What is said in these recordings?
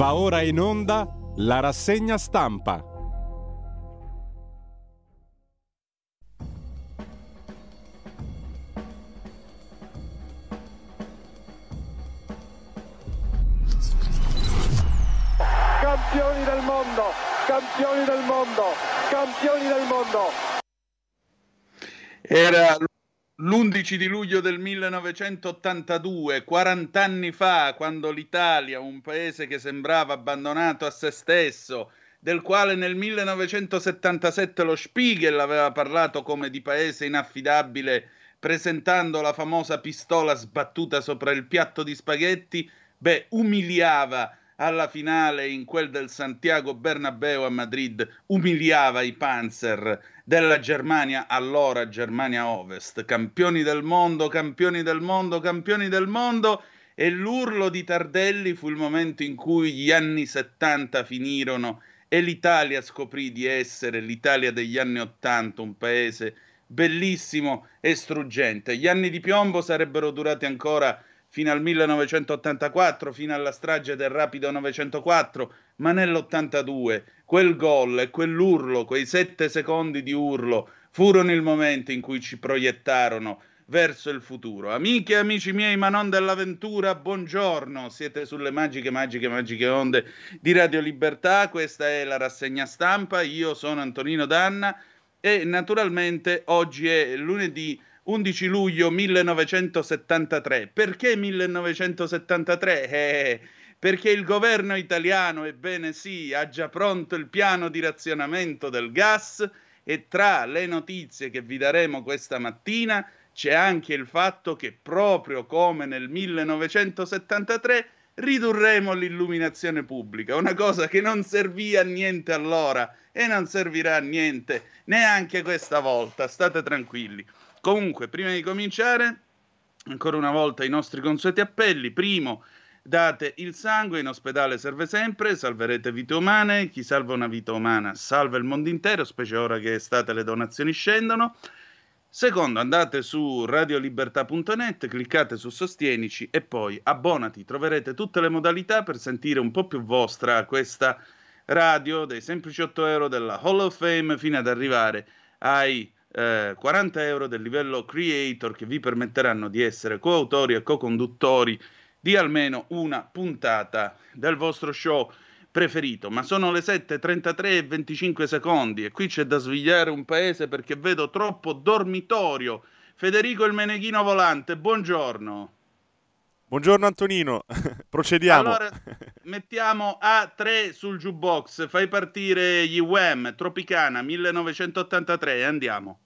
Va ora in onda la rassegna stampa. Campioni del mondo, campioni del mondo, campioni del mondo. Era l'11 di luglio del 1982, 40 anni fa, quando l'Italia, un paese che sembrava abbandonato a se stesso, del quale nel 1977 lo Spiegel aveva parlato come di paese inaffidabile, presentando la famosa pistola sbattuta sopra il piatto di spaghetti, beh, umiliava alla finale in quel del Santiago Bernabeu a Madrid, umiliava i Panzer della Germania, allora Germania Ovest, campioni del mondo, campioni del mondo, campioni del mondo, e l'urlo di Tardelli fu il momento in cui gli anni 70 finirono e l'Italia scoprì di essere l'Italia degli anni 80, un paese bellissimo e struggente. Gli anni di piombo sarebbero durati ancora fino al 1984, fino alla strage del Rapido 904, ma nell'82 quel gol e quell'urlo, quei sette secondi di urlo, furono il momento in cui ci proiettarono verso il futuro. Amiche e amici miei, ma non dell'avventura, buongiorno, siete sulle magiche, magiche, magiche onde di Radio Libertà, questa è la rassegna stampa, io sono Antonino Danna e naturalmente oggi è lunedì 11 luglio 1973. Perché 1973? Eh, perché il governo italiano, ebbene sì, ha già pronto il piano di razionamento del gas e tra le notizie che vi daremo questa mattina c'è anche il fatto che proprio come nel 1973 ridurremo l'illuminazione pubblica, una cosa che non servì a niente allora e non servirà a niente neanche questa volta, state tranquilli. Comunque, prima di cominciare, ancora una volta i nostri consueti appelli. Primo, date il sangue, in ospedale serve sempre, salverete vite umane, chi salva una vita umana salva il mondo intero, specie ora che estate le donazioni scendono. Secondo, andate su radiolibertà.net, cliccate su Sostienici e poi abbonati. Troverete tutte le modalità per sentire un po' più vostra questa radio dei semplici 8 euro della Hall of Fame fino ad arrivare ai eh, 40 euro del livello creator che vi permetteranno di essere coautori e co-conduttori di almeno una puntata del vostro show preferito. Ma sono le 7:33 e 25 secondi e qui c'è da svegliare un paese perché vedo troppo dormitorio. Federico il Meneghino Volante, buongiorno. Buongiorno Antonino, procediamo. Allora, mettiamo A3 sul jukebox, fai partire gli Wham, Tropicana 1983 e andiamo.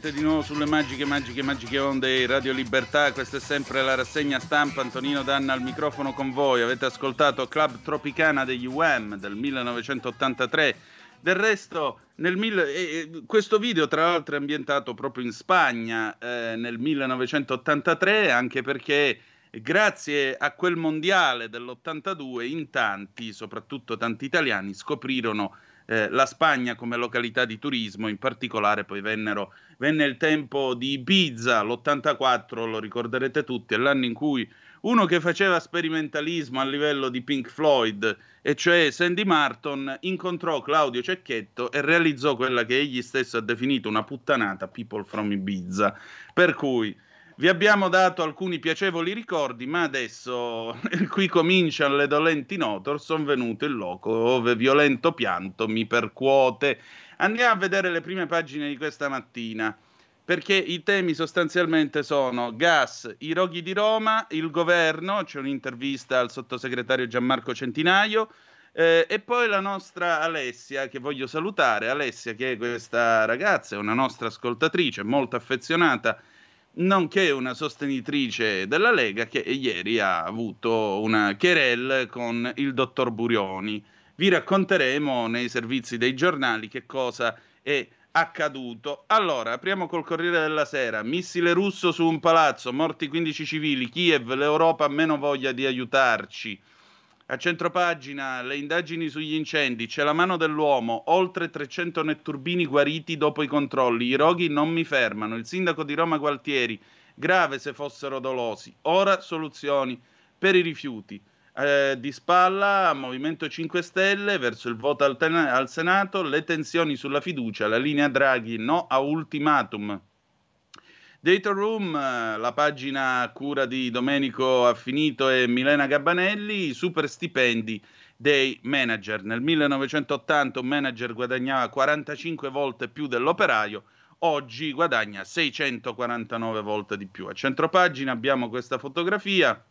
Siete di nuovo sulle magiche, magiche, magiche onde di Radio Libertà. Questa è sempre la rassegna stampa. Antonino Danna al microfono con voi. Avete ascoltato Club Tropicana degli UM del 1983. Del resto, nel mille... eh, questo video tra l'altro è ambientato proprio in Spagna eh, nel 1983, anche perché grazie a quel mondiale dell'82 in tanti, soprattutto tanti italiani, scoprirono eh, la Spagna come località di turismo, in particolare poi vennero, venne il tempo di Ibiza, l'84, lo ricorderete tutti, è l'anno in cui uno che faceva sperimentalismo a livello di Pink Floyd, e cioè Sandy Martin, incontrò Claudio Cecchetto e realizzò quella che egli stesso ha definito una puttanata People from Ibiza. Per cui vi abbiamo dato alcuni piacevoli ricordi, ma adesso qui cominciano le dolenti note. Sono venuto in loco, ove violento pianto mi percuote. Andiamo a vedere le prime pagine di questa mattina, perché i temi sostanzialmente sono gas, i roghi di Roma, il governo, c'è un'intervista al sottosegretario Gianmarco Centinaio, eh, e poi la nostra Alessia, che voglio salutare. Alessia, che è questa ragazza, è una nostra ascoltatrice molto affezionata nonché una sostenitrice della Lega che ieri ha avuto una querelle con il dottor Burioni. Vi racconteremo nei servizi dei giornali che cosa è accaduto. Allora, apriamo col Corriere della Sera. Missile russo su un palazzo, morti 15 civili, Kiev, l'Europa ha meno voglia di aiutarci. A centropagina, le indagini sugli incendi, c'è la mano dell'uomo, oltre 300 netturbini guariti dopo i controlli, i roghi non mi fermano, il sindaco di Roma Gualtieri, grave se fossero dolosi, ora soluzioni per i rifiuti. Eh, di spalla, Movimento 5 Stelle, verso il voto al, ten- al Senato, le tensioni sulla fiducia, la linea Draghi, no a ultimatum. Data Room, eh, la pagina cura di Domenico Affinito e Milena Gabbanelli, i super stipendi dei manager. Nel 1980 un manager guadagnava 45 volte più dell'operaio, oggi guadagna 649 volte di più. A centropagina abbiamo questa fotografia.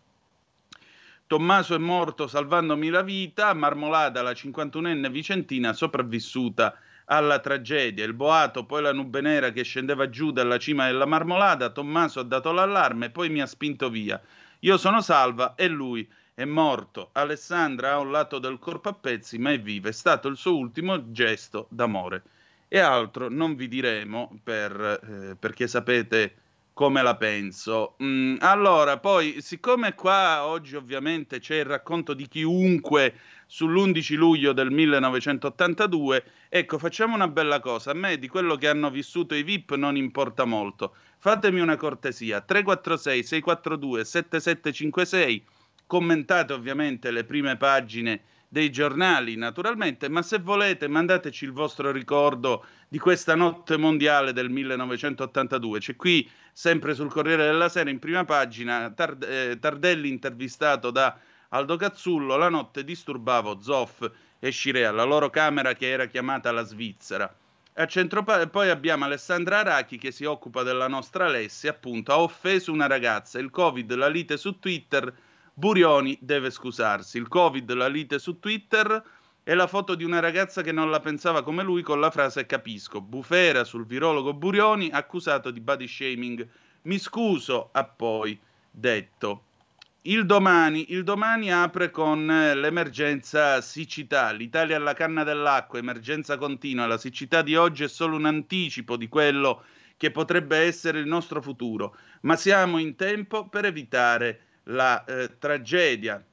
Tommaso è morto salvandomi la vita, Marmolada, la 51enne vicentina, sopravvissuta alla tragedia. Il boato, poi la nube nera che scendeva giù dalla cima della marmolada. Tommaso ha dato l'allarme, poi mi ha spinto via. Io sono salva e lui è morto. Alessandra ha un lato del corpo a pezzi, ma è viva. È stato il suo ultimo gesto d'amore. E altro non vi diremo per, eh, perché sapete come la penso. Mm, allora, poi, siccome qua oggi ovviamente c'è il racconto di chiunque sull'11 luglio del 1982, ecco, facciamo una bella cosa. A me di quello che hanno vissuto i VIP non importa molto. Fatemi una cortesia, 346 642 7756, commentate ovviamente le prime pagine dei giornali, naturalmente, ma se volete mandateci il vostro ricordo di questa notte mondiale del 1982. C'è qui, sempre sul Corriere della Sera, in prima pagina, Tard- eh, Tardelli intervistato da Aldo Cazzullo, la notte disturbavo Zoff e Scirea, la loro camera che era chiamata la Svizzera. A centropa- poi abbiamo Alessandra Arachi che si occupa della nostra Alessia, appunto, ha offeso una ragazza, il Covid, la lite su Twitter, Burioni deve scusarsi. Il Covid, la lite su Twitter e la foto di una ragazza che non la pensava come lui con la frase capisco. Bufera sul virologo Burioni accusato di body shaming. Mi scuso, ha poi detto. Il domani, il domani apre con eh, l'emergenza siccità. L'Italia alla canna dell'acqua, emergenza continua. La siccità di oggi è solo un anticipo di quello che potrebbe essere il nostro futuro, ma siamo in tempo per evitare la eh, tragedia.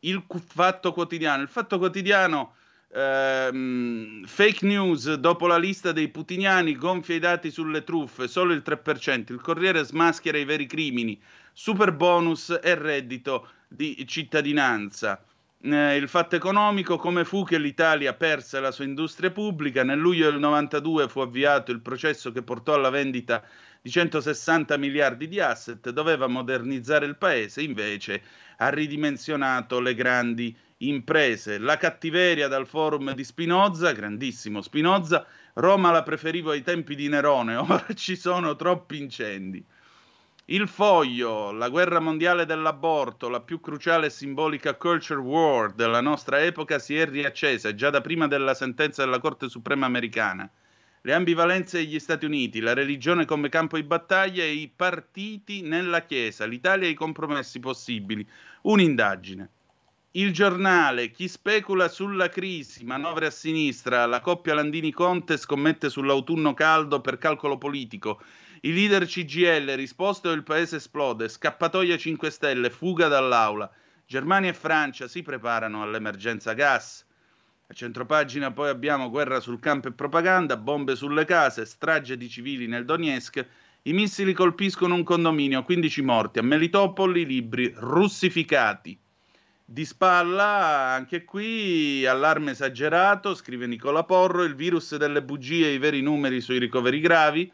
Il fatto quotidiano. Il fatto quotidiano, ehm, fake news dopo la lista dei putiniani, gonfia i dati sulle truffe, solo il 3%. Il Corriere smaschera i veri crimini, super bonus e reddito di cittadinanza. Eh, il fatto economico, come fu che l'Italia perse la sua industria pubblica, nel luglio del 92 fu avviato il processo che portò alla vendita di 160 miliardi di asset, doveva modernizzare il paese, invece ha ridimensionato le grandi imprese. La cattiveria dal forum di Spinoza, grandissimo Spinoza, Roma la preferivo ai tempi di Nerone, ora ci sono troppi incendi. Il foglio, la guerra mondiale dell'aborto, la più cruciale e simbolica culture war della nostra epoca, si è riaccesa già da prima della sentenza della Corte Suprema americana. Le ambivalenze degli Stati Uniti, la religione come campo di battaglia e i partiti nella Chiesa, l'Italia e i compromessi possibili. Un'indagine. Il giornale, chi specula sulla crisi, manovre a sinistra, la coppia Landini-Conte scommette sull'autunno caldo per calcolo politico, i leader CGL, risposto il paese esplode, scappatoia 5 Stelle, fuga dall'aula, Germania e Francia si preparano all'emergenza gas. A centropagina poi abbiamo guerra sul campo e propaganda, bombe sulle case, strage di civili nel Donetsk, i missili colpiscono un condominio, 15 morti, a Melitopoli libri russificati. Di spalla, anche qui, allarme esagerato, scrive Nicola Porro, il virus delle bugie e i veri numeri sui ricoveri gravi.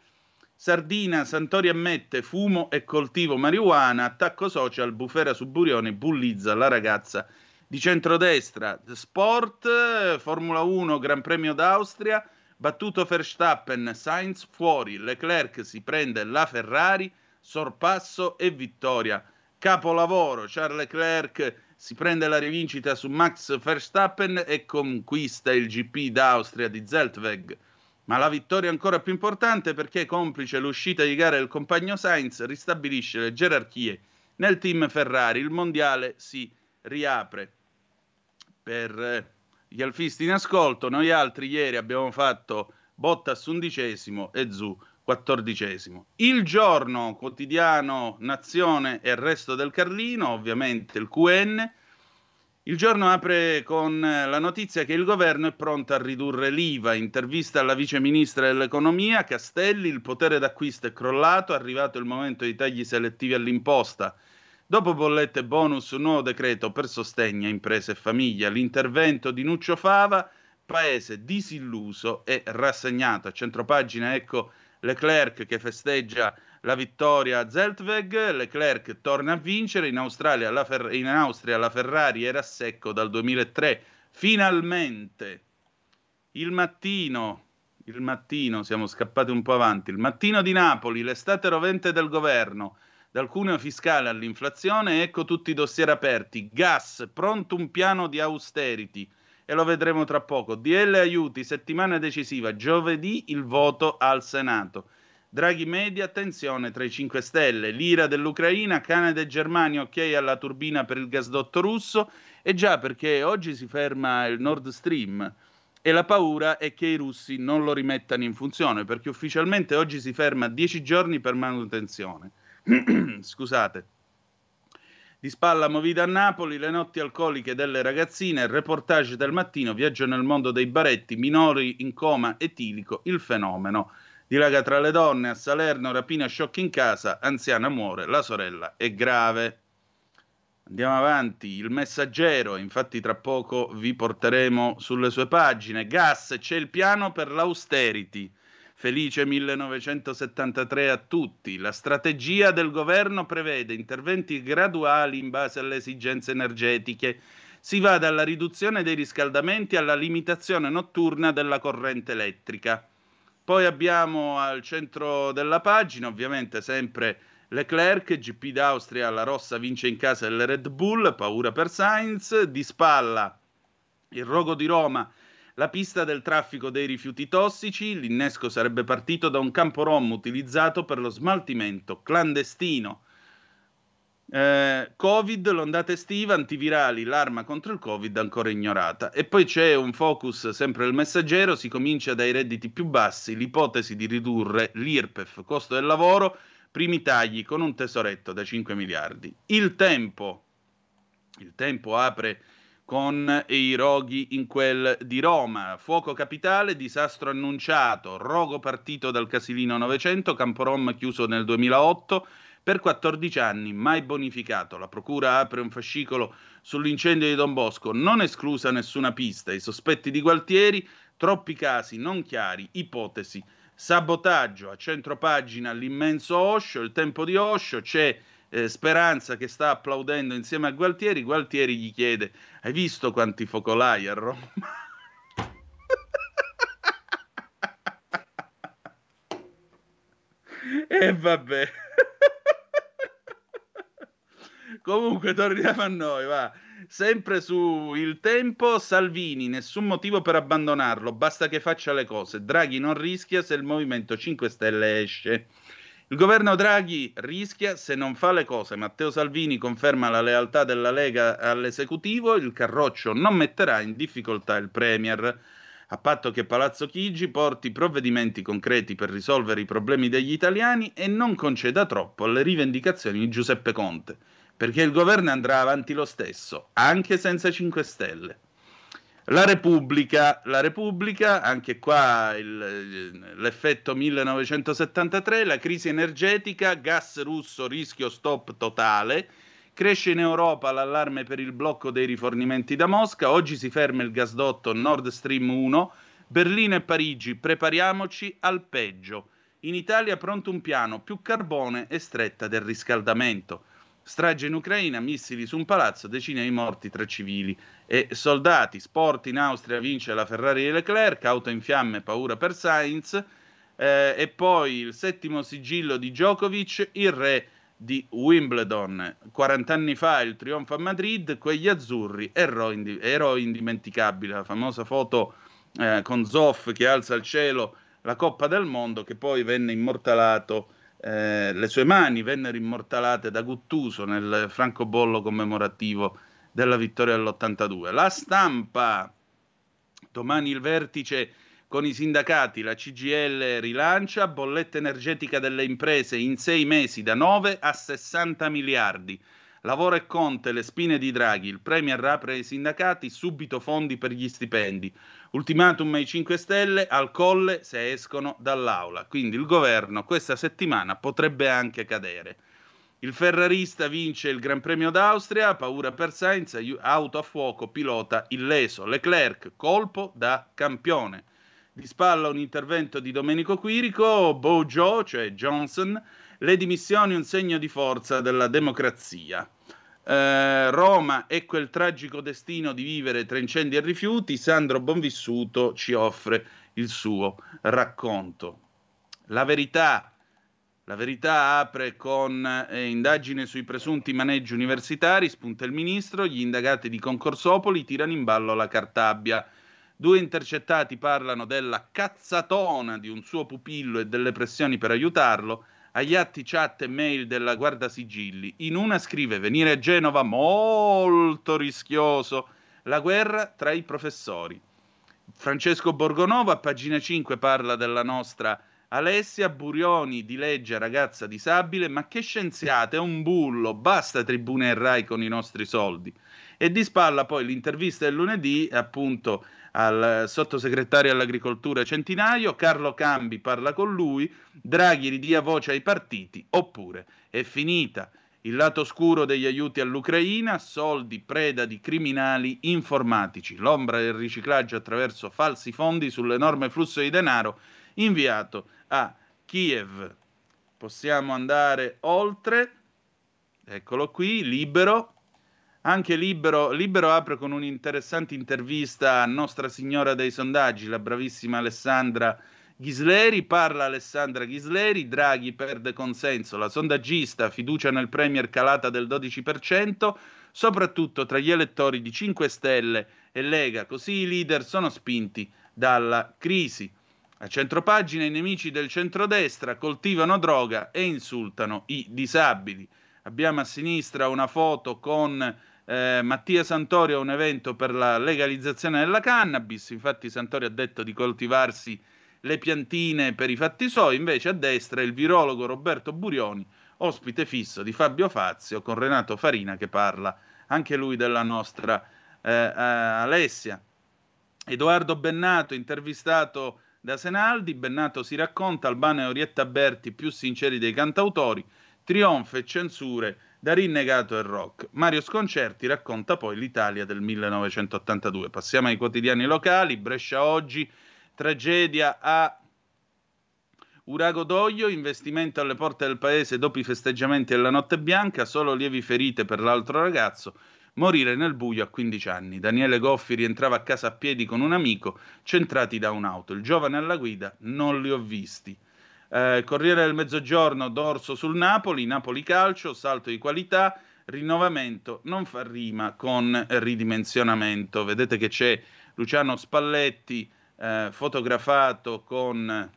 Sardina, Santori ammette fumo e coltivo marijuana, attacco social, bufera su Burioni, bullizza la ragazza di centrodestra. Sport, Formula 1, Gran Premio d'Austria, battuto Verstappen, Sainz fuori, Leclerc si prende la Ferrari, sorpasso e vittoria. Capolavoro, Charles Leclerc si prende la rivincita su Max Verstappen e conquista il GP d'Austria di Zeltweg. Ma la vittoria è ancora più importante perché, complice l'uscita di gara del compagno Sainz, ristabilisce le gerarchie nel team Ferrari. Il mondiale si riapre per eh, gli alfisti in ascolto. Noi altri ieri abbiamo fatto Bottas undicesimo e Zu quattordicesimo. Il giorno quotidiano Nazione e resto del Carlino, ovviamente il QN. Il giorno apre con la notizia che il governo è pronto a ridurre l'IVA. Intervista alla vice ministra dell'economia Castelli, il potere d'acquisto è crollato, è arrivato il momento dei tagli selettivi all'imposta. Dopo bollette bonus, un nuovo decreto per sostegno a imprese e famiglia. L'intervento di Nuccio Fava, paese disilluso e rassegnato. A centropagina ecco Leclerc che festeggia la vittoria a Zeltweg, Leclerc torna a vincere, in la, Fer- in Austria la Ferrari era a secco dal 2003, finalmente il mattino, il mattino, siamo scappati un po' avanti, il mattino di Napoli, l'estate rovente del governo, dal cuneo fiscale all'inflazione, ecco tutti i dossier aperti, gas, pronto un piano di austerity, e lo vedremo tra poco, DL aiuti, settimana decisiva, giovedì il voto al Senato. Draghi media, tensione tra i 5 Stelle, l'ira dell'Ucraina, Canada e Germania, ok alla turbina per il gasdotto russo, e già perché oggi si ferma il Nord Stream. E la paura è che i russi non lo rimettano in funzione, perché ufficialmente oggi si ferma 10 giorni per manutenzione. Scusate. Di spalla movita a Napoli, le notti alcoliche delle ragazzine, il reportage del mattino, viaggio nel mondo dei baretti, minori in coma etilico, il fenomeno. Dilaga tra le donne, a Salerno, rapina shock in casa, anziana muore, la sorella è grave. Andiamo avanti, il messaggero, infatti tra poco vi porteremo sulle sue pagine. Gas, c'è il piano per l'austerity. Felice 1973 a tutti. La strategia del governo prevede interventi graduali in base alle esigenze energetiche. Si va dalla riduzione dei riscaldamenti alla limitazione notturna della corrente elettrica. Poi abbiamo al centro della pagina, ovviamente sempre Leclerc, GP d'Austria, la rossa vince in casa il Red Bull, paura per Sainz, di spalla il rogo di Roma la pista del traffico dei rifiuti tossici, l'innesco sarebbe partito da un campo rom utilizzato per lo smaltimento clandestino. Eh, Covid, l'ondata estiva, antivirali, l'arma contro il Covid ancora ignorata. E poi c'è un focus sempre del messaggero, si comincia dai redditi più bassi, l'ipotesi di ridurre l'IRPEF, costo del lavoro, primi tagli con un tesoretto da 5 miliardi. Il tempo, il tempo apre con i roghi in quel di Roma. Fuoco capitale, disastro annunciato, rogo partito dal Casilino 900, Camporom chiuso nel 2008 per 14 anni, mai bonificato. La procura apre un fascicolo sull'incendio di Don Bosco, non esclusa nessuna pista. I sospetti di Gualtieri, troppi casi non chiari, ipotesi. Sabotaggio a centro pagina l'immenso Osho, il tempo di Osho, c'è eh, Speranza che sta applaudendo insieme a Gualtieri, Gualtieri gli chiede: Hai visto quanti focolai a Roma? e vabbè. Comunque torniamo a noi, va. Sempre su Il Tempo, Salvini, nessun motivo per abbandonarlo, basta che faccia le cose. Draghi non rischia se il Movimento 5 Stelle esce. Il governo Draghi rischia se non fa le cose. Matteo Salvini conferma la lealtà della Lega all'esecutivo, il Carroccio non metterà in difficoltà il Premier, a patto che Palazzo Chigi porti provvedimenti concreti per risolvere i problemi degli italiani e non conceda troppo alle rivendicazioni di Giuseppe Conte, perché il governo andrà avanti lo stesso, anche senza 5 Stelle. La Repubblica, la Repubblica, anche qua il, l'effetto 1973, la crisi energetica, gas russo, rischio stop totale, cresce in Europa l'allarme per il blocco dei rifornimenti da Mosca, oggi si ferma il gasdotto Nord Stream 1, Berlino e Parigi, prepariamoci al peggio. In Italia pronto un piano, più carbone e stretta del riscaldamento. Strage in Ucraina, missili su un palazzo, decine di morti tra civili e soldati. Sport in Austria vince la Ferrari di Leclerc, auto in fiamme, paura per Sainz. Eh, e poi il settimo sigillo di Djokovic, il re di Wimbledon. 40 anni fa il trionfo a Madrid, quegli azzurri, eroi, indi- eroi indimenticabili. La famosa foto eh, con Zoff che alza al cielo la Coppa del Mondo, che poi venne immortalato eh, le sue mani vennero immortalate da Guttuso nel francobollo commemorativo della vittoria dell'82. La stampa, domani il vertice con i sindacati, la CGL rilancia, bolletta energetica delle imprese in sei mesi da 9 a 60 miliardi. Lavoro e Conte, le spine di Draghi, il Premier apre ai sindacati, subito fondi per gli stipendi. Ultimatum ai 5 Stelle, al colle se escono dall'aula. Quindi il governo questa settimana potrebbe anche cadere. Il ferrarista vince il Gran Premio d'Austria, paura per Sainz, auto a fuoco, pilota illeso. Leclerc, colpo da campione. Di spalla un intervento di Domenico Quirico, Bojo, cioè Johnson, le dimissioni un segno di forza della democrazia. Eh, Roma e quel tragico destino di vivere tra incendi e rifiuti, Sandro Bonvissuto ci offre il suo racconto. La verità, la verità apre con eh, indagine sui presunti maneggi universitari, spunta il ministro, gli indagati di Concorsopoli tirano in ballo la Cartabbia. Due intercettati parlano della cazzatona di un suo pupillo e delle pressioni per aiutarlo agli atti chat e mail della Guardasigilli. In una scrive venire a Genova molto rischioso, la guerra tra i professori. Francesco Borgonovo a pagina 5 parla della nostra Alessia Burioni di legge ragazza disabile, ma che scienziata, è un bullo, basta tribune e Rai con i nostri soldi. E di spalla poi l'intervista del lunedì, appunto al sottosegretario all'agricoltura Centinaio, Carlo Cambi parla con lui, Draghi ridia voce ai partiti, oppure è finita il lato scuro degli aiuti all'Ucraina, soldi preda di criminali informatici, l'ombra del riciclaggio attraverso falsi fondi sull'enorme flusso di denaro inviato a Kiev. Possiamo andare oltre. Eccolo qui, libero. Anche Libero, Libero apre con un'interessante intervista a Nostra Signora dei Sondaggi, la bravissima Alessandra Ghisleri. Parla Alessandra Ghisleri, Draghi perde consenso, la sondaggista, fiducia nel Premier calata del 12%, soprattutto tra gli elettori di 5 Stelle e Lega. Così i leader sono spinti dalla crisi. A centropagina i nemici del centrodestra coltivano droga e insultano i disabili. Abbiamo a sinistra una foto con eh, Mattia Santorio a un evento per la legalizzazione della cannabis, infatti Santorio ha detto di coltivarsi le piantine per i fatti suoi, invece a destra il virologo Roberto Burioni, ospite fisso di Fabio Fazio con Renato Farina che parla anche lui della nostra eh, eh, Alessia. Edoardo Bennato, intervistato da Senaldi, Bennato si racconta, Albano e Orietta Berti più sinceri dei cantautori, trionfa e censure da rinnegato e rock. Mario Sconcerti racconta poi l'Italia del 1982. Passiamo ai quotidiani locali. Brescia oggi, tragedia a Urago d'Oglio, investimento alle porte del paese dopo i festeggiamenti della notte bianca, solo lievi ferite per l'altro ragazzo, morire nel buio a 15 anni. Daniele Goffi rientrava a casa a piedi con un amico, centrati da un'auto. Il giovane alla guida non li ho visti. Eh, Corriere del Mezzogiorno, dorso sul Napoli, Napoli calcio, salto di qualità, rinnovamento non fa rima con ridimensionamento. Vedete che c'è Luciano Spalletti eh, fotografato con,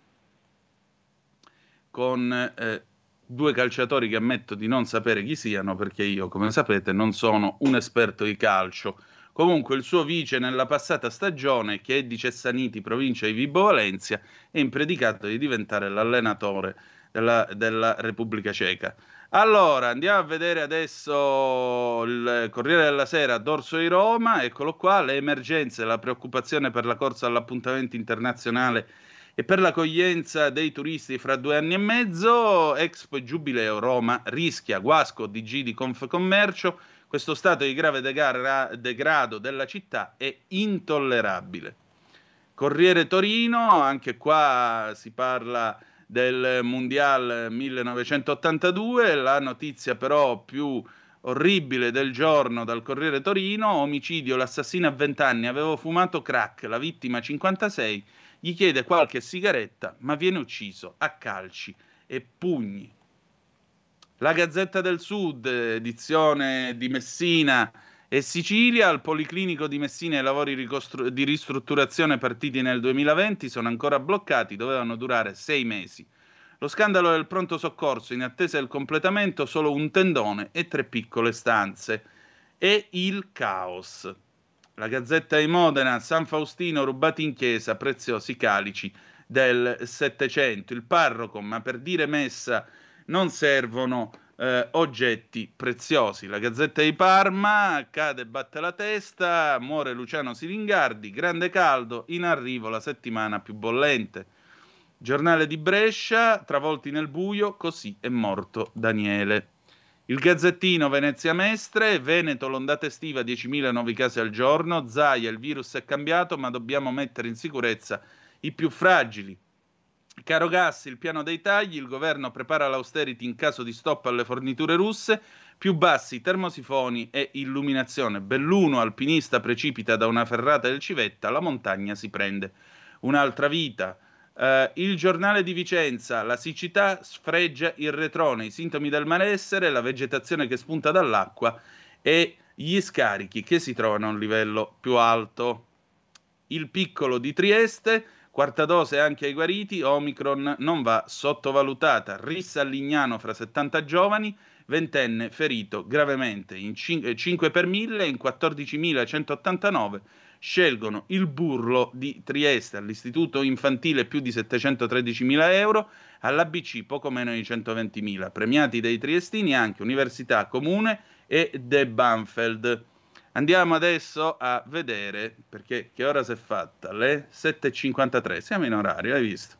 con eh, due calciatori che ammetto di non sapere chi siano perché io, come sapete, non sono un esperto di calcio. Comunque il suo vice nella passata stagione, che è di Cessaniti, provincia di Vibo Valencia, è impredicato di diventare l'allenatore della, della Repubblica Ceca. Allora, andiamo a vedere adesso il Corriere della Sera, Dorso di Roma, eccolo qua, le emergenze, la preoccupazione per la corsa all'appuntamento internazionale e per l'accoglienza dei turisti fra due anni e mezzo, Expo Giubileo Roma rischia Guasco, DG di Confcommercio, questo stato di grave degrado della città è intollerabile. Corriere Torino, anche qua si parla del Mondial 1982, la notizia però più orribile del giorno dal Corriere Torino, omicidio, l'assassino a 20 anni, avevo fumato crack, la vittima 56, gli chiede qualche sigaretta, ma viene ucciso a calci e pugni. La Gazzetta del Sud, edizione di Messina e Sicilia, al Policlinico di Messina i lavori ricostru- di ristrutturazione partiti nel 2020 sono ancora bloccati, dovevano durare sei mesi. Lo scandalo del pronto soccorso, in attesa del completamento, solo un tendone e tre piccole stanze. E il caos. La Gazzetta di Modena, San Faustino rubati in chiesa, preziosi calici del Settecento. Il parroco, ma per dire messa non servono eh, oggetti preziosi. La Gazzetta di Parma cade e batte la testa, muore Luciano Siringardi, grande caldo, in arrivo la settimana più bollente. Giornale di Brescia, travolti nel buio, così è morto Daniele. Il Gazzettino Venezia Mestre, Veneto l'ondata estiva 10.000 nuovi casi al giorno, Zaia il virus è cambiato ma dobbiamo mettere in sicurezza i più fragili. Caro gas, il piano dei tagli, il governo prepara l'austerity in caso di stop alle forniture russe, più bassi termosifoni e illuminazione. Belluno, alpinista, precipita da una ferrata del Civetta, la montagna si prende un'altra vita. Uh, il giornale di Vicenza, la siccità sfregia il retrone, i sintomi del malessere, la vegetazione che spunta dall'acqua e gli scarichi che si trovano a un livello più alto. Il piccolo di Trieste, Quarta dose anche ai guariti, Omicron non va sottovalutata. Rissa a Lignano fra 70 giovani, ventenne ferito gravemente in 5, 5 per 1000 in 14.189 scelgono il burlo di Trieste all'istituto infantile più di 713.000 euro, all'ABC poco meno di 120.000, premiati dai triestini anche Università Comune e De Banfeld. Andiamo adesso a vedere, perché che ora si è fatta? Le 7.53, siamo in orario, hai visto?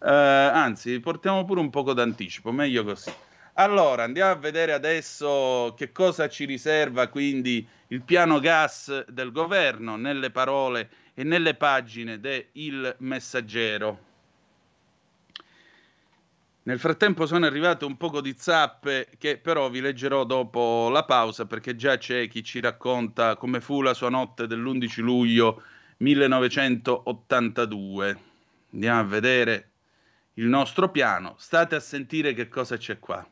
Uh, anzi, portiamo pure un poco d'anticipo, meglio così. Allora, andiamo a vedere adesso che cosa ci riserva quindi il piano gas del governo nelle parole e nelle pagine de Il Messaggero. Nel frattempo sono arrivate un poco di zappe che però vi leggerò dopo la pausa perché già c'è chi ci racconta come fu la sua notte dell'11 luglio 1982. Andiamo a vedere il nostro piano. State a sentire che cosa c'è qua.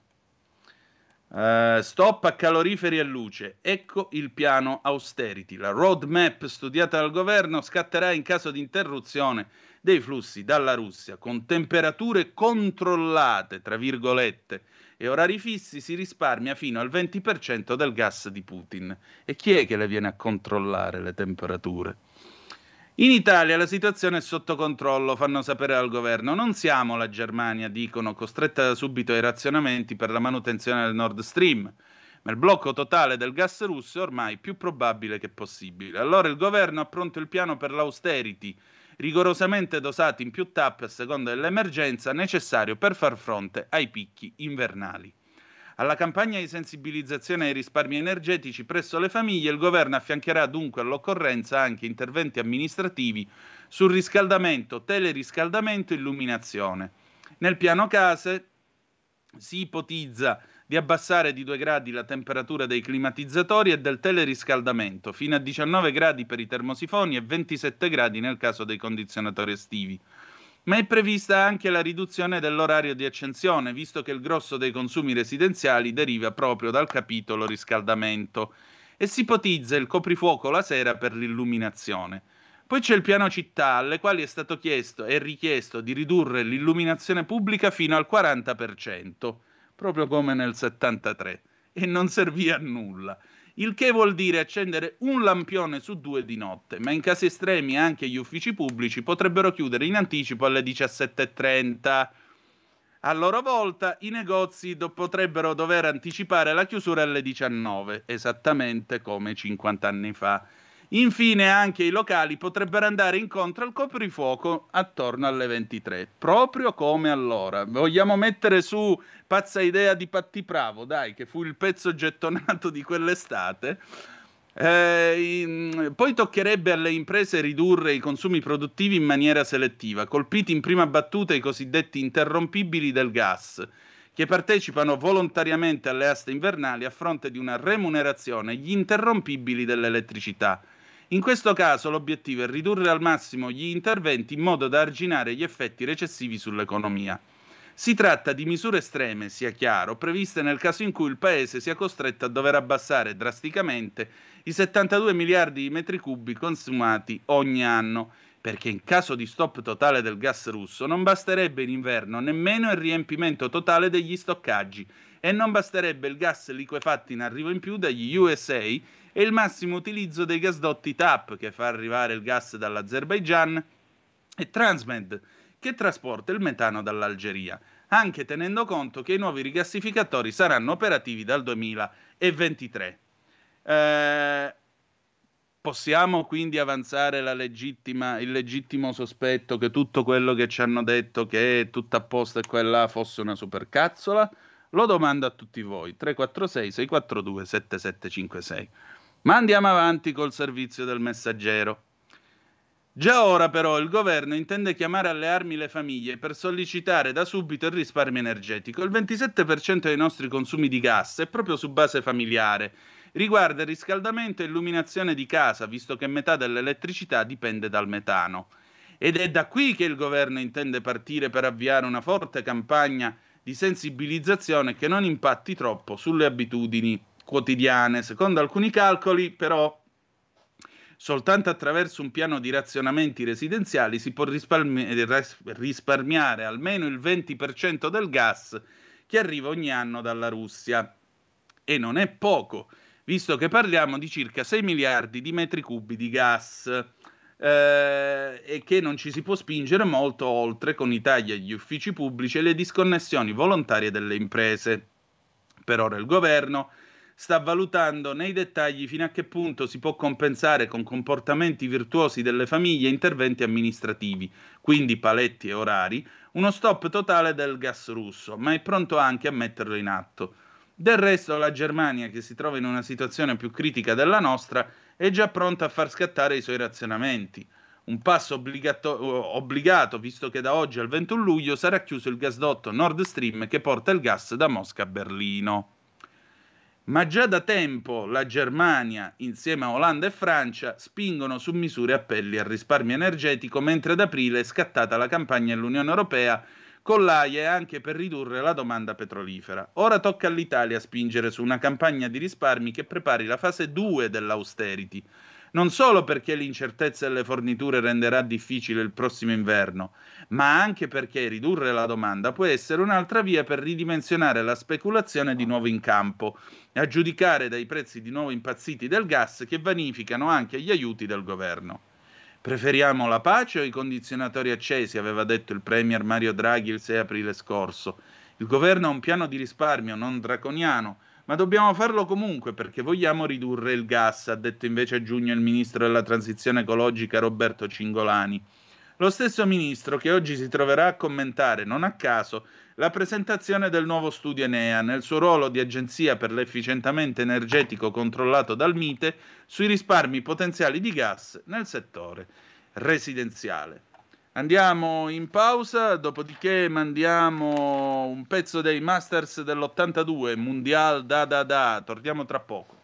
Uh, stop a caloriferi e luce. Ecco il piano austerity. La roadmap studiata dal governo scatterà in caso di interruzione dei flussi dalla Russia con temperature controllate, tra virgolette, e orari fissi si risparmia fino al 20% del gas di Putin. E chi è che le viene a controllare le temperature? In Italia la situazione è sotto controllo, fanno sapere al governo. Non siamo la Germania, dicono, costretta subito ai razionamenti per la manutenzione del Nord Stream. Ma il blocco totale del gas russo è ormai più probabile che possibile. Allora il governo ha pronto il piano per l'austerity, rigorosamente dosati in più tappe a seconda dell'emergenza necessario per far fronte ai picchi invernali. Alla campagna di sensibilizzazione ai risparmi energetici presso le famiglie il governo affiancherà dunque all'occorrenza anche interventi amministrativi sul riscaldamento, teleriscaldamento e illuminazione. Nel piano case si ipotizza di abbassare di 2 gradi la temperatura dei climatizzatori e del teleriscaldamento, fino a 19 gradi per i termosifoni e 27 gradi nel caso dei condizionatori estivi. ma è prevista anche la riduzione dell'orario di accensione, visto che il grosso dei consumi residenziali deriva proprio dal capitolo riscaldamento e si ipotizza il coprifuoco la sera per l'illuminazione. Poi c'è il piano città, alle quali è stato chiesto e richiesto di ridurre l'illuminazione pubblica fino al 40%, proprio come nel 73, e non servì a nulla il che vuol dire accendere un lampione su due di notte, ma in casi estremi anche gli uffici pubblici potrebbero chiudere in anticipo alle 17.30. A loro volta i negozi do- potrebbero dover anticipare la chiusura alle 19, esattamente come 50 anni fa. Infine anche i locali potrebbero andare incontro al coprifuoco attorno alle 23, proprio come allora. Vogliamo mettere su pazza idea di Patti Pravo, dai, che fu il pezzo gettonato di quell'estate. Eh, in... poi toccherebbe alle imprese ridurre i consumi produttivi in maniera selettiva, colpiti in prima battuta i cosiddetti interrompibili del gas, che partecipano volontariamente alle aste invernali a fronte di una remunerazione, gli interrompibili dell'elettricità in questo caso l'obiettivo è ridurre al massimo gli interventi in modo da arginare gli effetti recessivi sull'economia. Si tratta di misure estreme, sia chiaro, previste nel caso in cui il Paese sia costretto a dover abbassare drasticamente i 72 miliardi di metri cubi consumati ogni anno, perché in caso di stop totale del gas russo non basterebbe in inverno nemmeno il riempimento totale degli stoccaggi e non basterebbe il gas liquefatto in arrivo in più dagli USA e il massimo utilizzo dei gasdotti TAP che fa arrivare il gas dall'Azerbaigian e Transmed che trasporta il metano dall'Algeria, anche tenendo conto che i nuovi rigassificatori saranno operativi dal 2023. Eh, possiamo quindi avanzare il legittimo sospetto che tutto quello che ci hanno detto che tutto a posto e quella fosse una supercazzola? Lo domando a tutti voi. 346 642 7756. Ma andiamo avanti col servizio del messaggero. Già ora però il governo intende chiamare alle armi le famiglie per sollecitare da subito il risparmio energetico. Il 27% dei nostri consumi di gas è proprio su base familiare. Riguarda il riscaldamento e illuminazione di casa, visto che metà dell'elettricità dipende dal metano. Ed è da qui che il governo intende partire per avviare una forte campagna di sensibilizzazione che non impatti troppo sulle abitudini quotidiane. Secondo alcuni calcoli, però, soltanto attraverso un piano di razionamenti residenziali si può risparmi- risparmiare almeno il 20% del gas che arriva ogni anno dalla Russia. E non è poco, visto che parliamo di circa 6 miliardi di metri cubi di gas. Eh, e che non ci si può spingere molto oltre con i tagli agli uffici pubblici e le disconnessioni volontarie delle imprese. Per ora il governo sta valutando nei dettagli fino a che punto si può compensare con comportamenti virtuosi delle famiglie interventi amministrativi, quindi paletti e orari, uno stop totale del gas russo, ma è pronto anche a metterlo in atto. Del resto la Germania, che si trova in una situazione più critica della nostra, è già pronta a far scattare i suoi razionamenti. Un passo obbligato, obbligato, visto che da oggi al 21 luglio sarà chiuso il gasdotto Nord Stream che porta il gas da Mosca a Berlino. Ma già da tempo la Germania, insieme a Olanda e Francia, spingono su misure appelli al risparmio energetico, mentre ad aprile è scattata la campagna dell'Unione Europea con l'AIE anche per ridurre la domanda petrolifera. Ora tocca all'Italia spingere su una campagna di risparmi che prepari la fase 2 dell'austerity, non solo perché l'incertezza delle forniture renderà difficile il prossimo inverno, ma anche perché ridurre la domanda può essere un'altra via per ridimensionare la speculazione di nuovo in campo, a giudicare dai prezzi di nuovo impazziti del gas che vanificano anche gli aiuti del governo. Preferiamo la pace o i condizionatori accesi, aveva detto il Premier Mario Draghi il 6 aprile scorso. Il governo ha un piano di risparmio non draconiano, ma dobbiamo farlo comunque perché vogliamo ridurre il gas, ha detto invece a giugno il ministro della transizione ecologica Roberto Cingolani. Lo stesso ministro che oggi si troverà a commentare, non a caso, la presentazione del nuovo studio Enea nel suo ruolo di agenzia per l'efficientamento energetico controllato dal MITE sui risparmi potenziali di gas nel settore residenziale. Andiamo in pausa, dopodiché mandiamo un pezzo dei Masters dell'82, Mundial da da da, torniamo tra poco.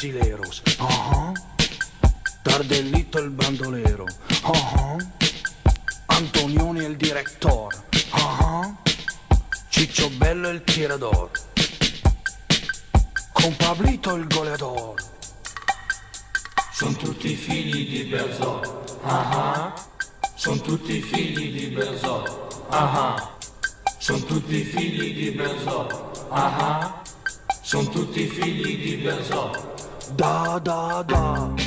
Brasileros. Ajá. Tardelito el bandolero. Ajá. Antonioni el director. Ajá. Ciccio Bello el tirador. Con Pablito il goleador. Sono tutti figli di Berzò. Ah Sono tutti figli di Berzò. Ah Sono tutti figli di Berzò. Ah Sono tutti figli di Berzò. Da da da.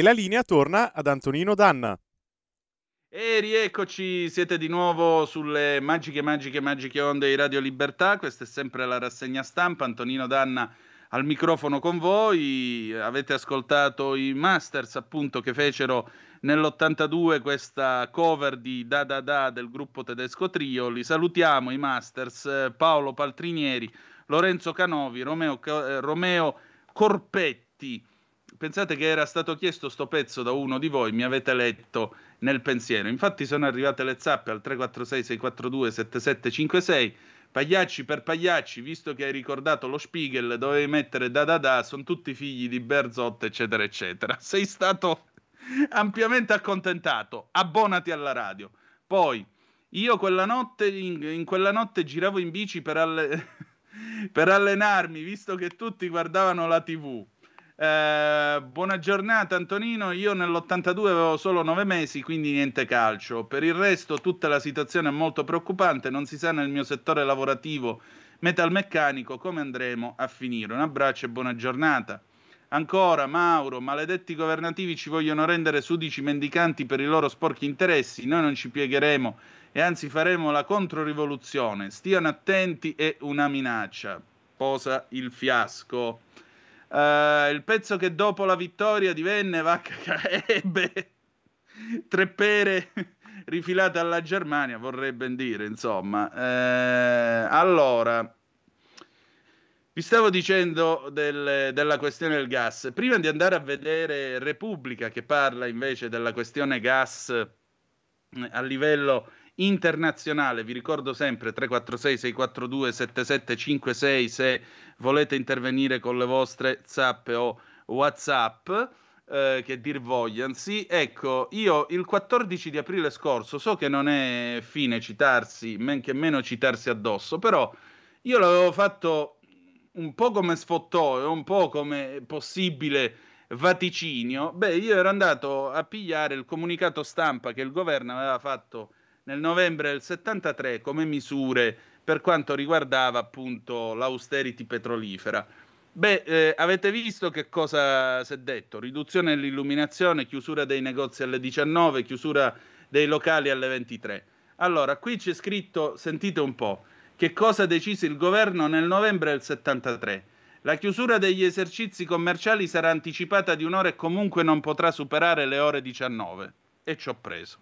E la linea torna ad Antonino Danna. E rieccoci, siete di nuovo sulle magiche, magiche, magiche onde di Radio Libertà. Questa è sempre la rassegna stampa. Antonino Danna al microfono con voi. Avete ascoltato i Masters, appunto, che fecero nell'82 questa cover di Da Da Da del gruppo tedesco Trio. Li salutiamo, i Masters, Paolo Paltrinieri, Lorenzo Canovi, Romeo, eh, Romeo Corpetti. Pensate che era stato chiesto sto pezzo da uno di voi, mi avete letto nel pensiero. Infatti sono arrivate le zappe al 346 642 7756 Pagliacci per Pagliacci, visto che hai ricordato lo Spiegel, dovevi mettere da da da, sono tutti figli di Berzot, eccetera, eccetera. Sei stato ampiamente accontentato, abbonati alla radio. Poi, io quella notte, in, in quella notte giravo in bici per, alle- per allenarmi, visto che tutti guardavano la TV. Eh, buona giornata Antonino, io nell'82 avevo solo nove mesi, quindi niente calcio. Per il resto tutta la situazione è molto preoccupante, non si sa nel mio settore lavorativo metalmeccanico come andremo a finire. Un abbraccio e buona giornata. Ancora, Mauro, maledetti governativi ci vogliono rendere sudici mendicanti per i loro sporchi interessi, noi non ci piegheremo e anzi faremo la controrivoluzione. Stiano attenti, è una minaccia. Posa il fiasco. Eh, il pezzo che dopo la vittoria divenne vacca ebbe tre pere rifilate alla Germania, vorrei ben dire, insomma. Eh, allora, vi stavo dicendo del- della questione del gas. Prima di andare a vedere Repubblica, che parla invece della questione gas eh, a livello internazionale, vi ricordo sempre 346 642 7756 se volete intervenire con le vostre zappe o WhatsApp. eh, che dir vogliansi, ecco, io il 14 di aprile scorso, so che non è fine citarsi, men che meno citarsi addosso, però io l'avevo fatto un po' come sfottò e un po' come possibile vaticinio, beh, io ero andato a pigliare il comunicato stampa che il governo aveva fatto nel novembre del 73 come misure per quanto riguardava appunto l'austerity petrolifera. Beh, eh, avete visto che cosa si è detto? Riduzione dell'illuminazione, chiusura dei negozi alle 19, chiusura dei locali alle 23. Allora, qui c'è scritto, sentite un po', che cosa ha deciso il governo nel novembre del 73. La chiusura degli esercizi commerciali sarà anticipata di un'ora e comunque non potrà superare le ore 19. E ci ho preso.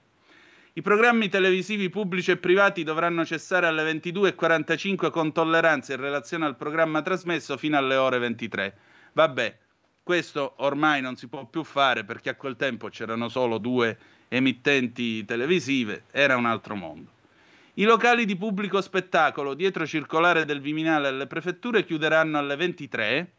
I programmi televisivi pubblici e privati dovranno cessare alle 22.45 con tolleranza in relazione al programma trasmesso fino alle ore 23. Vabbè, questo ormai non si può più fare perché a quel tempo c'erano solo due emittenti televisive, era un altro mondo. I locali di pubblico spettacolo dietro circolare del Viminale alle prefetture chiuderanno alle 23.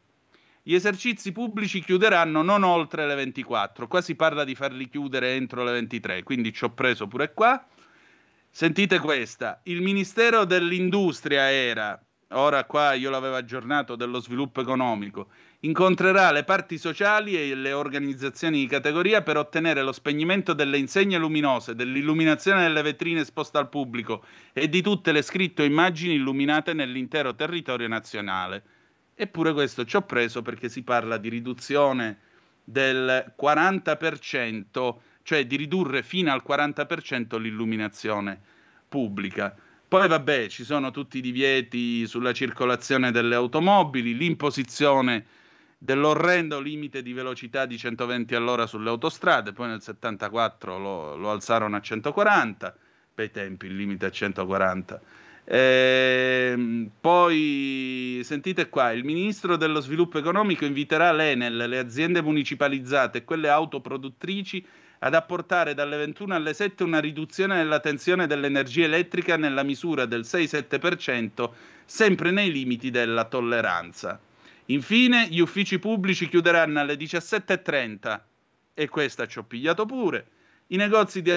Gli esercizi pubblici chiuderanno non oltre le 24. Qua si parla di farli chiudere entro le 23, quindi ci ho preso pure qua. Sentite questa, il Ministero dell'Industria era, ora qua io l'avevo aggiornato, dello sviluppo economico, incontrerà le parti sociali e le organizzazioni di categoria per ottenere lo spegnimento delle insegne luminose, dell'illuminazione delle vetrine esposte al pubblico e di tutte le scritte o immagini illuminate nell'intero territorio nazionale. Eppure questo ci ho preso perché si parla di riduzione del 40%, cioè di ridurre fino al 40% l'illuminazione pubblica. Poi vabbè, ci sono tutti i divieti sulla circolazione delle automobili, l'imposizione dell'orrendo limite di velocità di 120 all'ora sulle autostrade, poi nel 74 lo, lo alzarono a 140, bei tempi il limite a 140. Ehm, poi sentite qua, il ministro dello sviluppo economico inviterà l'Enel, le aziende municipalizzate e quelle autoproduttrici ad apportare dalle 21 alle 7 una riduzione della tensione dell'energia elettrica nella misura del 6-7%, sempre nei limiti della tolleranza. Infine, gli uffici pubblici chiuderanno alle 17.30 e questa ci ho pigliato pure. I negozi di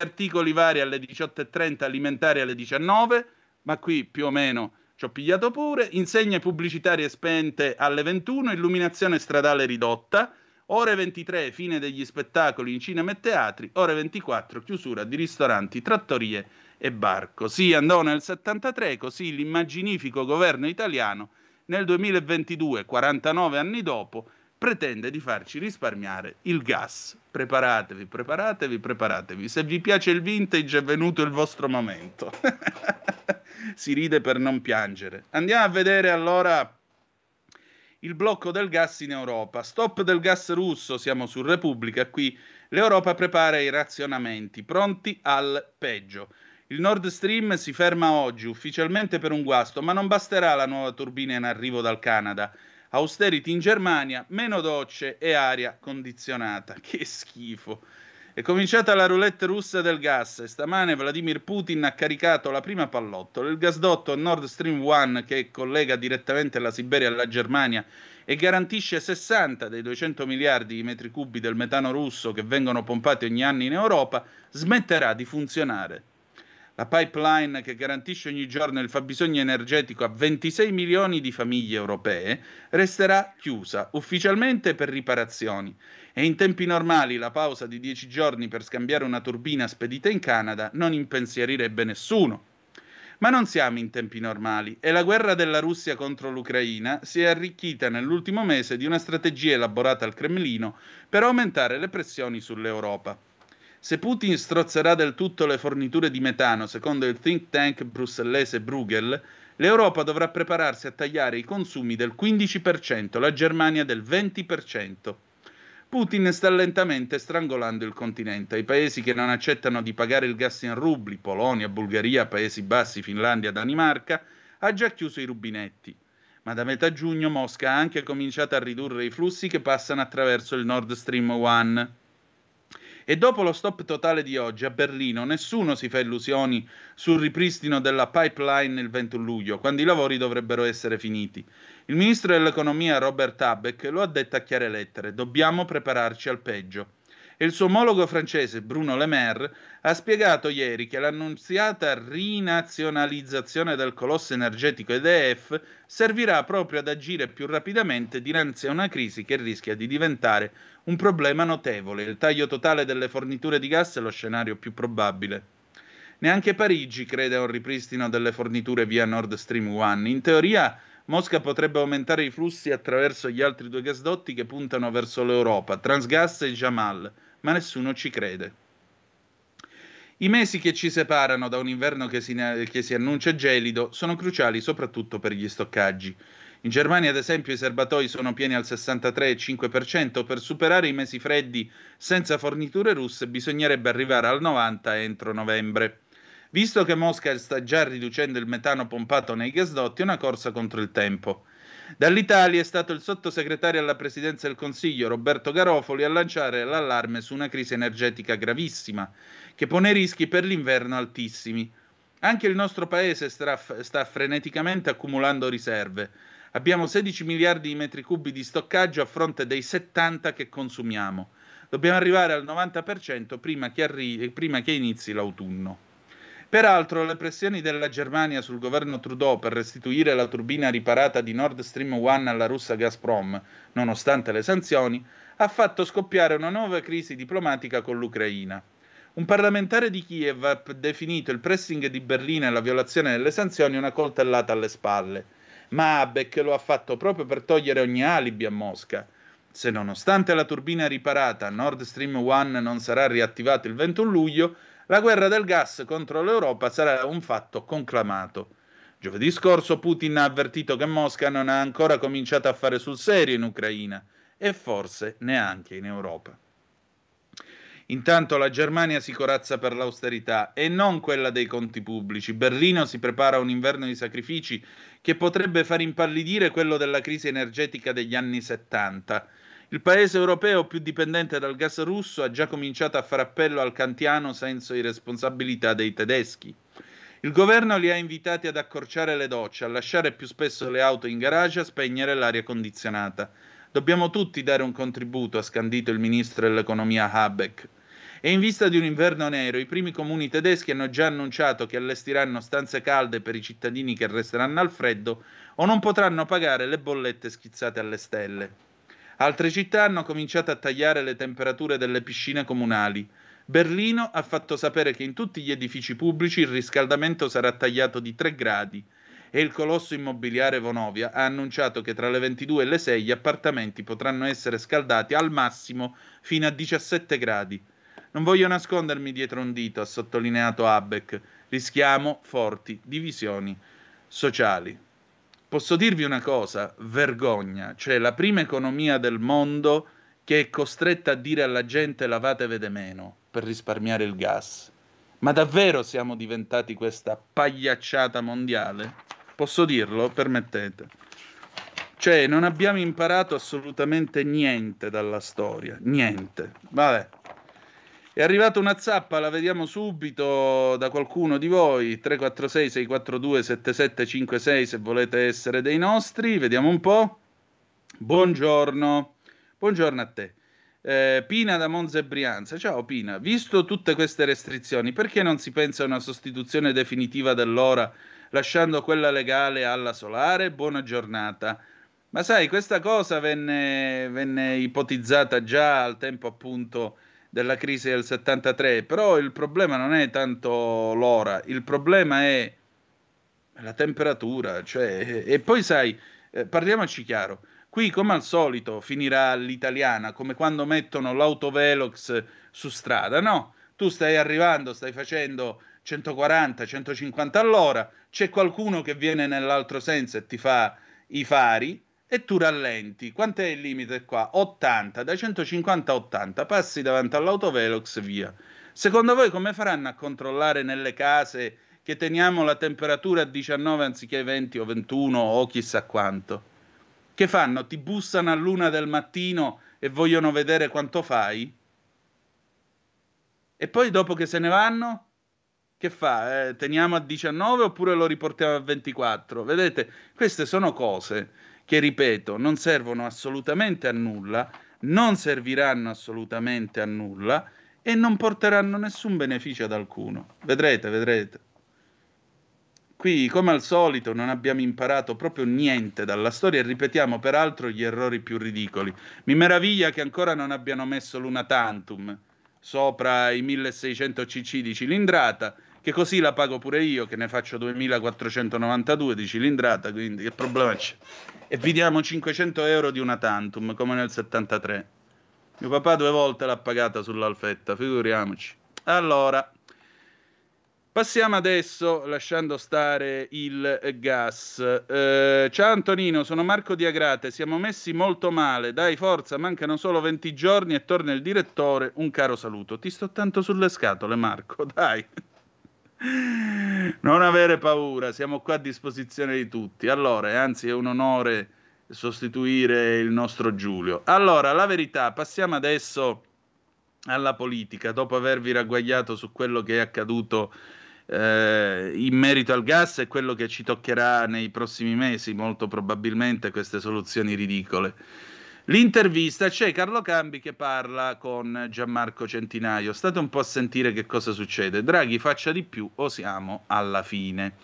articoli vari alle 18.30, alimentari alle 19, ma qui più o meno ci ho pigliato pure. Insegne pubblicitarie spente alle 21, illuminazione stradale ridotta. Ore 23, fine degli spettacoli in cinema e teatri. Ore 24, chiusura di ristoranti, trattorie e bar. Così andò nel 73, così l'immaginifico governo italiano nel 2022, 49 anni dopo, pretende di farci risparmiare il gas. Preparatevi, preparatevi, preparatevi. Se vi piace il vintage è venuto il vostro momento. si ride per non piangere. Andiamo a vedere allora il blocco del gas in Europa. Stop del gas russo, siamo su Repubblica qui. L'Europa prepara i razionamenti, pronti al peggio. Il Nord Stream si ferma oggi ufficialmente per un guasto, ma non basterà la nuova turbina in arrivo dal Canada. Austerity in Germania, meno docce e aria condizionata. Che schifo. È cominciata la roulette russa del gas e stamane Vladimir Putin ha caricato la prima pallottola. Il gasdotto Nord Stream 1 che collega direttamente la Siberia alla Germania e garantisce 60 dei 200 miliardi di metri cubi del metano russo che vengono pompati ogni anno in Europa, smetterà di funzionare. La pipeline che garantisce ogni giorno il fabbisogno energetico a 26 milioni di famiglie europee resterà chiusa ufficialmente per riparazioni e in tempi normali la pausa di 10 giorni per scambiare una turbina spedita in Canada non impensierirebbe nessuno. Ma non siamo in tempi normali e la guerra della Russia contro l'Ucraina si è arricchita nell'ultimo mese di una strategia elaborata al Cremlino per aumentare le pressioni sull'Europa. Se Putin strozzerà del tutto le forniture di metano, secondo il think tank brussellese Bruegel, l'Europa dovrà prepararsi a tagliare i consumi del 15%, la Germania del 20%. Putin sta lentamente strangolando il continente. I paesi che non accettano di pagare il gas in rubli, Polonia, Bulgaria, Paesi Bassi, Finlandia, Danimarca, ha già chiuso i rubinetti. Ma da metà giugno Mosca ha anche cominciato a ridurre i flussi che passano attraverso il Nord Stream 1. E dopo lo stop totale di oggi a Berlino, nessuno si fa illusioni sul ripristino della pipeline il 21 luglio, quando i lavori dovrebbero essere finiti. Il ministro dell'economia Robert Habeck lo ha detto a chiare lettere: dobbiamo prepararci al peggio. E il suo omologo francese Bruno Le Maire ha spiegato ieri che l'annunziata rinazionalizzazione del colosso energetico EDF servirà proprio ad agire più rapidamente dinanzi a una crisi che rischia di diventare un problema notevole. Il taglio totale delle forniture di gas è lo scenario più probabile. Neanche Parigi crede a un ripristino delle forniture via Nord Stream 1. In teoria Mosca potrebbe aumentare i flussi attraverso gli altri due gasdotti che puntano verso l'Europa, Transgas e Jamal, ma nessuno ci crede. I mesi che ci separano da un inverno che si, che si annuncia gelido sono cruciali soprattutto per gli stoccaggi. In Germania, ad esempio, i serbatoi sono pieni al 63,5%. Per superare i mesi freddi senza forniture russe bisognerebbe arrivare al 90% entro novembre. Visto che Mosca sta già riducendo il metano pompato nei gasdotti, è una corsa contro il tempo. Dall'Italia è stato il sottosegretario alla presidenza del Consiglio, Roberto Garofoli, a lanciare l'allarme su una crisi energetica gravissima, che pone rischi per l'inverno altissimi. Anche il nostro paese sta, sta freneticamente accumulando riserve. Abbiamo 16 miliardi di metri cubi di stoccaggio a fronte dei 70 che consumiamo. Dobbiamo arrivare al 90% prima che, arri- prima che inizi l'autunno. Peraltro, le pressioni della Germania sul governo Trudeau per restituire la turbina riparata di Nord Stream 1 alla russa Gazprom, nonostante le sanzioni, ha fatto scoppiare una nuova crisi diplomatica con l'Ucraina. Un parlamentare di Kiev ha definito il pressing di Berlino e la violazione delle sanzioni una coltellata alle spalle, ma Habeck lo ha fatto proprio per togliere ogni alibi a Mosca. Se nonostante la turbina riparata Nord Stream 1 non sarà riattivato il 21 luglio, la guerra del gas contro l'Europa sarà un fatto conclamato. Giovedì scorso Putin ha avvertito che Mosca non ha ancora cominciato a fare sul serio in Ucraina e forse neanche in Europa. Intanto la Germania si corazza per l'austerità e non quella dei conti pubblici. Berlino si prepara a un inverno di sacrifici che potrebbe far impallidire quello della crisi energetica degli anni 70. Il paese europeo più dipendente dal gas russo ha già cominciato a fare appello al kantiano senso di responsabilità dei tedeschi. Il governo li ha invitati ad accorciare le docce, a lasciare più spesso le auto in garage, a spegnere l'aria condizionata. Dobbiamo tutti dare un contributo, ha scandito il ministro dell'economia Habeck. E in vista di un inverno nero, i primi comuni tedeschi hanno già annunciato che allestiranno stanze calde per i cittadini che resteranno al freddo o non potranno pagare le bollette schizzate alle stelle. Altre città hanno cominciato a tagliare le temperature delle piscine comunali. Berlino ha fatto sapere che in tutti gli edifici pubblici il riscaldamento sarà tagliato di 3 gradi e il colosso immobiliare Vonovia ha annunciato che tra le 22 e le 6 gli appartamenti potranno essere scaldati al massimo fino a 17 gradi. Non voglio nascondermi dietro un dito, ha sottolineato Habeck. Rischiamo forti divisioni sociali. Posso dirvi una cosa? Vergogna. Cioè la prima economia del mondo che è costretta a dire alla gente lavatevi meno per risparmiare il gas. Ma davvero siamo diventati questa pagliacciata mondiale? Posso dirlo? Permettete. Cioè, non abbiamo imparato assolutamente niente dalla storia. Niente. Vabbè. È arrivata una zappa, la vediamo subito da qualcuno di voi, 346 642 7756 se volete essere dei nostri, vediamo un po'. Buongiorno, buongiorno a te. Eh, Pina da Monza e Brianza, ciao Pina, visto tutte queste restrizioni, perché non si pensa a una sostituzione definitiva dell'ora lasciando quella legale alla solare? Buona giornata. Ma sai, questa cosa venne, venne ipotizzata già al tempo appunto della crisi del 73, però il problema non è tanto l'ora, il problema è la temperatura, cioè, e poi sai, eh, parliamoci chiaro, qui come al solito finirà l'italiana, come quando mettono l'autovelox su strada, no? Tu stai arrivando, stai facendo 140, 150 all'ora, c'è qualcuno che viene nell'altro senso e ti fa i fari e tu rallenti. Quant'è il limite qua? 80, da 150 a 80, passi davanti all'autovelox via. Secondo voi come faranno a controllare nelle case che teniamo la temperatura a 19 anziché 20 o 21 o chissà quanto? Che fanno? Ti bussano all'una del mattino e vogliono vedere quanto fai? E poi dopo che se ne vanno? Che fa? Eh, teniamo a 19 oppure lo riportiamo a 24? Vedete, queste sono cose che, ripeto, non servono assolutamente a nulla, non serviranno assolutamente a nulla e non porteranno nessun beneficio ad alcuno. Vedrete, vedrete. Qui, come al solito, non abbiamo imparato proprio niente dalla storia e ripetiamo peraltro gli errori più ridicoli. Mi meraviglia che ancora non abbiano messo l'una tantum sopra i 1600 cc di cilindrata, che così la pago pure io, che ne faccio 2492 di cilindrata, quindi che problema c'è? E vi diamo 500 euro di una tantum, come nel 73. Mio papà due volte l'ha pagata sull'alfetta, figuriamoci. Allora, passiamo adesso, lasciando stare il gas. Eh, ciao Antonino, sono Marco di Agrate, siamo messi molto male. Dai, forza, mancano solo 20 giorni e torna il direttore. Un caro saluto. Ti sto tanto sulle scatole, Marco, dai. Non avere paura, siamo qua a disposizione di tutti. Allora, e anzi è un onore sostituire il nostro Giulio. Allora, la verità, passiamo adesso alla politica, dopo avervi ragguagliato su quello che è accaduto eh, in merito al gas e quello che ci toccherà nei prossimi mesi, molto probabilmente queste soluzioni ridicole. L'intervista c'è Carlo Cambi che parla con Gianmarco Centinaio. State un po' a sentire che cosa succede. Draghi faccia di più o siamo alla fine.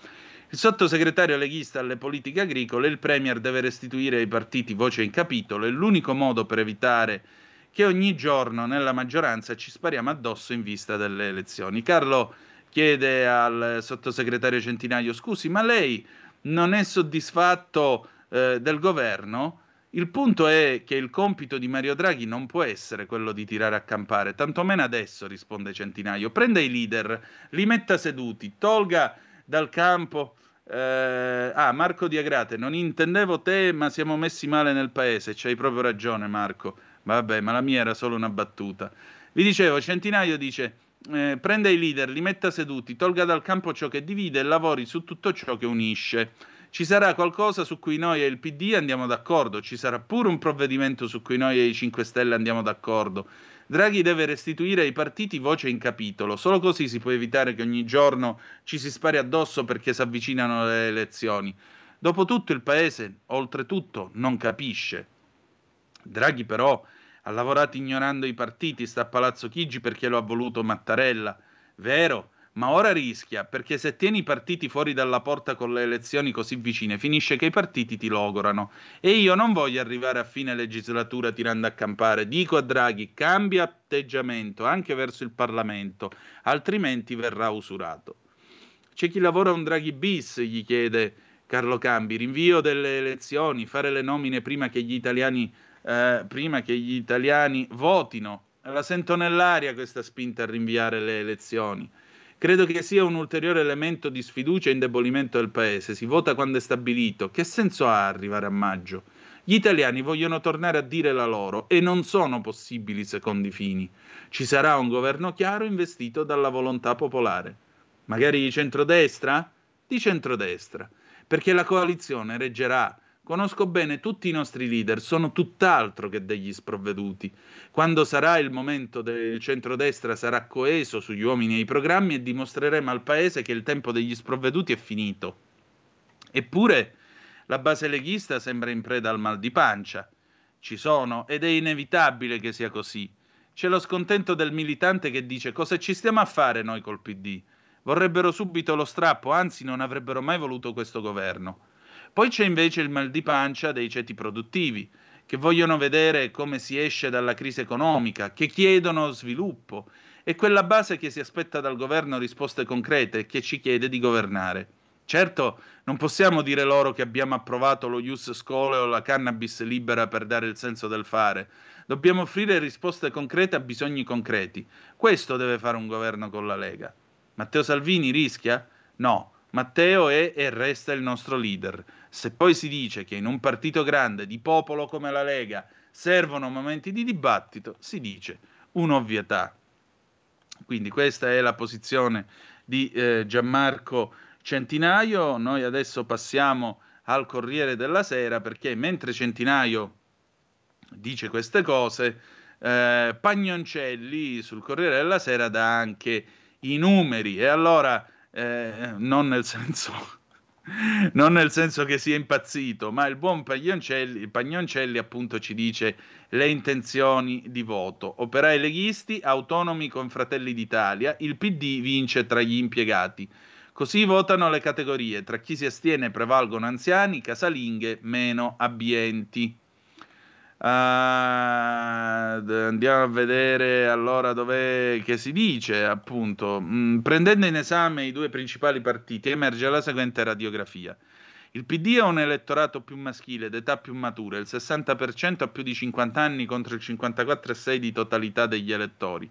Il sottosegretario leghista alle politiche agricole, il Premier deve restituire ai partiti voce in capitolo. È l'unico modo per evitare che ogni giorno nella maggioranza ci spariamo addosso in vista delle elezioni. Carlo chiede al sottosegretario Centinaio, scusi, ma lei non è soddisfatto eh, del governo? Il punto è che il compito di Mario Draghi non può essere quello di tirare a campare, tantomeno adesso, risponde Centinaio. Prenda i leader, li metta seduti, tolga dal campo. Eh, ah, Marco di Agrate, non intendevo te, ma siamo messi male nel paese. C'hai proprio ragione, Marco. Vabbè, ma la mia era solo una battuta. Vi dicevo, Centinaio dice: eh, prenda i leader, li metta seduti, tolga dal campo ciò che divide e lavori su tutto ciò che unisce. Ci sarà qualcosa su cui noi e il PD andiamo d'accordo, ci sarà pure un provvedimento su cui noi e i 5 Stelle andiamo d'accordo. Draghi deve restituire ai partiti voce in capitolo, solo così si può evitare che ogni giorno ci si spari addosso perché si avvicinano le elezioni. Dopotutto il Paese, oltretutto, non capisce. Draghi però ha lavorato ignorando i partiti, sta a Palazzo Chigi perché lo ha voluto Mattarella. Vero, ma ora rischia, perché se tieni i partiti fuori dalla porta con le elezioni così vicine, finisce che i partiti ti logorano. E io non voglio arrivare a fine legislatura tirando a campare. Dico a Draghi, cambia atteggiamento anche verso il Parlamento, altrimenti verrà usurato. C'è chi lavora un Draghi bis, gli chiede Carlo Cambi, rinvio delle elezioni, fare le nomine prima che gli italiani, eh, prima che gli italiani votino. La sento nell'aria questa spinta a rinviare le elezioni. Credo che sia un ulteriore elemento di sfiducia e indebolimento del paese. Si vota quando è stabilito. Che senso ha arrivare a maggio? Gli italiani vogliono tornare a dire la loro e non sono possibili secondi fini. Ci sarà un governo chiaro investito dalla volontà popolare. Magari di centrodestra? Di centrodestra. Perché la coalizione reggerà Conosco bene tutti i nostri leader, sono tutt'altro che degli sprovveduti. Quando sarà il momento del centrodestra sarà coeso sugli uomini e i programmi e dimostreremo al paese che il tempo degli sprovveduti è finito. Eppure la base leghista sembra in preda al mal di pancia. Ci sono ed è inevitabile che sia così. C'è lo scontento del militante che dice cosa ci stiamo a fare noi col PD? Vorrebbero subito lo strappo, anzi non avrebbero mai voluto questo governo. Poi c'è invece il mal di pancia dei ceti produttivi, che vogliono vedere come si esce dalla crisi economica, che chiedono sviluppo, e quella base che si aspetta dal governo risposte concrete e che ci chiede di governare. Certo, non possiamo dire loro che abbiamo approvato lo Ius Schole o la cannabis libera per dare il senso del fare. Dobbiamo offrire risposte concrete a bisogni concreti. Questo deve fare un governo con la Lega. Matteo Salvini rischia? No, Matteo è e resta il nostro leader. Se poi si dice che in un partito grande di popolo come la Lega servono momenti di dibattito, si dice un'ovvietà. Quindi questa è la posizione di eh, Gianmarco Centinaio. Noi adesso passiamo al Corriere della Sera perché mentre Centinaio dice queste cose, eh, Pagnoncelli sul Corriere della Sera dà anche i numeri e allora eh, non nel senso non nel senso che sia impazzito, ma il buon Pagnoncelli, Pagnoncelli appunto ci dice le intenzioni di voto. Operai leghisti, autonomi con Fratelli d'Italia, il PD vince tra gli impiegati. Così votano le categorie, tra chi si astiene prevalgono anziani, casalinghe meno abbienti. D- andiamo a vedere allora dov'è che si dice appunto. Mm, prendendo in esame i due principali partiti emerge la seguente radiografia. Il PD ha un elettorato più maschile d'età più matura il 60% ha più di 50 anni contro il 54,6% di totalità degli elettori.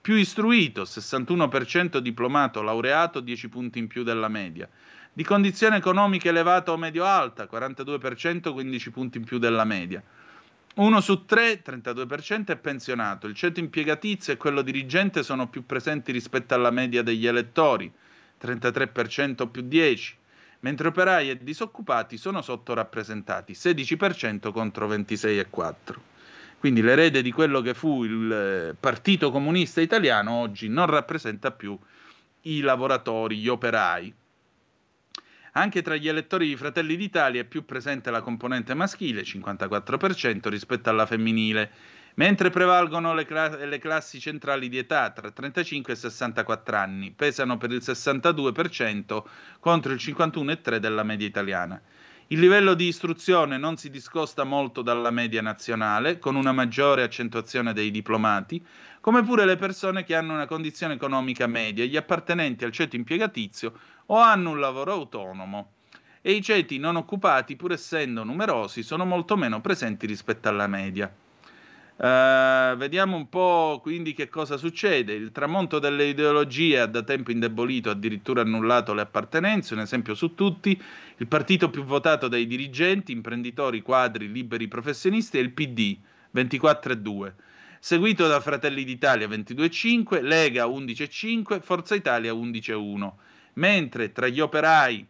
Più istruito 61% diplomato laureato 10 punti in più della media. Di condizione economica elevata o medio alta 42% 15 punti in più della media uno su tre, 32%, è pensionato. Il ceto impiegatizio e quello dirigente sono più presenti rispetto alla media degli elettori, 33% più 10, mentre operai e disoccupati sono sottorappresentati, 16% contro 26,4. Quindi l'erede di quello che fu il eh, Partito Comunista Italiano oggi non rappresenta più i lavoratori, gli operai. Anche tra gli elettori di Fratelli d'Italia è più presente la componente maschile, 54%, rispetto alla femminile, mentre prevalgono le, cla- le classi centrali di età tra 35 e 64 anni, pesano per il 62% contro il 51,3% della media italiana. Il livello di istruzione non si discosta molto dalla media nazionale, con una maggiore accentuazione dei diplomati, come pure le persone che hanno una condizione economica media, gli appartenenti al ceto impiegatizio o hanno un lavoro autonomo. E i ceti non occupati, pur essendo numerosi, sono molto meno presenti rispetto alla media. Uh, vediamo un po' quindi che cosa succede. Il tramonto delle ideologie ha da tempo indebolito, addirittura annullato le appartenenze. Un esempio su tutti: il partito più votato dai dirigenti, imprenditori, quadri, liberi professionisti è il PD, 24,2, seguito da Fratelli d'Italia 22,5, Lega 11,5, Forza Italia 11,1. Mentre tra gli operai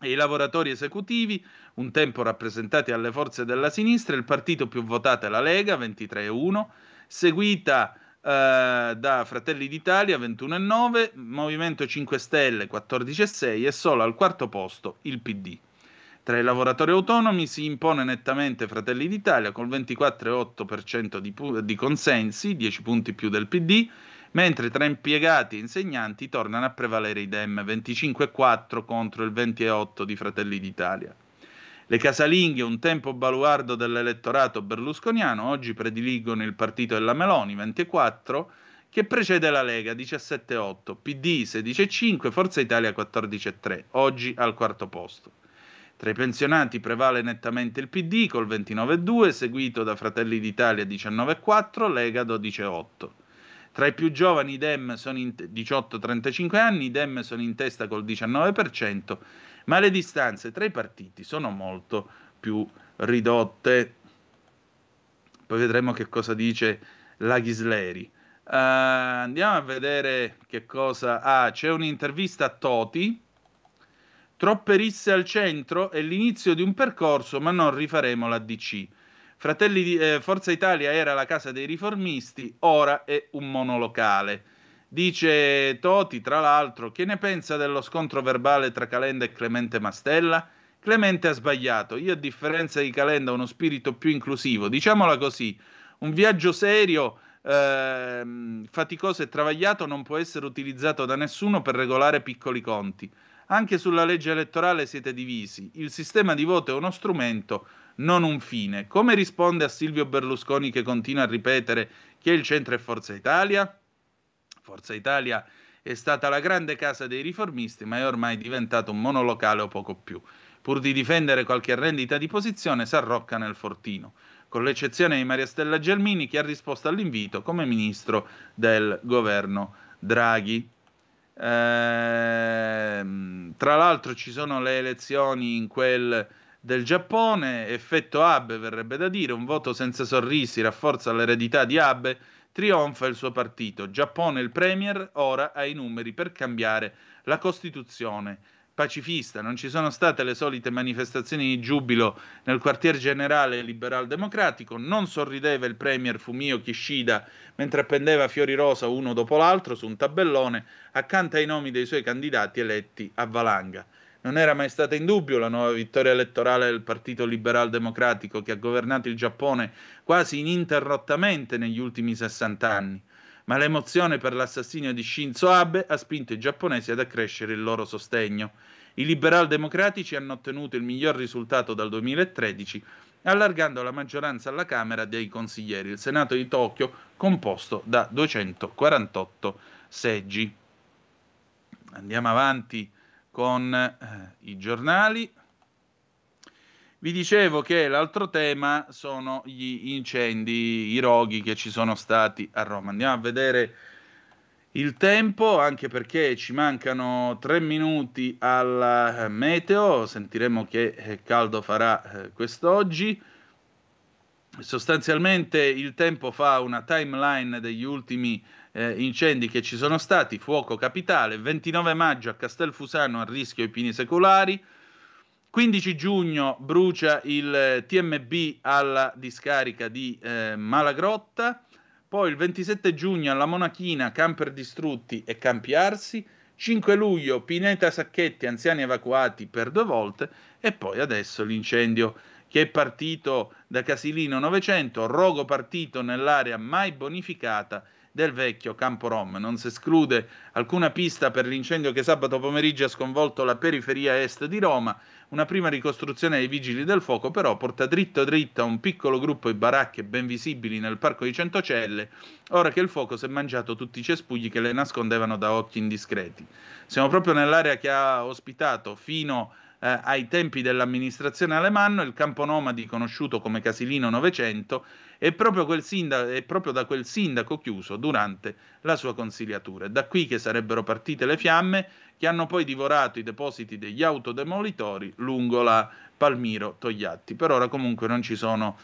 e i lavoratori esecutivi, un tempo rappresentati alle forze della sinistra, il partito più votato è la Lega, 23,1, seguita eh, da Fratelli d'Italia, 21,9, Movimento 5 Stelle, 14,6 e solo al quarto posto il PD. Tra i lavoratori autonomi si impone nettamente Fratelli d'Italia col 24,8% di, pu- di consensi, 10 punti più del PD, mentre tra impiegati e insegnanti tornano a prevalere i Dem 25,4 contro il 28 di Fratelli d'Italia. Le casalinghe, un tempo baluardo dell'elettorato berlusconiano, oggi prediligono il partito della Meloni 24, che precede la Lega 17,8, PD 16,5, Forza Italia 14,3, oggi al quarto posto. Tra i pensionati prevale nettamente il PD col 29,2, seguito da Fratelli d'Italia 19,4, Lega 12,8. Tra i più giovani i Dem sono in 18-35 anni, i Dem sono in testa col 19%, ma le distanze tra i partiti sono molto più ridotte. Poi vedremo che cosa dice la Ghisleri. Uh, andiamo a vedere che cosa... Ah, c'è un'intervista a Toti. Troppe risse al centro è l'inizio di un percorso, ma non rifaremo la DC. Fratelli di eh, Forza Italia era la casa dei riformisti, ora è un monolocale. Dice Toti, tra l'altro, che ne pensa dello scontro verbale tra Calenda e Clemente Mastella? Clemente ha sbagliato. Io, a differenza di Calenda, ho uno spirito più inclusivo. Diciamola così: un viaggio serio, ehm, faticoso e travagliato non può essere utilizzato da nessuno per regolare piccoli conti. Anche sulla legge elettorale siete divisi. Il sistema di voto è uno strumento, non un fine. Come risponde a Silvio Berlusconi che continua a ripetere che il centro è Forza Italia? Forza Italia è stata la grande casa dei riformisti, ma è ormai diventato un monolocale o poco più. Pur di difendere qualche rendita di posizione, si arrocca nel fortino, con l'eccezione di Maria Stella Gelmini, che ha risposto all'invito come ministro del governo Draghi. Ehm, tra l'altro ci sono le elezioni in quel del Giappone, effetto Abe verrebbe da dire, un voto senza sorrisi rafforza l'eredità di Abe, trionfa il suo partito. Giappone il premier ora ha i numeri per cambiare la Costituzione pacifista, non ci sono state le solite manifestazioni di giubilo nel quartier generale liberal democratico, non sorrideva il premier Fumio Kishida mentre appendeva fiori rosa uno dopo l'altro su un tabellone accanto ai nomi dei suoi candidati eletti a valanga. Non era mai stata in dubbio la nuova vittoria elettorale del Partito Liberal Democratico che ha governato il Giappone quasi ininterrottamente negli ultimi 60 anni ma l'emozione per l'assassinio di Shinzo Abe ha spinto i giapponesi ad accrescere il loro sostegno. I liberal democratici hanno ottenuto il miglior risultato dal 2013, allargando la maggioranza alla Camera dei consiglieri, il Senato di Tokyo composto da 248 seggi. Andiamo avanti con eh, i giornali. Vi dicevo che l'altro tema sono gli incendi, i roghi che ci sono stati a Roma. Andiamo a vedere il tempo, anche perché ci mancano tre minuti al meteo, sentiremo che caldo farà eh, quest'oggi. Sostanzialmente il tempo fa una timeline degli ultimi eh, incendi che ci sono stati, fuoco capitale, 29 maggio a Castelfusano a rischio i pini secolari, 15 giugno brucia il TMB alla discarica di eh, Malagrotta, poi il 27 giugno alla Monachina camper distrutti e campi arsi, 5 luglio Pineta Sacchetti anziani evacuati per due volte e poi adesso l'incendio che è partito da Casilino 900, rogo partito nell'area mai bonificata del vecchio Campo Rom. Non si esclude alcuna pista per l'incendio che sabato pomeriggio ha sconvolto la periferia est di Roma. Una prima ricostruzione dei vigili del fuoco però porta dritto dritto a un piccolo gruppo di baracche ben visibili nel parco di Centocelle, ora che il fuoco si è mangiato tutti i cespugli che le nascondevano da occhi indiscreti. Siamo proprio nell'area che ha ospitato fino eh, ai tempi dell'amministrazione Alemanno il campo nomadi conosciuto come Casilino 900 è proprio, sindaco, è proprio da quel sindaco chiuso durante la sua consigliatura. È da qui che sarebbero partite le fiamme che hanno poi divorato i depositi degli autodemolitori lungo la Palmiro Togliatti. Per ora comunque non ci sono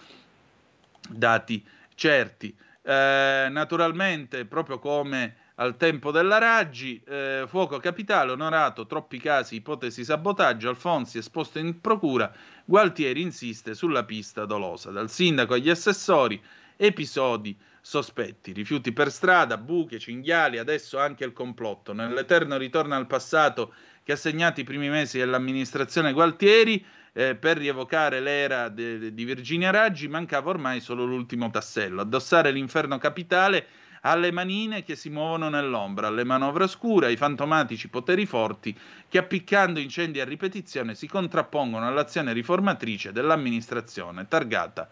dati certi. Eh, naturalmente, proprio come al tempo della Raggi, eh, fuoco capitale, onorato, troppi casi, ipotesi sabotaggio, Alfonsi esposto in procura, Gualtieri insiste sulla pista dolosa. Dal sindaco agli assessori, episodi sospetti, rifiuti per strada, buche, cinghiali, adesso anche il complotto. Nell'eterno ritorno al passato che ha segnato i primi mesi dell'amministrazione Gualtieri, eh, per rievocare l'era de- de- di Virginia Raggi, mancava ormai solo l'ultimo tassello, addossare l'inferno capitale alle manine che si muovono nell'ombra, alle manovre oscure, ai fantomatici poteri forti che appiccando incendi a ripetizione si contrappongono all'azione riformatrice dell'amministrazione targata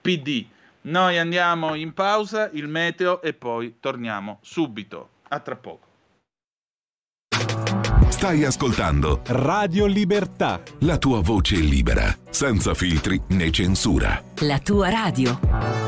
PD. Noi andiamo in pausa, il meteo e poi torniamo subito. A tra poco. Stai ascoltando Radio Libertà. la tua voce libera, senza filtri né censura. La tua radio.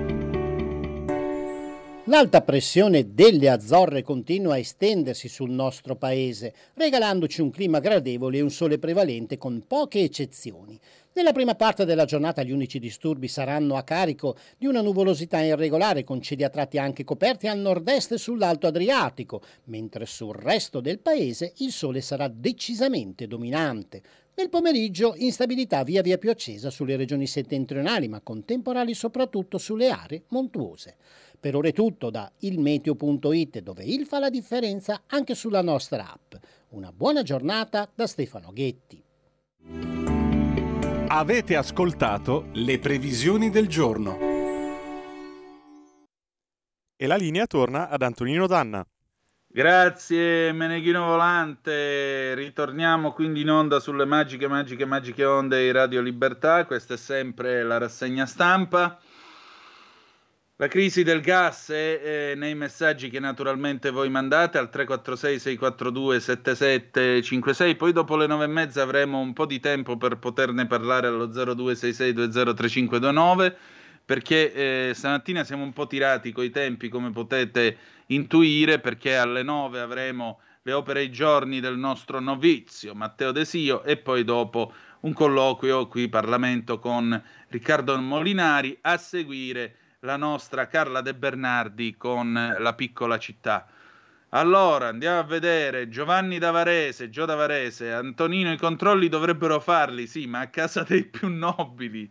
L'alta pressione delle Azzorre continua a estendersi sul nostro paese, regalandoci un clima gradevole e un sole prevalente con poche eccezioni. Nella prima parte della giornata gli unici disturbi saranno a carico di una nuvolosità irregolare con cieli a tratti anche coperti al nord-est e sull'Alto Adriatico, mentre sul resto del paese il sole sarà decisamente dominante. Nel pomeriggio instabilità via via più accesa sulle regioni settentrionali, ma con temporali soprattutto sulle aree montuose. Per ora è tutto da ilmeteo.it dove il fa la differenza anche sulla nostra app. Una buona giornata da Stefano Ghetti. Avete ascoltato le previsioni del giorno. E la linea torna ad Antonino Danna. Grazie Meneghino Volante, ritorniamo quindi in onda sulle magiche, magiche, magiche onde di Radio Libertà, questa è sempre la rassegna stampa. La crisi del gas è, è nei messaggi che naturalmente voi mandate al 346-642-7756, poi dopo le nove e mezza avremo un po' di tempo per poterne parlare allo 0266203529 perché eh, stamattina siamo un po' tirati coi tempi come potete intuire perché alle 9 avremo le opere e i giorni del nostro novizio Matteo Desio e poi dopo un colloquio qui in Parlamento con Riccardo Molinari a seguire la nostra Carla De Bernardi con la piccola città. Allora andiamo a vedere Giovanni Davarese, Gio Davarese, Antonino i controlli dovrebbero farli, sì, ma a casa dei più nobili.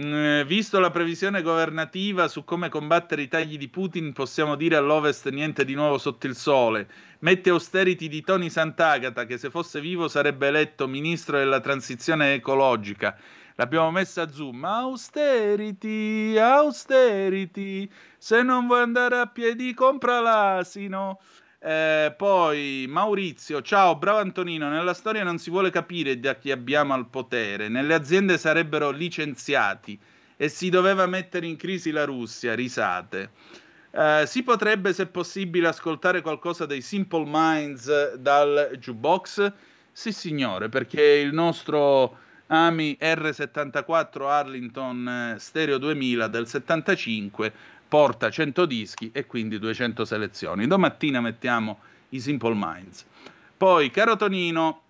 Mm, visto la previsione governativa su come combattere i tagli di Putin, possiamo dire all'Ovest niente di nuovo sotto il sole. Mette austerity di Tony Sant'Agata, che se fosse vivo sarebbe eletto ministro della transizione ecologica. L'abbiamo messa a zoom. Austerity, austerity. Se non vuoi andare a piedi, compra l'asino. Eh, poi Maurizio, ciao, bravo Antonino. Nella storia non si vuole capire da chi abbiamo al potere. Nelle aziende sarebbero licenziati e si doveva mettere in crisi la Russia. Risate. Eh, si potrebbe, se possibile, ascoltare qualcosa dei Simple Minds dal jukebox? Sì, signore, perché il nostro Ami R74 Arlington eh, Stereo 2000 del 75 porta 100 dischi e quindi 200 selezioni. Domattina mettiamo i Simple Minds. Poi, caro Tonino,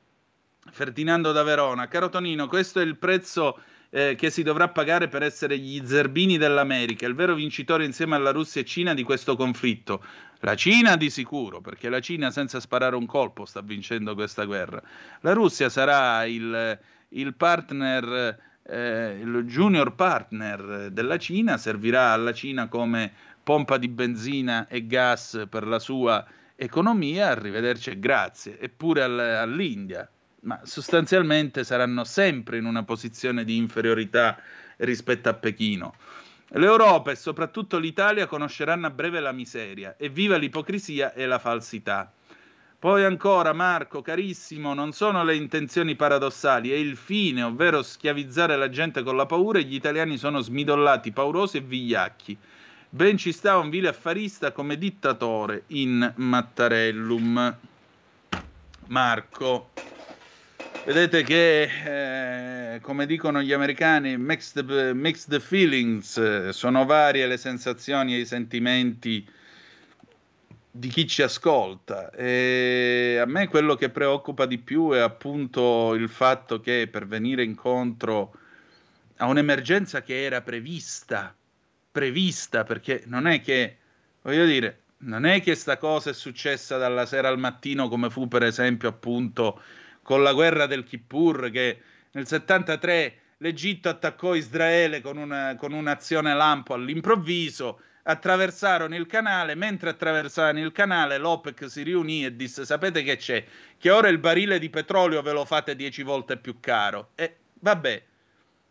Ferdinando da Verona, caro Tonino, questo è il prezzo eh, che si dovrà pagare per essere gli zerbini dell'America, il vero vincitore insieme alla Russia e Cina di questo conflitto. La Cina di sicuro, perché la Cina senza sparare un colpo sta vincendo questa guerra. La Russia sarà il, il partner eh, il junior partner della Cina servirà alla Cina come pompa di benzina e gas per la sua economia, arrivederci e grazie, eppure all- all'India, ma sostanzialmente saranno sempre in una posizione di inferiorità rispetto a Pechino. L'Europa e soprattutto l'Italia conosceranno a breve la miseria e viva l'ipocrisia e la falsità. Poi ancora, Marco, carissimo, non sono le intenzioni paradossali, è il fine, ovvero schiavizzare la gente con la paura e gli italiani sono smidollati, paurosi e vigliacchi. Ben ci sta un vile affarista come dittatore in Mattarellum. Marco. Vedete che, eh, come dicono gli americani, mixed, mixed feelings, eh, sono varie le sensazioni e i sentimenti di chi ci ascolta. E a me quello che preoccupa di più è appunto il fatto che per venire incontro a un'emergenza che era prevista, prevista, perché non è che, voglio dire, non è che sta cosa è successa dalla sera al mattino come fu per esempio appunto con la guerra del Kippur che nel 73 l'Egitto attaccò Israele con, una, con un'azione lampo all'improvviso attraversarono il canale, mentre attraversavano il canale l'OPEC si riunì e disse sapete che c'è? Che ora il barile di petrolio ve lo fate dieci volte più caro. E vabbè,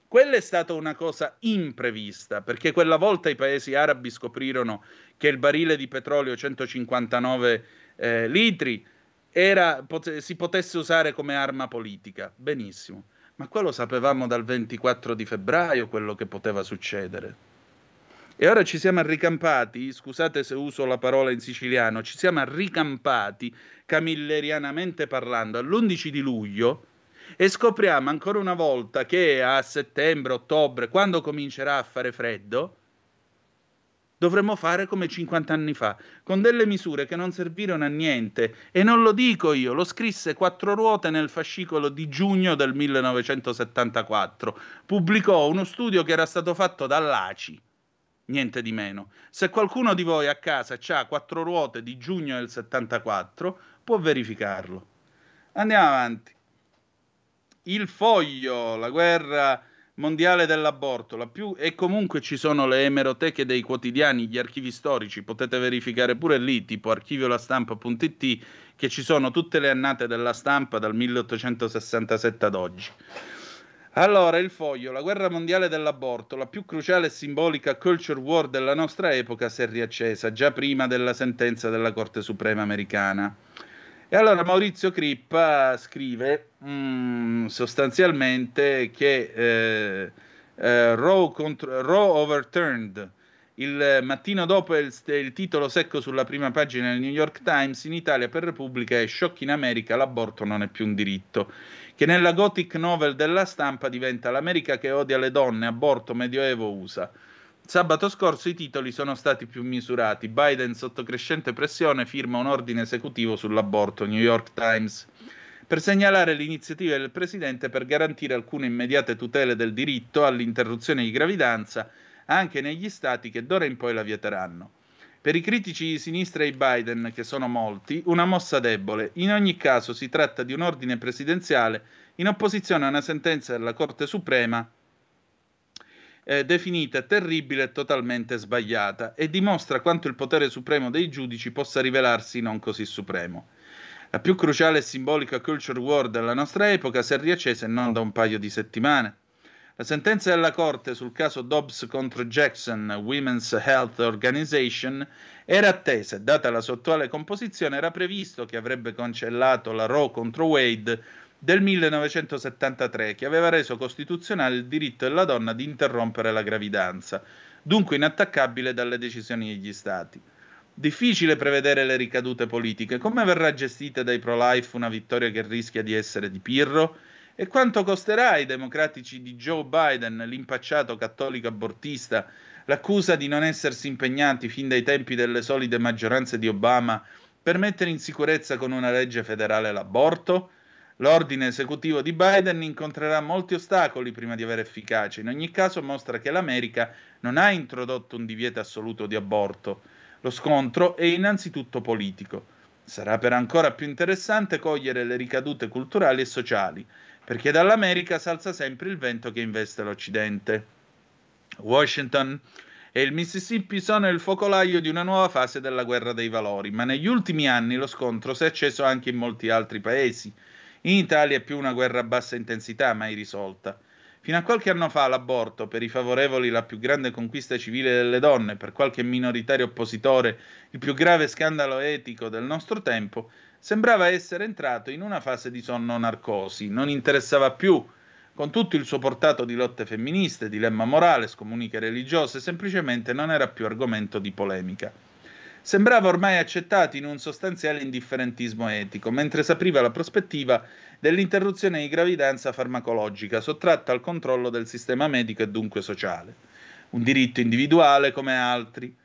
quella è stata una cosa imprevista, perché quella volta i paesi arabi scoprirono che il barile di petrolio 159 eh, litri era, pot- si potesse usare come arma politica. Benissimo. Ma quello sapevamo dal 24 di febbraio quello che poteva succedere. E ora ci siamo arricampati, scusate se uso la parola in siciliano, ci siamo arricampati camillerianamente parlando all'11 di luglio E scopriamo ancora una volta che a settembre, ottobre, quando comincerà a fare freddo, dovremmo fare come 50 anni fa, con delle misure che non servirono a niente. E non lo dico io, lo scrisse Quattro Ruote nel fascicolo di giugno del 1974. Pubblicò uno studio che era stato fatto dall'ACI, niente di meno. Se qualcuno di voi a casa ha Quattro Ruote di giugno del 74, può verificarlo. Andiamo avanti. Il foglio, la guerra mondiale dell'aborto, la più... e comunque ci sono le emeroteche dei quotidiani, gli archivi storici, potete verificare pure lì, tipo archiviolastampa.it, che ci sono tutte le annate della stampa dal 1867 ad oggi. Allora, il foglio, la guerra mondiale dell'aborto, la più cruciale e simbolica culture war della nostra epoca, si è riaccesa già prima della sentenza della Corte Suprema americana. E allora Maurizio Crippa scrive mm, sostanzialmente che eh, eh, Roe, contro, Roe overturned il mattino dopo il, il, titolo secco sulla prima pagina del New York Times in Italia per Repubblica è shock in America l'aborto non è più un diritto. Che nella gothic novel della stampa diventa l'America che odia le donne aborto medioevo USA. Sabato scorso i titoli sono stati più misurati. Biden sotto crescente pressione firma un ordine esecutivo sull'aborto, New York Times, per segnalare l'iniziativa del presidente per garantire alcune immediate tutele del diritto all'interruzione di gravidanza anche negli stati che d'ora in poi la vieteranno. Per i critici di sinistra e Biden, che sono molti, una mossa debole. In ogni caso si tratta di un ordine presidenziale in opposizione a una sentenza della Corte Suprema eh, definita terribile e totalmente sbagliata e dimostra quanto il potere supremo dei giudici possa rivelarsi non così supremo. La più cruciale e simbolica culture war della nostra epoca si è riaccesa non da un paio di settimane. La sentenza della Corte sul caso Dobbs contro Jackson Women's Health Organization era attesa e, data la sua attuale composizione, era previsto che avrebbe cancellato la Roe contro Wade del 1973 che aveva reso costituzionale il diritto della donna di interrompere la gravidanza, dunque inattaccabile dalle decisioni degli Stati. Difficile prevedere le ricadute politiche. Come verrà gestita dai pro-life una vittoria che rischia di essere di Pirro? E quanto costerà ai democratici di Joe Biden, l'impacciato cattolico abortista, l'accusa di non essersi impegnati fin dai tempi delle solide maggioranze di Obama per mettere in sicurezza con una legge federale l'aborto? L'ordine esecutivo di Biden incontrerà molti ostacoli prima di avere efficacia. In ogni caso mostra che l'America non ha introdotto un divieto assoluto di aborto. Lo scontro è innanzitutto politico. Sarà per ancora più interessante cogliere le ricadute culturali e sociali, perché dall'America salza sempre il vento che investe l'Occidente. Washington e il Mississippi sono il focolaio di una nuova fase della guerra dei valori, ma negli ultimi anni lo scontro si è acceso anche in molti altri paesi. In Italia è più una guerra a bassa intensità, mai risolta. Fino a qualche anno fa l'aborto, per i favorevoli la più grande conquista civile delle donne, per qualche minoritario oppositore il più grave scandalo etico del nostro tempo, sembrava essere entrato in una fase di sonno narcosi, non interessava più, con tutto il suo portato di lotte femministe, dilemma morale, scomuniche religiose, semplicemente non era più argomento di polemica sembrava ormai accettato in un sostanziale indifferentismo etico, mentre si apriva la prospettiva dell'interruzione di gravidanza farmacologica, sottratta al controllo del sistema medico e dunque sociale. Un diritto individuale come altri.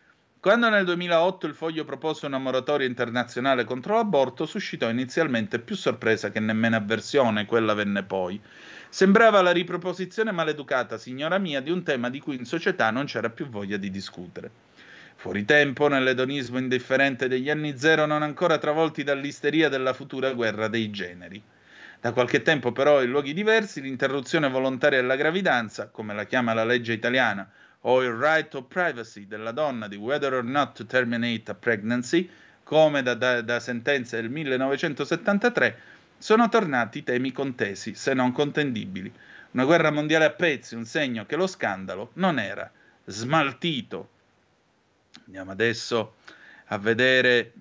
Quando nel 2008 il Foglio propose una moratoria internazionale contro l'aborto, suscitò inizialmente più sorpresa che nemmeno avversione, quella venne poi. Sembrava la riproposizione maleducata, signora mia, di un tema di cui in società non c'era più voglia di discutere. Fuori tempo, nell'edonismo indifferente degli anni zero, non ancora travolti dall'isteria della futura guerra dei generi. Da qualche tempo, però, in luoghi diversi, l'interruzione volontaria della gravidanza, come la chiama la legge italiana, o il right of privacy della donna di whether or not to terminate a pregnancy, come da, da, da sentenze del 1973, sono tornati temi contesi, se non contendibili. Una guerra mondiale a pezzi, un segno che lo scandalo non era smaltito Andiamo adesso a vedere,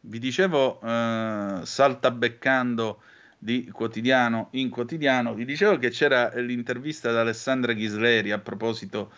vi dicevo, eh, saltabeccando di quotidiano in quotidiano, vi dicevo che c'era l'intervista ad Alessandra Ghisleri a proposito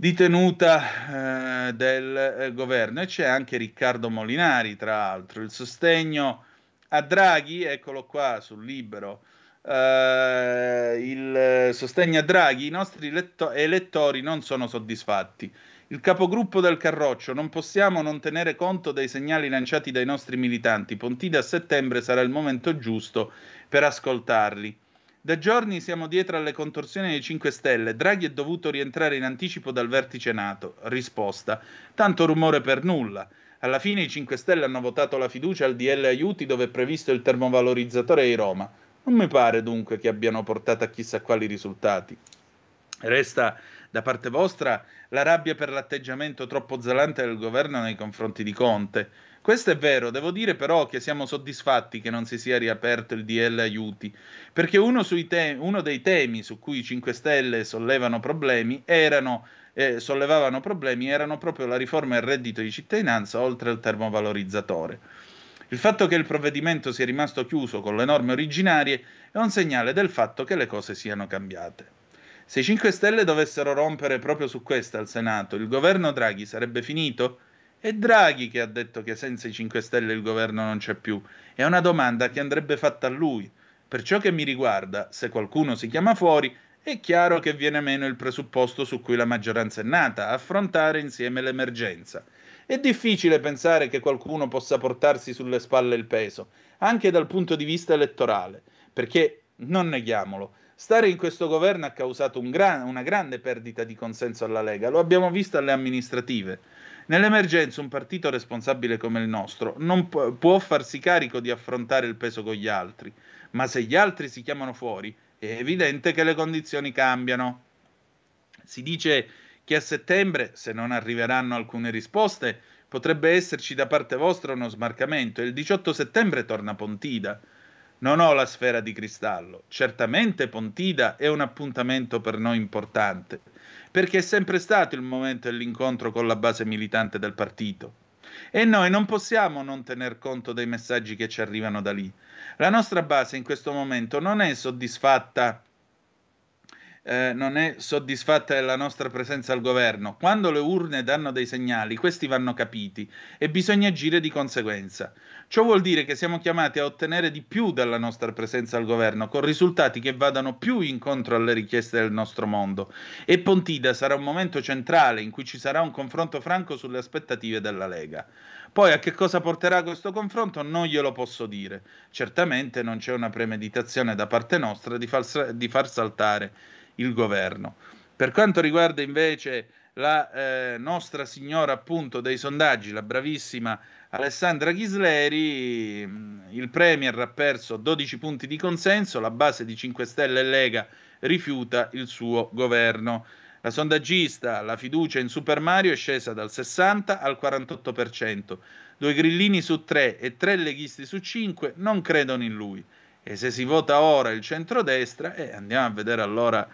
di tenuta eh, del eh, governo e c'è anche Riccardo Molinari, tra l'altro, il sostegno a Draghi, eccolo qua sul libero, eh, il sostegno a Draghi, i nostri letto- elettori non sono soddisfatti. Il capogruppo del Carroccio, non possiamo non tenere conto dei segnali lanciati dai nostri militanti. Pontida a settembre sarà il momento giusto per ascoltarli. Da giorni siamo dietro alle contorsioni dei 5 Stelle. Draghi è dovuto rientrare in anticipo dal vertice NATO. Risposta: tanto rumore per nulla. Alla fine i 5 Stelle hanno votato la fiducia al DL Aiuti dove è previsto il termovalorizzatore di Roma. Non mi pare dunque che abbiano portato a chissà quali risultati. Resta da parte vostra la rabbia per l'atteggiamento troppo zelante del governo nei confronti di Conte. Questo è vero, devo dire però che siamo soddisfatti che non si sia riaperto il DL aiuti, perché uno, te- uno dei temi su cui i 5 Stelle sollevano problemi erano, eh, sollevavano problemi erano proprio la riforma del reddito di cittadinanza oltre al termovalorizzatore. Il fatto che il provvedimento sia rimasto chiuso con le norme originarie è un segnale del fatto che le cose siano cambiate. Se i 5 Stelle dovessero rompere proprio su questa al Senato, il governo Draghi sarebbe finito? È Draghi che ha detto che senza i 5 Stelle il governo non c'è più. È una domanda che andrebbe fatta a lui. Per ciò che mi riguarda, se qualcuno si chiama fuori, è chiaro che viene meno il presupposto su cui la maggioranza è nata, affrontare insieme l'emergenza. È difficile pensare che qualcuno possa portarsi sulle spalle il peso, anche dal punto di vista elettorale, perché, non neghiamolo, Stare in questo governo ha causato un gran, una grande perdita di consenso alla Lega, lo abbiamo visto alle amministrative. Nell'emergenza un partito responsabile come il nostro non pu- può farsi carico di affrontare il peso con gli altri, ma se gli altri si chiamano fuori è evidente che le condizioni cambiano. Si dice che a settembre, se non arriveranno alcune risposte, potrebbe esserci da parte vostra uno smarcamento e il 18 settembre torna Pontida. Non ho la sfera di cristallo. Certamente Pontida è un appuntamento per noi importante, perché è sempre stato il momento dell'incontro con la base militante del partito. E noi non possiamo non tener conto dei messaggi che ci arrivano da lì. La nostra base in questo momento non è soddisfatta eh, non è soddisfatta della nostra presenza al governo. Quando le urne danno dei segnali, questi vanno capiti e bisogna agire di conseguenza. Ciò vuol dire che siamo chiamati a ottenere di più dalla nostra presenza al governo, con risultati che vadano più incontro alle richieste del nostro mondo. E Pontida sarà un momento centrale in cui ci sarà un confronto franco sulle aspettative della Lega. Poi a che cosa porterà questo confronto non glielo posso dire. Certamente non c'è una premeditazione da parte nostra di far, di far saltare il governo. Per quanto riguarda invece la eh, nostra signora appunto dei sondaggi, la bravissima Alessandra Ghisleri, il Premier ha perso 12 punti di consenso, la base di 5 Stelle e Lega rifiuta il suo governo. La sondaggista, la fiducia in Super Mario è scesa dal 60 al 48%. Due grillini su tre e tre leghisti su cinque non credono in lui. E se si vota ora il centrodestra, eh, andiamo a vedere allora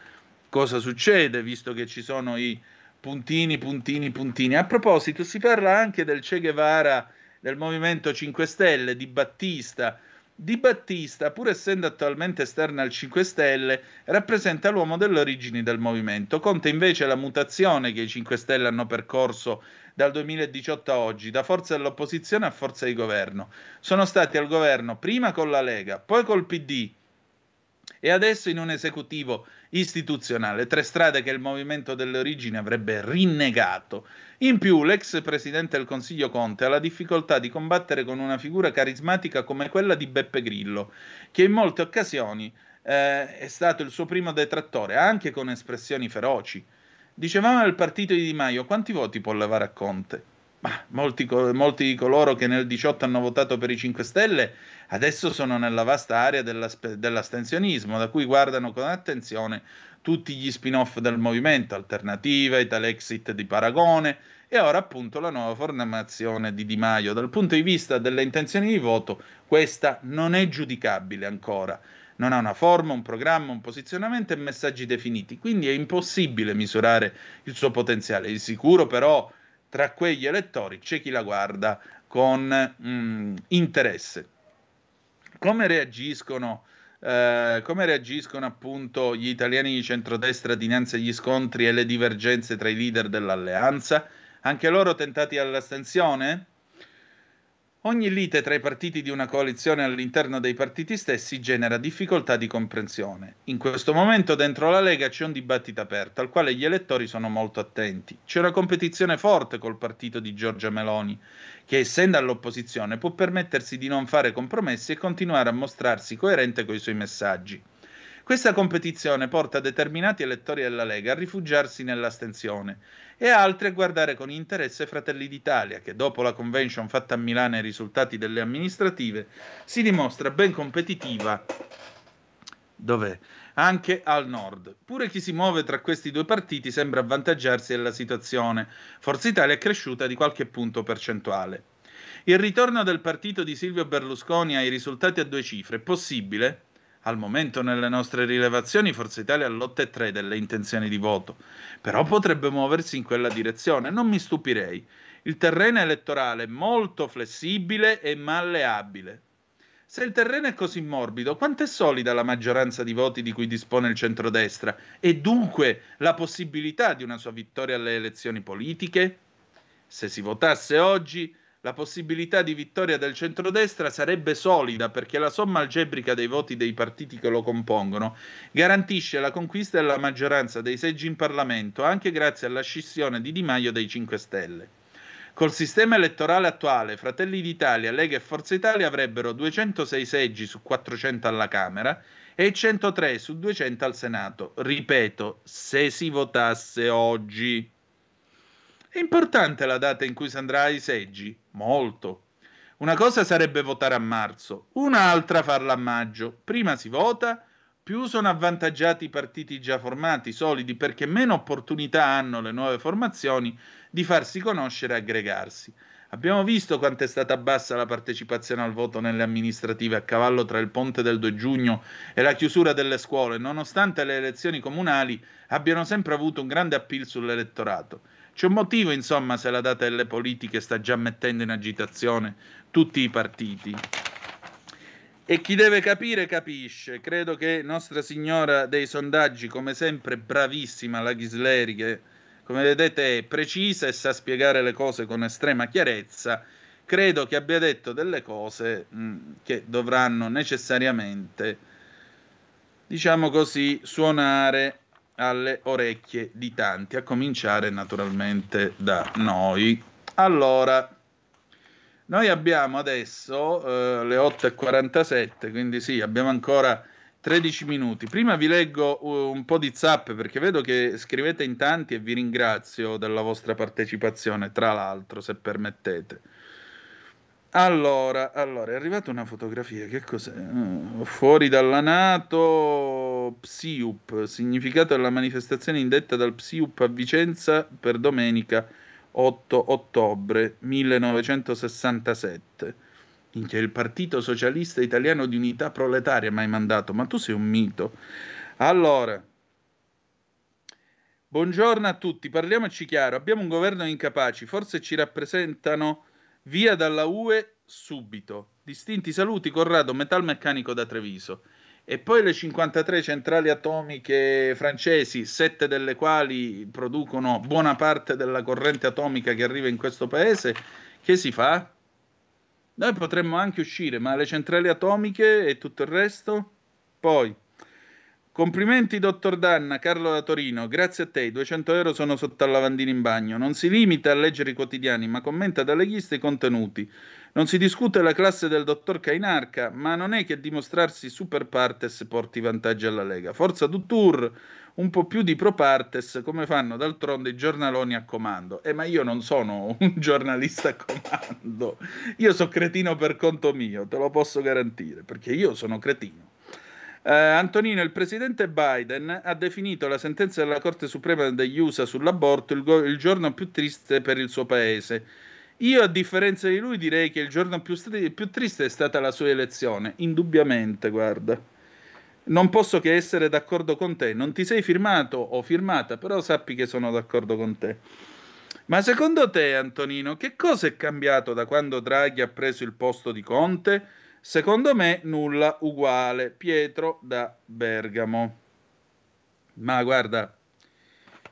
cosa succede, visto che ci sono i puntini, puntini, puntini. A proposito, si parla anche del Che Guevara del Movimento 5 Stelle, di Battista. Di Battista, pur essendo attualmente esterna al 5 Stelle, rappresenta l'uomo delle origini del movimento. Conta invece la mutazione che i 5 Stelle hanno percorso dal 2018 a oggi, da forza dell'opposizione a forza di governo. Sono stati al governo prima con la Lega, poi col PD e adesso in un esecutivo istituzionale, tre strade che il movimento delle origini avrebbe rinnegato. In più, l'ex presidente del Consiglio Conte ha la difficoltà di combattere con una figura carismatica come quella di Beppe Grillo, che in molte occasioni eh, è stato il suo primo detrattore, anche con espressioni feroci. Dicevamo nel partito di Di Maio, quanti voti può levare a Conte? Ma molti, molti di coloro che nel 18 hanno votato per i 5 Stelle adesso sono nella vasta area dell'astensionismo, da cui guardano con attenzione tutti gli spin-off del movimento, Alternativa, Italexit di Paragone e ora appunto la nuova formazione di Di Maio. Dal punto di vista delle intenzioni di voto, questa non è giudicabile ancora. Non ha una forma, un programma, un posizionamento e messaggi definiti, quindi è impossibile misurare il suo potenziale. Di sicuro però tra quegli elettori c'è chi la guarda con mm, interesse. Come reagiscono, eh, come reagiscono appunto gli italiani di centrodestra dinanzi agli scontri e le divergenze tra i leader dell'alleanza? Anche loro tentati all'astensione? Ogni lite tra i partiti di una coalizione all'interno dei partiti stessi genera difficoltà di comprensione. In questo momento dentro la Lega c'è un dibattito aperto al quale gli elettori sono molto attenti. C'è una competizione forte col partito di Giorgia Meloni, che essendo all'opposizione può permettersi di non fare compromessi e continuare a mostrarsi coerente con i suoi messaggi. Questa competizione porta determinati elettori della Lega a rifugiarsi nell'astensione e altri a guardare con interesse Fratelli d'Italia, che dopo la convention fatta a Milano e i risultati delle amministrative si dimostra ben competitiva dov'è? anche al nord. Pure chi si muove tra questi due partiti sembra avvantaggiarsi della situazione. Forza Italia è cresciuta di qualche punto percentuale. Il ritorno del partito di Silvio Berlusconi ai risultati a due cifre è possibile? Al momento nelle nostre rilevazioni Forza Italia ha l'8,3 delle intenzioni di voto, però potrebbe muoversi in quella direzione, non mi stupirei. Il terreno elettorale è molto flessibile e malleabile. Se il terreno è così morbido, quanto è solida la maggioranza di voti di cui dispone il centrodestra e dunque la possibilità di una sua vittoria alle elezioni politiche? Se si votasse oggi, la possibilità di vittoria del centrodestra sarebbe solida perché la somma algebrica dei voti dei partiti che lo compongono garantisce la conquista della maggioranza dei seggi in Parlamento anche grazie alla scissione di Di Maio dei 5 Stelle. Col sistema elettorale attuale, Fratelli d'Italia, Lega e Forza Italia avrebbero 206 seggi su 400 alla Camera e 103 su 200 al Senato. Ripeto, se si votasse oggi. È importante la data in cui si andrà ai seggi? Molto. Una cosa sarebbe votare a marzo, un'altra farla a maggio. Prima si vota, più sono avvantaggiati i partiti già formati, solidi, perché meno opportunità hanno le nuove formazioni di farsi conoscere e aggregarsi. Abbiamo visto quanto è stata bassa la partecipazione al voto nelle amministrative a cavallo tra il ponte del 2 giugno e la chiusura delle scuole, nonostante le elezioni comunali abbiano sempre avuto un grande appeal sull'elettorato. C'è un motivo, insomma, se la data delle politiche sta già mettendo in agitazione tutti i partiti. E chi deve capire capisce. Credo che Nostra Signora dei sondaggi, come sempre bravissima la Ghisleri, che come vedete è precisa e sa spiegare le cose con estrema chiarezza, credo che abbia detto delle cose mh, che dovranno necessariamente, diciamo così, suonare alle orecchie di tanti, a cominciare naturalmente da noi. Allora, noi abbiamo adesso eh, le 8.47, quindi sì, abbiamo ancora 13 minuti. Prima vi leggo uh, un po' di zap perché vedo che scrivete in tanti e vi ringrazio della vostra partecipazione, tra l'altro, se permettete. Allora, allora, è arrivata una fotografia, che cos'è? Uh, fuori dalla Nato, Psiup, significato della manifestazione indetta dal Psiup a Vicenza per domenica 8 ottobre 1967. Minchia, il Partito Socialista Italiano di Unità Proletaria mi hai mandato, ma tu sei un mito. Allora, buongiorno a tutti, parliamoci chiaro, abbiamo un governo incapaci, forse ci rappresentano via dalla UE subito. Distinti saluti, Corrado, metalmeccanico da Treviso. E poi le 53 centrali atomiche francesi, sette delle quali producono buona parte della corrente atomica che arriva in questo paese, che si fa? Noi potremmo anche uscire, ma le centrali atomiche e tutto il resto? Poi, complimenti dottor Danna, Carlo da Torino, grazie a te, i 200 euro sono sotto al lavandino in bagno. Non si limita a leggere i quotidiani, ma commenta da leghista i contenuti. Non si discute la classe del dottor Cainarca, ma non è che dimostrarsi super partes porti vantaggi alla Lega. Forza du tour, un po' più di pro partes, come fanno d'altronde i giornaloni a comando. Eh, ma io non sono un giornalista a comando. Io sono cretino per conto mio, te lo posso garantire, perché io sono cretino. Eh, Antonino, il presidente Biden ha definito la sentenza della Corte Suprema degli USA sull'aborto il, go- il giorno più triste per il suo paese. Io, a differenza di lui, direi che il giorno più, stri- più triste è stata la sua elezione, indubbiamente, guarda. Non posso che essere d'accordo con te. Non ti sei firmato o firmata, però sappi che sono d'accordo con te. Ma secondo te, Antonino, che cosa è cambiato da quando Draghi ha preso il posto di Conte? Secondo me nulla uguale. Pietro da Bergamo. Ma guarda,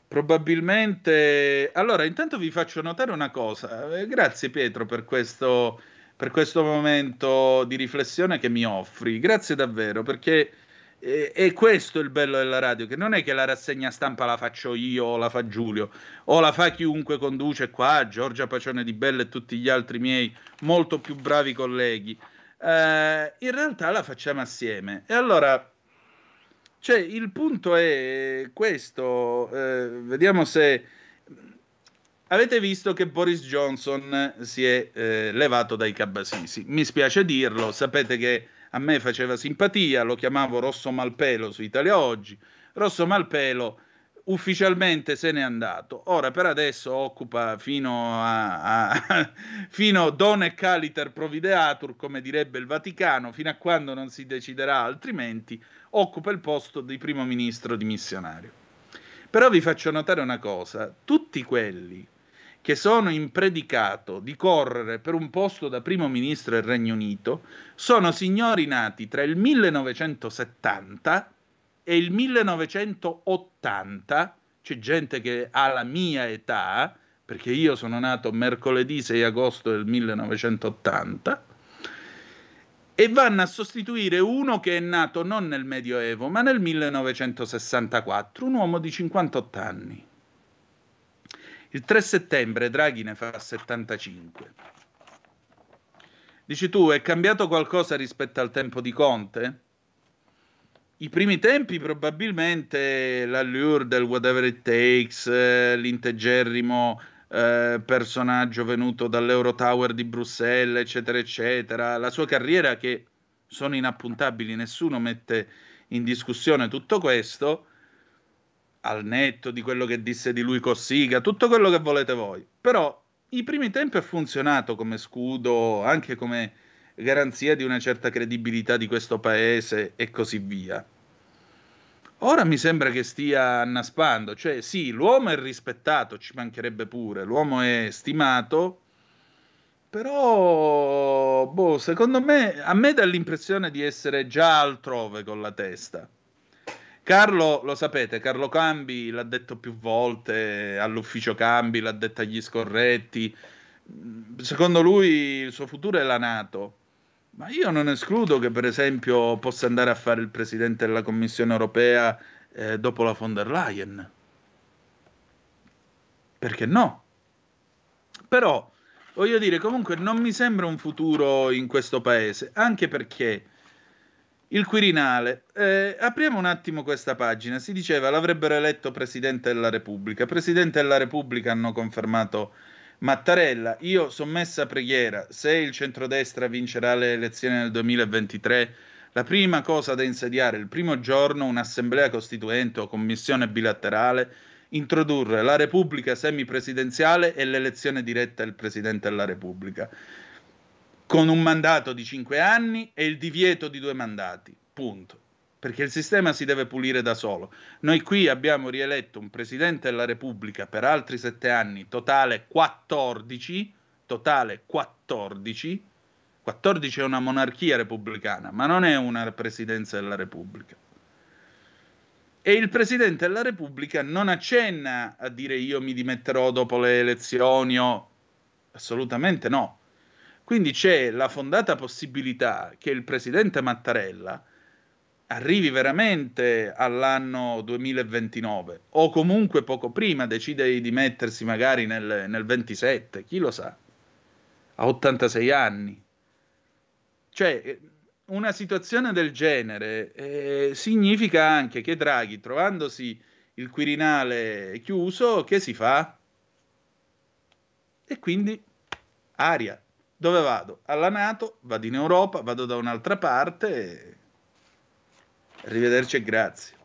probabilmente... Allora, intanto vi faccio notare una cosa. Eh, Grazie Pietro per questo, per questo momento di riflessione che mi offri. Grazie davvero, perché eh, è questo il bello della radio, che non è che la rassegna stampa la faccio io o la fa Giulio, o la fa chiunque conduce qua, Giorgia Pacione di Bella e tutti gli altri miei molto più bravi colleghi. Eh, in realtà la facciamo assieme. E allora, cioè, il punto è questo, eh, vediamo se... Avete visto che Boris Johnson si è eh, levato dai cabasisi. Mi spiace dirlo, sapete che a me faceva simpatia, lo chiamavo Rosso Malpelo su Italia Oggi. Rosso Malpelo ufficialmente se n'è andato. Ora per adesso occupa fino a, a fino don e caliter provideatur, come direbbe il Vaticano, fino a quando non si deciderà altrimenti, occupa il posto di primo ministro dimissionario. Però vi faccio notare una cosa, tutti quelli che sono in predicato di correre per un posto da primo ministro del Regno Unito sono signori nati tra il 1970 e il 1980, c'è gente che ha la mia età, perché io sono nato mercoledì 6 agosto del 1980, e vanno a sostituire uno che è nato non nel Medioevo, ma nel 1964, un uomo di 58 anni. Il 3 settembre Draghi ne fa 75. Dici tu, è cambiato qualcosa rispetto al tempo di Conte? I primi tempi probabilmente l'allure del whatever it takes, eh, l'integerrimo eh, personaggio venuto dall'Eurotower di Bruxelles, eccetera, eccetera, la sua carriera che sono inappuntabili, nessuno mette in discussione tutto questo, al netto di quello che disse di lui Cossiga, tutto quello che volete voi. Però i primi tempi ha funzionato come scudo, anche come garanzia di una certa credibilità di questo paese e così via. Ora mi sembra che stia annaspando, cioè sì, l'uomo è rispettato, ci mancherebbe pure, l'uomo è stimato, però, boh, secondo me, a me dà l'impressione di essere già altrove con la testa. Carlo, lo sapete, Carlo Cambi l'ha detto più volte all'ufficio Cambi, l'ha detto agli scorretti. Secondo lui il suo futuro è la Nato. Ma io non escludo che, per esempio, possa andare a fare il presidente della Commissione europea eh, dopo la von der Leyen. Perché no? Però, voglio dire, comunque non mi sembra un futuro in questo paese, anche perché il Quirinale. Eh, apriamo un attimo questa pagina. Si diceva l'avrebbero eletto Presidente della Repubblica. Presidente della Repubblica hanno confermato Mattarella. Io sommessa preghiera, se il centrodestra vincerà le elezioni nel 2023, la prima cosa da insediare il primo giorno un'assemblea costituente o commissione bilaterale, introdurre la Repubblica semipresidenziale e l'elezione diretta del Presidente della Repubblica con un mandato di cinque anni e il divieto di due mandati. Punto. Perché il sistema si deve pulire da solo. Noi qui abbiamo rieletto un Presidente della Repubblica per altri sette anni, totale 14, totale 14. 14 è una monarchia repubblicana, ma non è una Presidenza della Repubblica. E il Presidente della Repubblica non accenna a dire io mi dimetterò dopo le elezioni o... Assolutamente no quindi c'è la fondata possibilità che il presidente Mattarella arrivi veramente all'anno 2029 o comunque poco prima decide di dimettersi magari nel, nel 27, chi lo sa, a 86 anni. Cioè, una situazione del genere eh, significa anche che Draghi, trovandosi il Quirinale chiuso, che si fa? E quindi aria. Dove vado? Alla Nato, vado in Europa, vado da un'altra parte. E... Arrivederci e grazie.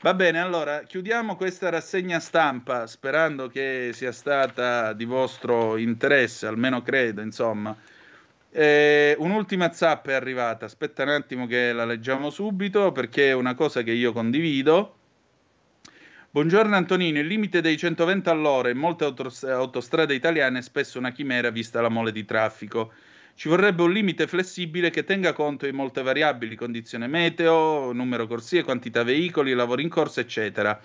Va bene, allora chiudiamo questa rassegna stampa sperando che sia stata di vostro interesse, almeno credo, insomma. Eh, un'ultima zappa è arrivata, aspetta un attimo che la leggiamo subito perché è una cosa che io condivido. Buongiorno Antonino, il limite dei 120 all'ora in molte autostrade italiane è spesso una chimera vista la mole di traffico. Ci vorrebbe un limite flessibile che tenga conto di molte variabili, condizione meteo, numero corsie, quantità veicoli, lavori in corso, eccetera.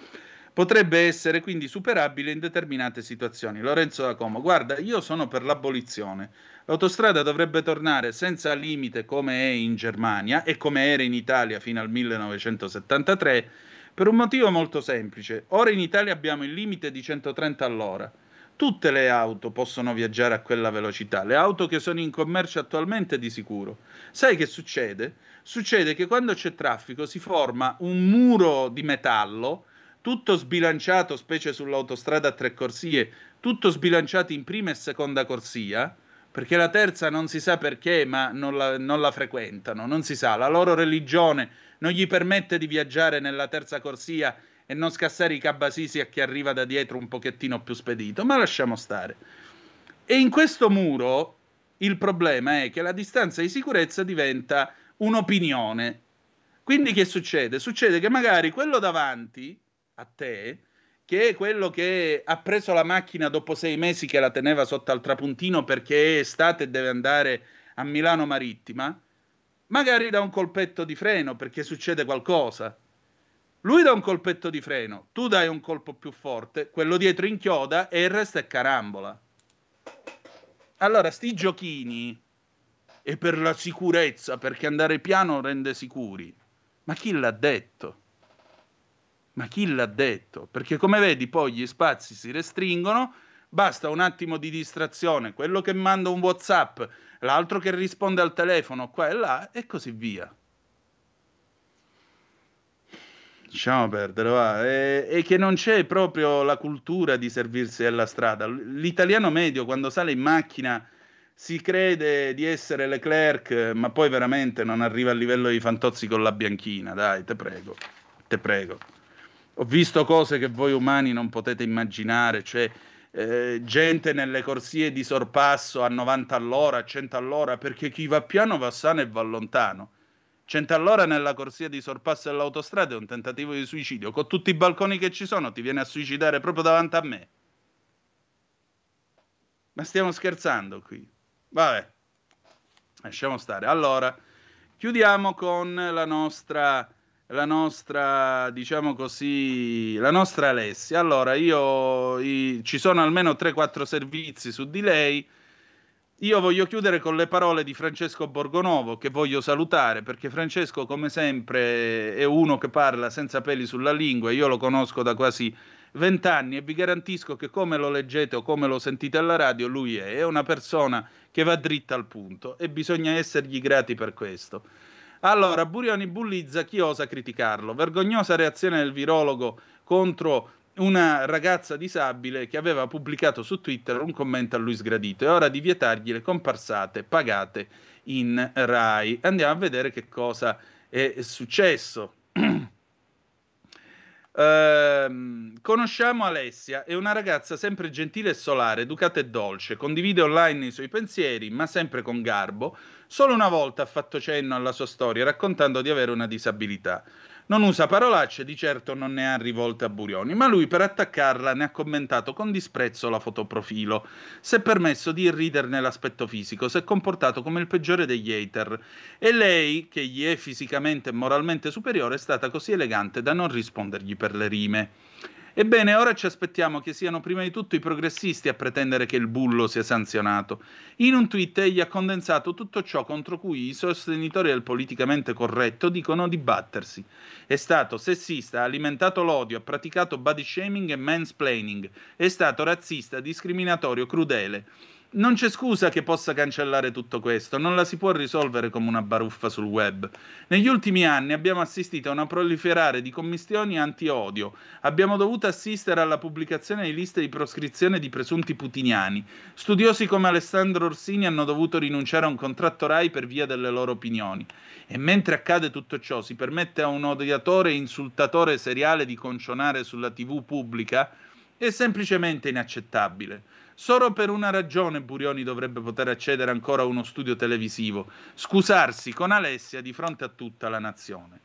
potrebbe essere quindi superabile in determinate situazioni. Lorenzo da Como, guarda, io sono per l'abolizione. L'autostrada dovrebbe tornare senza limite come è in Germania e come era in Italia fino al 1973 per un motivo molto semplice. Ora in Italia abbiamo il limite di 130 all'ora. Tutte le auto possono viaggiare a quella velocità, le auto che sono in commercio attualmente di sicuro. Sai che succede? Succede che quando c'è traffico si forma un muro di metallo, tutto sbilanciato, specie sull'autostrada a tre corsie, tutto sbilanciato in prima e seconda corsia, perché la terza non si sa perché, ma non la, non la frequentano, non si sa, la loro religione non gli permette di viaggiare nella terza corsia e non scassare i cabasisi a chi arriva da dietro un pochettino più spedito, ma lasciamo stare. E in questo muro il problema è che la distanza di sicurezza diventa un'opinione. Quindi che succede? Succede che magari quello davanti a te, che è quello che ha preso la macchina dopo sei mesi che la teneva sotto al trapuntino perché è estate e deve andare a Milano Marittima, magari dà un colpetto di freno perché succede qualcosa. Lui dà un colpetto di freno, tu dai un colpo più forte, quello dietro inchioda e il resto è carambola. Allora, sti giochini e per la sicurezza, perché andare piano rende sicuri. Ma chi l'ha detto? Ma chi l'ha detto? Perché come vedi poi gli spazi si restringono, basta un attimo di distrazione, quello che manda un WhatsApp, l'altro che risponde al telefono qua e là e così via. Lasciamo perdere, va. E, e che non c'è proprio la cultura di servirsi della strada. L'italiano medio quando sale in macchina si crede di essere Leclerc, ma poi veramente non arriva al livello di Fantozzi con la bianchina, dai, te prego, te prego. Ho visto cose che voi umani non potete immaginare, cioè eh, gente nelle corsie di sorpasso a 90 all'ora, a 100 all'ora, perché chi va piano va sano e va lontano. 100 all'ora nella corsia di sorpasso dell'autostrada è un tentativo di suicidio. Con tutti i balconi che ci sono, ti viene a suicidare proprio davanti a me. Ma stiamo scherzando qui. Vabbè, lasciamo stare. Allora, chiudiamo con la nostra, la nostra, diciamo così, la nostra Alessia. Allora, io i- ci sono almeno 3-4 servizi su di lei. Io voglio chiudere con le parole di Francesco Borgonovo, che voglio salutare, perché Francesco, come sempre, è uno che parla senza peli sulla lingua. Io lo conosco da quasi vent'anni e vi garantisco che come lo leggete o come lo sentite alla radio, lui è, è una persona che va dritta al punto e bisogna essergli grati per questo. Allora, Burioni bullizza chi osa criticarlo. Vergognosa reazione del virologo contro una ragazza disabile che aveva pubblicato su Twitter un commento a lui sgradito. È ora di vietargli le comparsate pagate in Rai. Andiamo a vedere che cosa è successo. Ehm, conosciamo Alessia, è una ragazza sempre gentile e solare, educata e dolce, condivide online i suoi pensieri, ma sempre con garbo. Solo una volta ha fatto cenno alla sua storia, raccontando di avere una disabilità. Non usa parolacce, di certo non ne ha rivolte a Burioni, ma lui per attaccarla ne ha commentato con disprezzo la fotoprofilo. Si è permesso di irriderne l'aspetto fisico, si è comportato come il peggiore degli hater. E lei, che gli è fisicamente e moralmente superiore, è stata così elegante da non rispondergli per le rime. Ebbene, ora ci aspettiamo che siano prima di tutto i progressisti a pretendere che il bullo sia sanzionato. In un tweet egli ha condensato tutto ciò contro cui i sostenitori del politicamente corretto dicono di battersi. È stato sessista, ha alimentato l'odio, ha praticato body shaming e mansplaining, è stato razzista, discriminatorio, crudele. Non c'è scusa che possa cancellare tutto questo, non la si può risolvere come una baruffa sul web. Negli ultimi anni abbiamo assistito a una proliferare di commissioni anti-odio, abbiamo dovuto assistere alla pubblicazione di liste di proscrizione di presunti putiniani. Studiosi come Alessandro Orsini hanno dovuto rinunciare a un contratto RAI per via delle loro opinioni. E mentre accade tutto ciò, si permette a un odiatore e insultatore seriale di concionare sulla TV pubblica, è semplicemente inaccettabile. Solo per una ragione Burioni dovrebbe poter accedere ancora a uno studio televisivo, scusarsi con Alessia di fronte a tutta la nazione.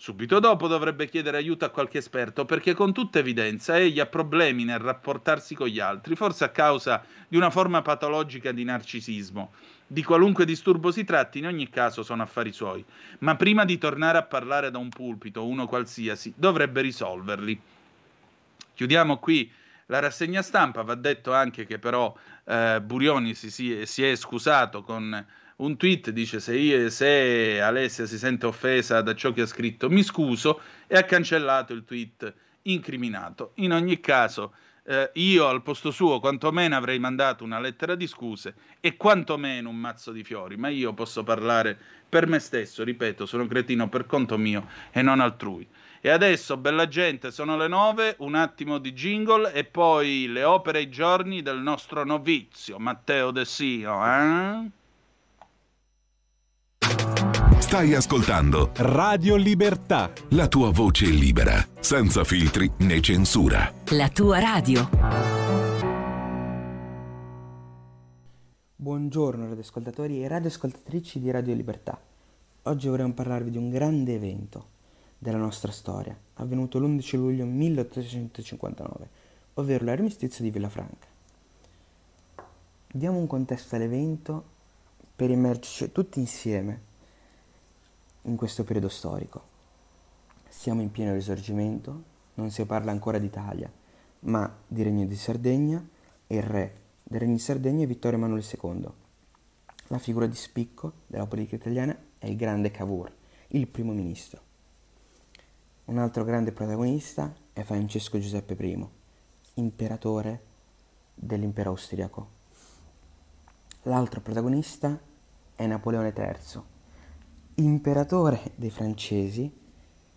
Subito dopo dovrebbe chiedere aiuto a qualche esperto perché con tutta evidenza egli ha problemi nel rapportarsi con gli altri, forse a causa di una forma patologica di narcisismo. Di qualunque disturbo si tratti, in ogni caso sono affari suoi, ma prima di tornare a parlare da un pulpito, uno qualsiasi, dovrebbe risolverli. Chiudiamo qui la rassegna stampa, va detto anche che però eh, Burioni si, si- si è scusato con un tweet, dice se, io- se Alessia si sente offesa da ciò che ha scritto mi scuso e ha cancellato il tweet incriminato. In ogni caso eh, io al posto suo quantomeno avrei mandato una lettera di scuse e quantomeno un mazzo di fiori, ma io posso parlare per me stesso, ripeto, sono cretino per conto mio e non altrui. E adesso, bella gente, sono le nove, un attimo di jingle e poi le opere e i giorni del nostro novizio, Matteo De Sio. Eh? Stai ascoltando Radio Libertà. la tua voce libera, senza filtri né censura. La tua radio. Buongiorno radioascoltatori e radioascoltatrici di Radio Libertà. Oggi vorremmo parlarvi di un grande evento della nostra storia, avvenuto l'11 luglio 1859, ovvero l'armistizio di Villafranca. Diamo un contesto all'evento per immergerci tutti insieme in questo periodo storico. Siamo in pieno risorgimento, non si parla ancora d'Italia, ma di Regno di Sardegna e il re del Regno di Sardegna è Vittorio Emanuele II. La figura di spicco della politica italiana è il grande Cavour, il primo ministro. Un altro grande protagonista è Francesco Giuseppe I, imperatore dell'impero austriaco. L'altro protagonista è Napoleone III, imperatore dei francesi,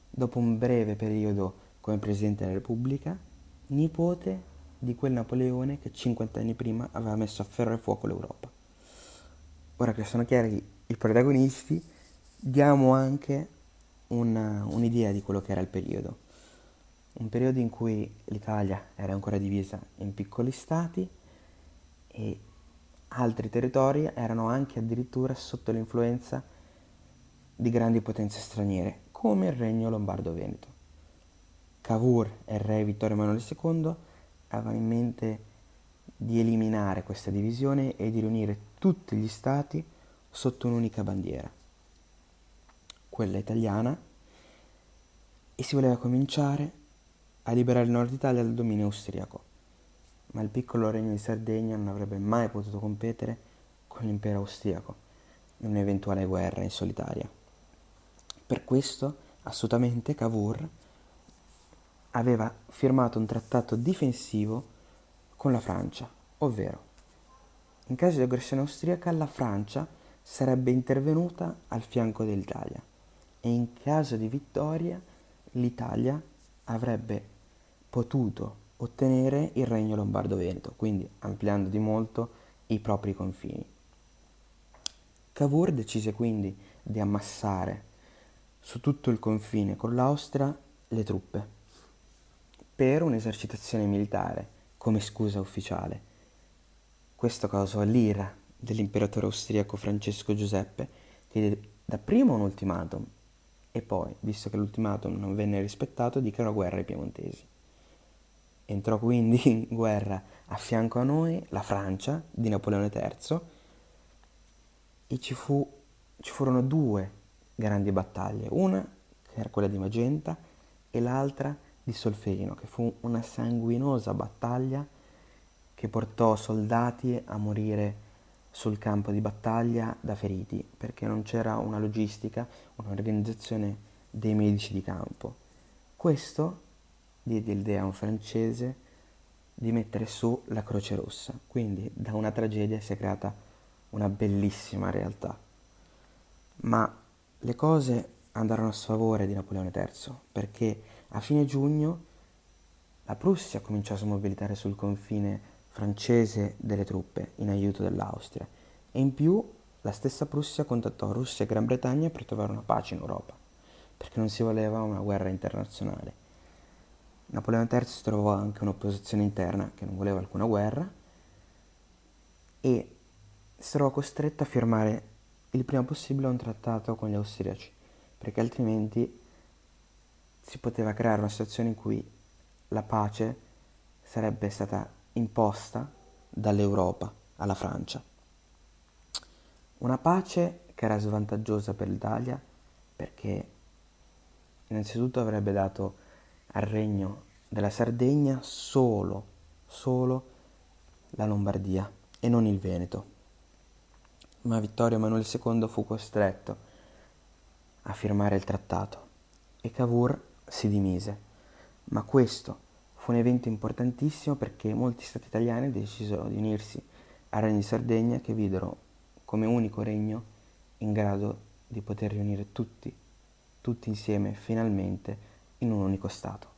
dopo un breve periodo come Presidente della Repubblica, nipote di quel Napoleone che 50 anni prima aveva messo a ferro e fuoco l'Europa. Ora che sono chiari i protagonisti, diamo anche una- un'idea di quello che era il periodo. Un periodo in cui l'Italia era ancora divisa in piccoli stati e altri territori erano anche addirittura sotto l'influenza di grandi potenze straniere, come il regno lombardo-veneto. Cavour e il re Vittorio Emanuele II avevano in mente di eliminare questa divisione e di riunire tutti gli stati sotto un'unica bandiera, quella italiana, e si voleva cominciare a liberare il nord Italia dal dominio austriaco, ma il piccolo regno di Sardegna non avrebbe mai potuto competere con l'impero austriaco in un'eventuale guerra in solitaria. Per questo, assolutamente, Cavour aveva firmato un trattato difensivo con la Francia, ovvero, in caso di aggressione austriaca, la Francia sarebbe intervenuta al fianco dell'Italia e in caso di vittoria l'Italia avrebbe potuto ottenere il regno lombardo-veneto, quindi ampliando di molto i propri confini. Cavour decise quindi di ammassare su tutto il confine con l'Austria le truppe per un'esercitazione militare come scusa ufficiale. Questo causò l'ira dell'imperatore austriaco Francesco Giuseppe che dapprima un ultimatum e poi, visto che l'ultimatum non venne rispettato, dichiarò guerra ai piemontesi. Entrò quindi in guerra a fianco a noi la Francia di Napoleone III e ci, fu, ci furono due grandi battaglie, una che era quella di Magenta e l'altra di Solferino, che fu una sanguinosa battaglia che portò soldati a morire sul campo di battaglia da feriti, perché non c'era una logistica, un'organizzazione dei medici di campo. Questo diede l'idea a un francese di mettere su la Croce Rossa, quindi da una tragedia si è creata una bellissima realtà. Ma le cose andarono a sfavore di Napoleone III, perché a fine giugno la Prussia cominciò a smobilitare sul confine francese delle truppe in aiuto dell'Austria e in più la stessa Prussia contattò Russia e Gran Bretagna per trovare una pace in Europa, perché non si voleva una guerra internazionale. Napoleone III si trovò anche un'opposizione interna che non voleva alcuna guerra e si trovò costretto a firmare il prima possibile un trattato con gli austriaci, perché altrimenti si poteva creare una situazione in cui la pace sarebbe stata imposta dall'Europa alla Francia. Una pace che era svantaggiosa per l'Italia perché innanzitutto avrebbe dato al regno della Sardegna solo, solo la Lombardia e non il Veneto. Ma Vittorio Emanuele II fu costretto a firmare il trattato e Cavour si dimise. Ma questo un evento importantissimo perché molti stati italiani decisero di unirsi al Regno di Sardegna che videro come unico regno in grado di poter riunire tutti, tutti insieme finalmente in un unico Stato.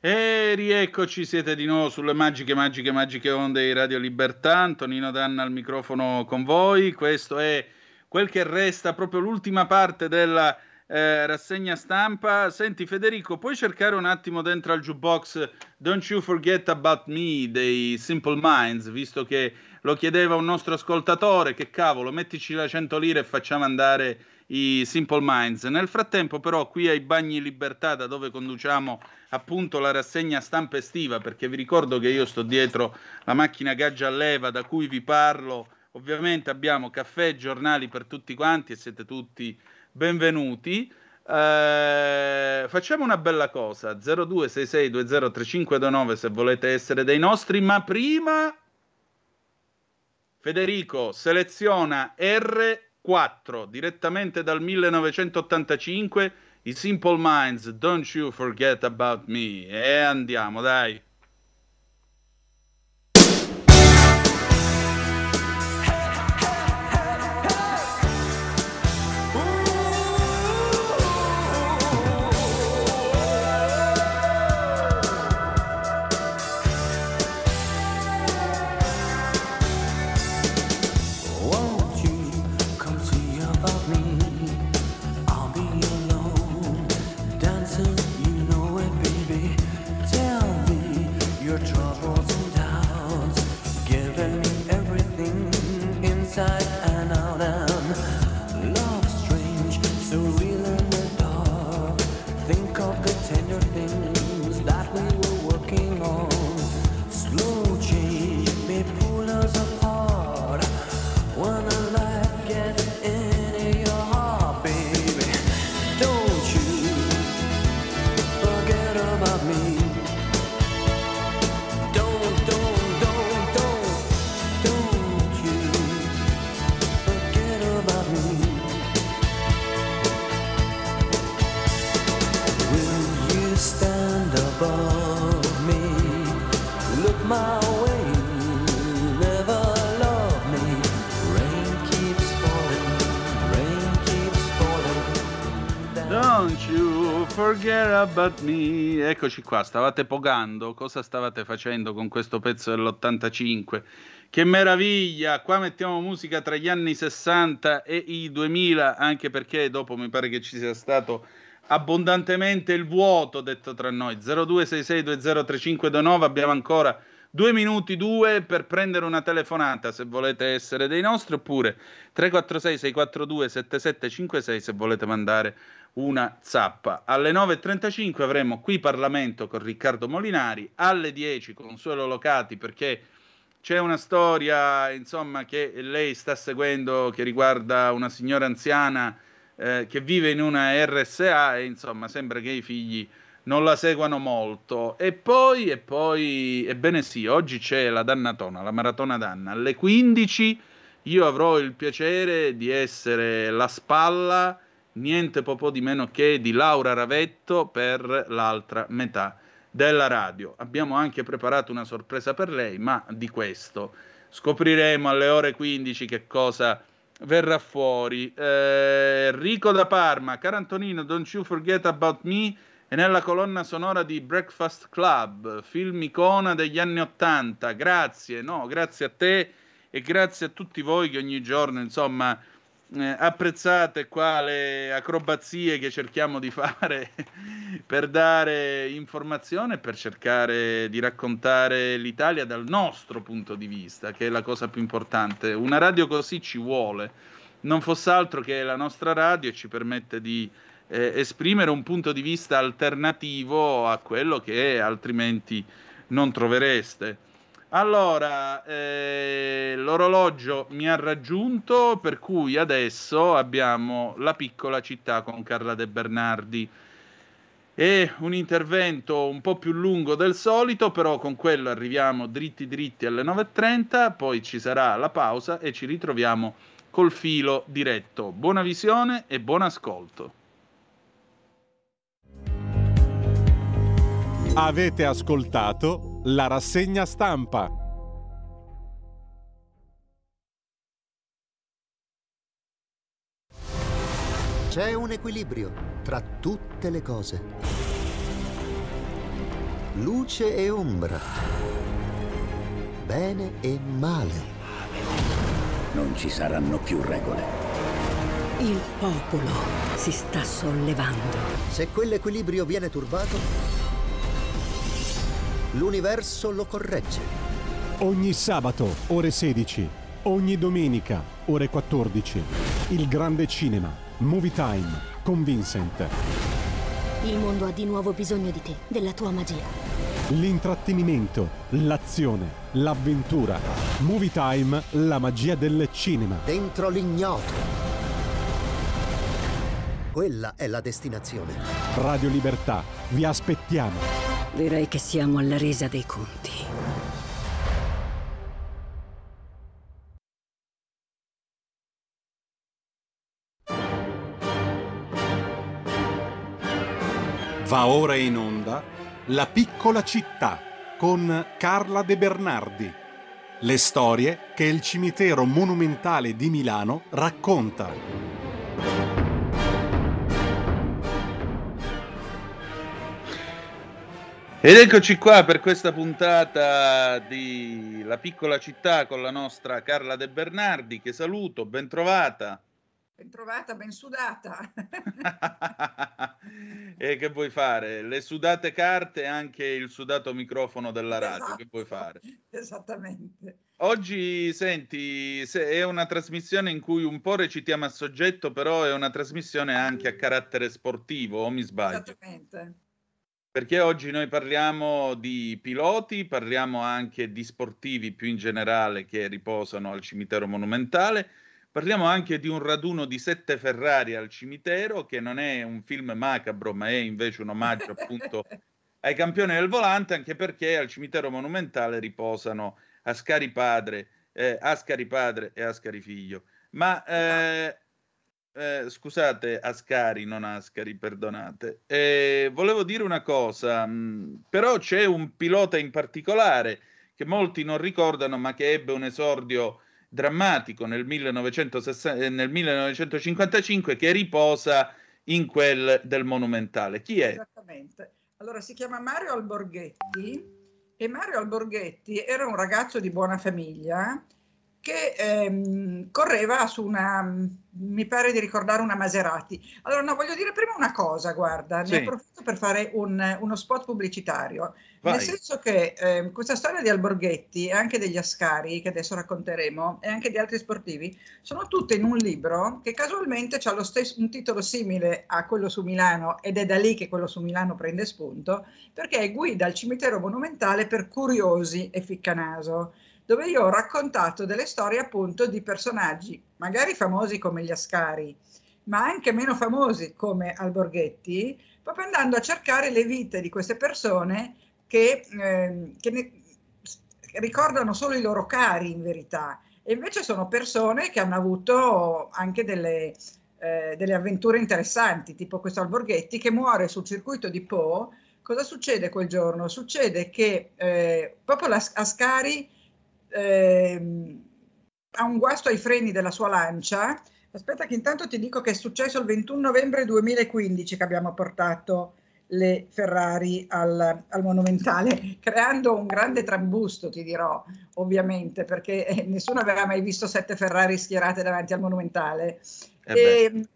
E rieccoci, siete di nuovo sulle magiche, magiche, magiche onde di Radio Libertà. Antonino Danna al microfono con voi. Questo è quel che resta, proprio l'ultima parte della eh, rassegna stampa. Senti Federico, puoi cercare un attimo dentro al jukebox Don't You Forget About Me dei Simple Minds, visto che lo chiedeva un nostro ascoltatore, che cavolo, mettici la 100 lire e facciamo andare i Simple Minds. Nel frattempo però qui ai Bagni Libertà, da dove conduciamo appunto la rassegna stampa estiva, perché vi ricordo che io sto dietro la macchina gaggia leva da cui vi parlo, ovviamente abbiamo caffè giornali per tutti quanti e siete tutti benvenuti. Eh, facciamo una bella cosa 0266203529 se volete essere dei nostri ma prima Federico seleziona R4 direttamente dal 1985 i Simple Minds Don't You Forget About Me e andiamo dai forget about me. Eccoci qua, stavate pogando. Cosa stavate facendo con questo pezzo dell'85? Che meraviglia! Qua mettiamo musica tra gli anni 60 e i 2000, anche perché dopo mi pare che ci sia stato abbondantemente il vuoto, detto tra noi. 0266203529, abbiamo ancora due minuti, due per prendere una telefonata se volete essere dei nostri, oppure 346 642 7756 se volete mandare una zappa. Alle 9.35 avremo qui Parlamento con Riccardo Molinari, alle 10 Consuelo Locati perché c'è una storia, insomma, che lei sta seguendo che riguarda una signora anziana eh, che vive in una RSA e insomma sembra che i figli non la seguano molto. E poi, e poi, ebbene sì, oggi c'è la Dannatona, la Maratona Danna. Alle 15 io avrò il piacere di essere la spalla, niente po' di meno che di Laura Ravetto per l'altra metà della radio. Abbiamo anche preparato una sorpresa per lei, ma di questo scopriremo alle ore 15 che cosa verrà fuori. Eh, Enrico da Parma, caro Antonino, Don't You Forget About Me è nella colonna sonora di Breakfast Club, film icona degli anni Ottanta. Grazie, no, grazie a te e grazie a tutti voi che ogni giorno, insomma, eh, apprezzate qua le acrobazie che cerchiamo di fare per dare informazione per cercare di raccontare l'Italia dal nostro punto di vista, che è la cosa più importante. Una radio così ci vuole, non fosse altro che la nostra radio ci permette di eh, esprimere un punto di vista alternativo a quello che altrimenti non trovereste. Allora, eh, l'orologio mi ha raggiunto, per cui adesso abbiamo la piccola città con Carla De Bernardi. È un intervento un po' più lungo del solito, però con quello arriviamo dritti dritti alle 9.30, poi ci sarà la pausa e ci ritroviamo col filo diretto. Buona visione e buon ascolto. Avete ascoltato la rassegna stampa. C'è un equilibrio tra tutte le cose. Luce e ombra. Bene e male. Non ci saranno più regole. Il popolo si sta sollevando. Se quell'equilibrio viene turbato, l'universo lo corregge. Ogni sabato, ore 16. Ogni domenica, ore 14. Il grande cinema. Movie Time con Vincent. Il mondo ha di nuovo bisogno di te, della tua magia. L'intrattenimento, l'azione, l'avventura. Movie Time, la magia del cinema. Dentro l'ignoto. Quella è la destinazione. Radio Libertà, vi aspettiamo. Direi che siamo alla resa dei conti. Va ora in onda La piccola città con Carla De Bernardi. Le storie che il cimitero monumentale di Milano racconta. Ed eccoci qua per questa puntata di La piccola città con la nostra Carla De Bernardi, che saluto, ben trovata. Ben trovata, ben sudata. E che vuoi fare? Le sudate carte e anche il sudato microfono della radio, Esatto. che vuoi fare? Esattamente. Oggi, senti, se- è una trasmissione in cui un po' recitiamo a soggetto, però è una trasmissione anche a carattere sportivo, o mi sbaglio? Esattamente. Perché oggi noi parliamo di piloti, parliamo anche di sportivi più in generale che riposano al cimitero monumentale, parliamo anche di un raduno di sette Ferrari al cimitero, che non è un film macabro, ma è invece un omaggio appunto ai campioni del volante, anche perché al cimitero monumentale riposano Ascari padre, eh, Ascari padre e Ascari figlio. Ma eh, eh, scusate, Ascari, non Ascari, perdonate. Eh, volevo dire una cosa, mh, però c'è un pilota in particolare che molti non ricordano, ma che ebbe un esordio drammatico nel, 1960 eh, nel 1955 che riposa in quel del Monumentale. Chi è? Esattamente. Allora si chiama Mario Alborghetti e Mario Alborghetti era un ragazzo di buona famiglia che ehm, correva su una, mi pare di ricordare una Maserati. Allora, no, voglio dire prima una cosa, guarda, Sì. ne approfitto per fare un- uno spot pubblicitario, Vai. nel senso che ehm, questa storia di Alborghetti e anche degli Ascari, che adesso racconteremo, e anche di altri sportivi, sono tutte in un libro che casualmente ha lo stesso, un titolo simile a quello su Milano ed è da lì che quello su Milano prende spunto, perché è Guida al cimitero monumentale per curiosi e ficcanaso dove io ho raccontato delle storie appunto di personaggi, magari famosi come gli Ascari, ma anche meno famosi come Alborghetti, proprio andando a cercare le vite di queste persone che, ehm, che ne- ricordano solo i loro cari in verità, e invece sono persone che hanno avuto anche delle, eh, delle avventure interessanti, tipo questo Alborghetti che muore sul circuito di Po. Cosa succede quel giorno? Succede che eh, proprio la Ascari ehm, ha un guasto ai freni della sua lancia. Aspetta che intanto ti dico che è successo il 21 novembre 2015 che abbiamo portato le Ferrari al, al Monumentale, creando un grande trambusto, ti dirò, ovviamente, perché eh, nessuno aveva mai visto sette Ferrari schierate davanti al Monumentale. Eh. E,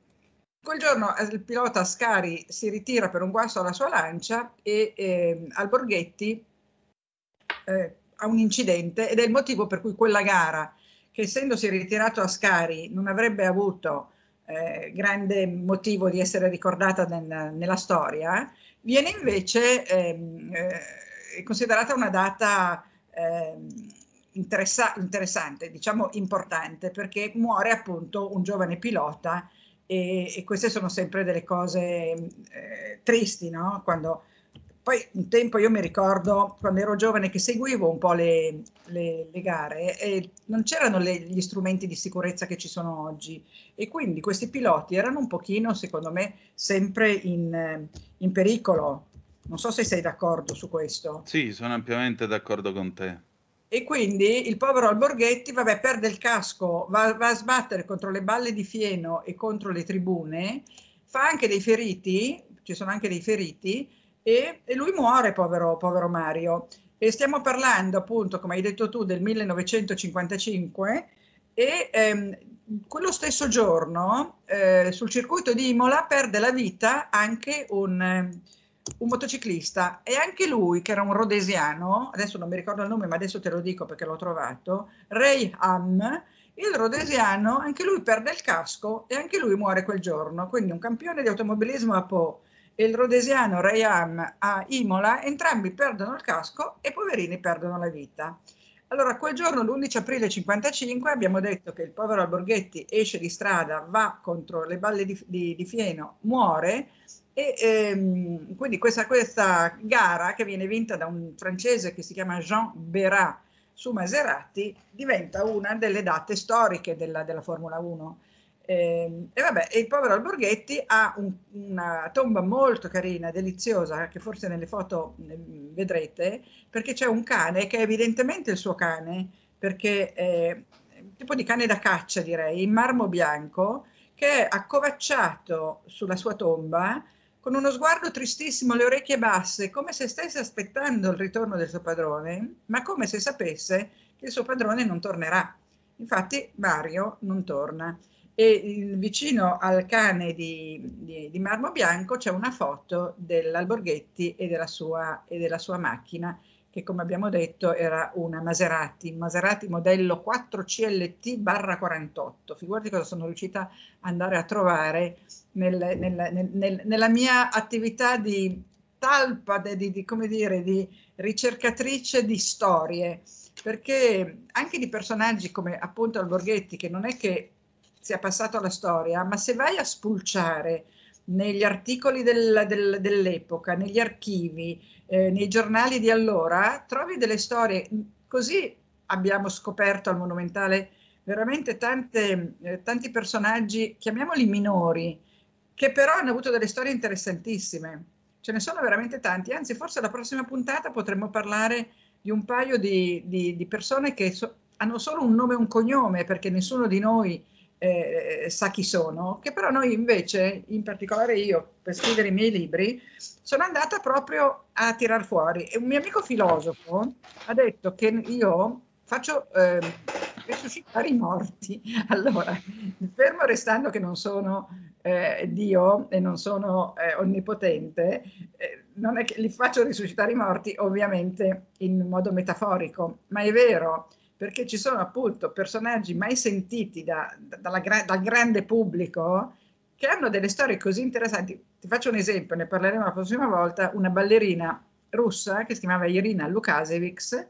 quel giorno eh, il pilota Ascari si ritira per un guasto alla sua lancia e ehm, Alborghetti eh, ha un incidente ed è il motivo per cui quella gara, che essendosi ritirato Ascari non avrebbe avuto eh, grande motivo di essere ricordata nel- nella storia, viene invece ehm, eh, considerata una data ehm, interessa- interessante, diciamo importante, perché muore appunto un giovane pilota E, e queste sono sempre delle cose eh, tristi, no? Quando, poi un tempo io mi ricordo quando ero giovane che seguivo un po' le, le- le gare e non c'erano le- gli strumenti di sicurezza che ci sono oggi e quindi questi piloti erano un pochino, secondo me, sempre in, in pericolo. Non so se sei d'accordo su questo. Sì, sono ampiamente d'accordo con te. E quindi il povero Alborghetti, vabbè, perde il casco, va, va a sbattere contro le balle di fieno e contro le tribune, fa anche dei feriti, ci sono anche dei feriti, e, e lui muore, povero, povero Mario. E stiamo parlando, appunto, come hai detto tu, del 1955 e ehm, quello stesso giorno eh, sul circuito di Imola perde la vita anche un, eh, un motociclista e anche lui, che era un rodesiano, adesso non mi ricordo il nome, ma adesso te lo dico perché l'ho trovato, Ray Ham, il rodesiano, anche lui perde il casco e anche lui muore quel giorno. Quindi un campione di automobilismo a Po e il rodesiano Ray Ham a Imola, entrambi perdono il casco e poverini perdono la vita. Allora, quel giorno, l'11 aprile 55, abbiamo detto che il povero Alborghetti esce di strada, va contro le balle di, di- di fieno, muore e ehm, quindi questa, questa gara che viene vinta da un francese che si chiama Jean Berat su Maserati diventa una delle date storiche della, della Formula 1. Ehm, e vabbè, il povero Alborghetti ha un- una tomba molto carina, deliziosa, che forse nelle foto eh, vedrete, perché c'è un cane che è evidentemente il suo cane, perché è un tipo di cane da caccia, direi, in marmo bianco, che è accovacciato sulla sua tomba con uno sguardo tristissimo, le orecchie basse, come se stesse aspettando il ritorno del suo padrone, ma come se sapesse che il suo padrone non tornerà. Infatti Mario non torna. E vicino al cane di, di- di marmo bianco c'è una foto dell'Alborghetti e della sua, e della sua macchina, che come abbiamo detto era una Maserati, Maserati modello 4CLT-48. Figurati cosa sono riuscita ad andare a trovare nel- nel- nel- nel- nella mia attività di talpa, di, di- come dire, di ricercatrice di storie, perché anche di personaggi come appunto Alborghetti, che non è che sia passato alla storia, ma se vai a spulciare negli articoli del- del- dell'epoca, negli archivi, eh, nei giornali di allora, trovi delle storie. Così abbiamo scoperto al Monumentale veramente tante, eh, tanti personaggi, chiamiamoli minori, che però hanno avuto delle storie interessantissime. Ce ne sono veramente tanti, anzi forse la prossima puntata potremmo parlare di un paio di, di- di persone che so- hanno solo un nome e un cognome, perché nessuno di noi eh, sa chi sono, che però noi invece, in particolare io, per scrivere i miei libri, sono andata proprio a tirar fuori. E un mio amico filosofo ha detto che io faccio eh, risuscitare i morti. Allora, fermo restando che non sono eh, Dio e non sono eh, onnipotente, eh, non è che li faccio risuscitare i morti ovviamente in modo metaforico, ma è vero perché ci sono appunto personaggi mai sentiti da- da- dalla dal grande pubblico che hanno delle storie così interessanti. Ti faccio un esempio, ne parleremo la prossima volta, una ballerina russa che si chiamava Irina Lukasevics,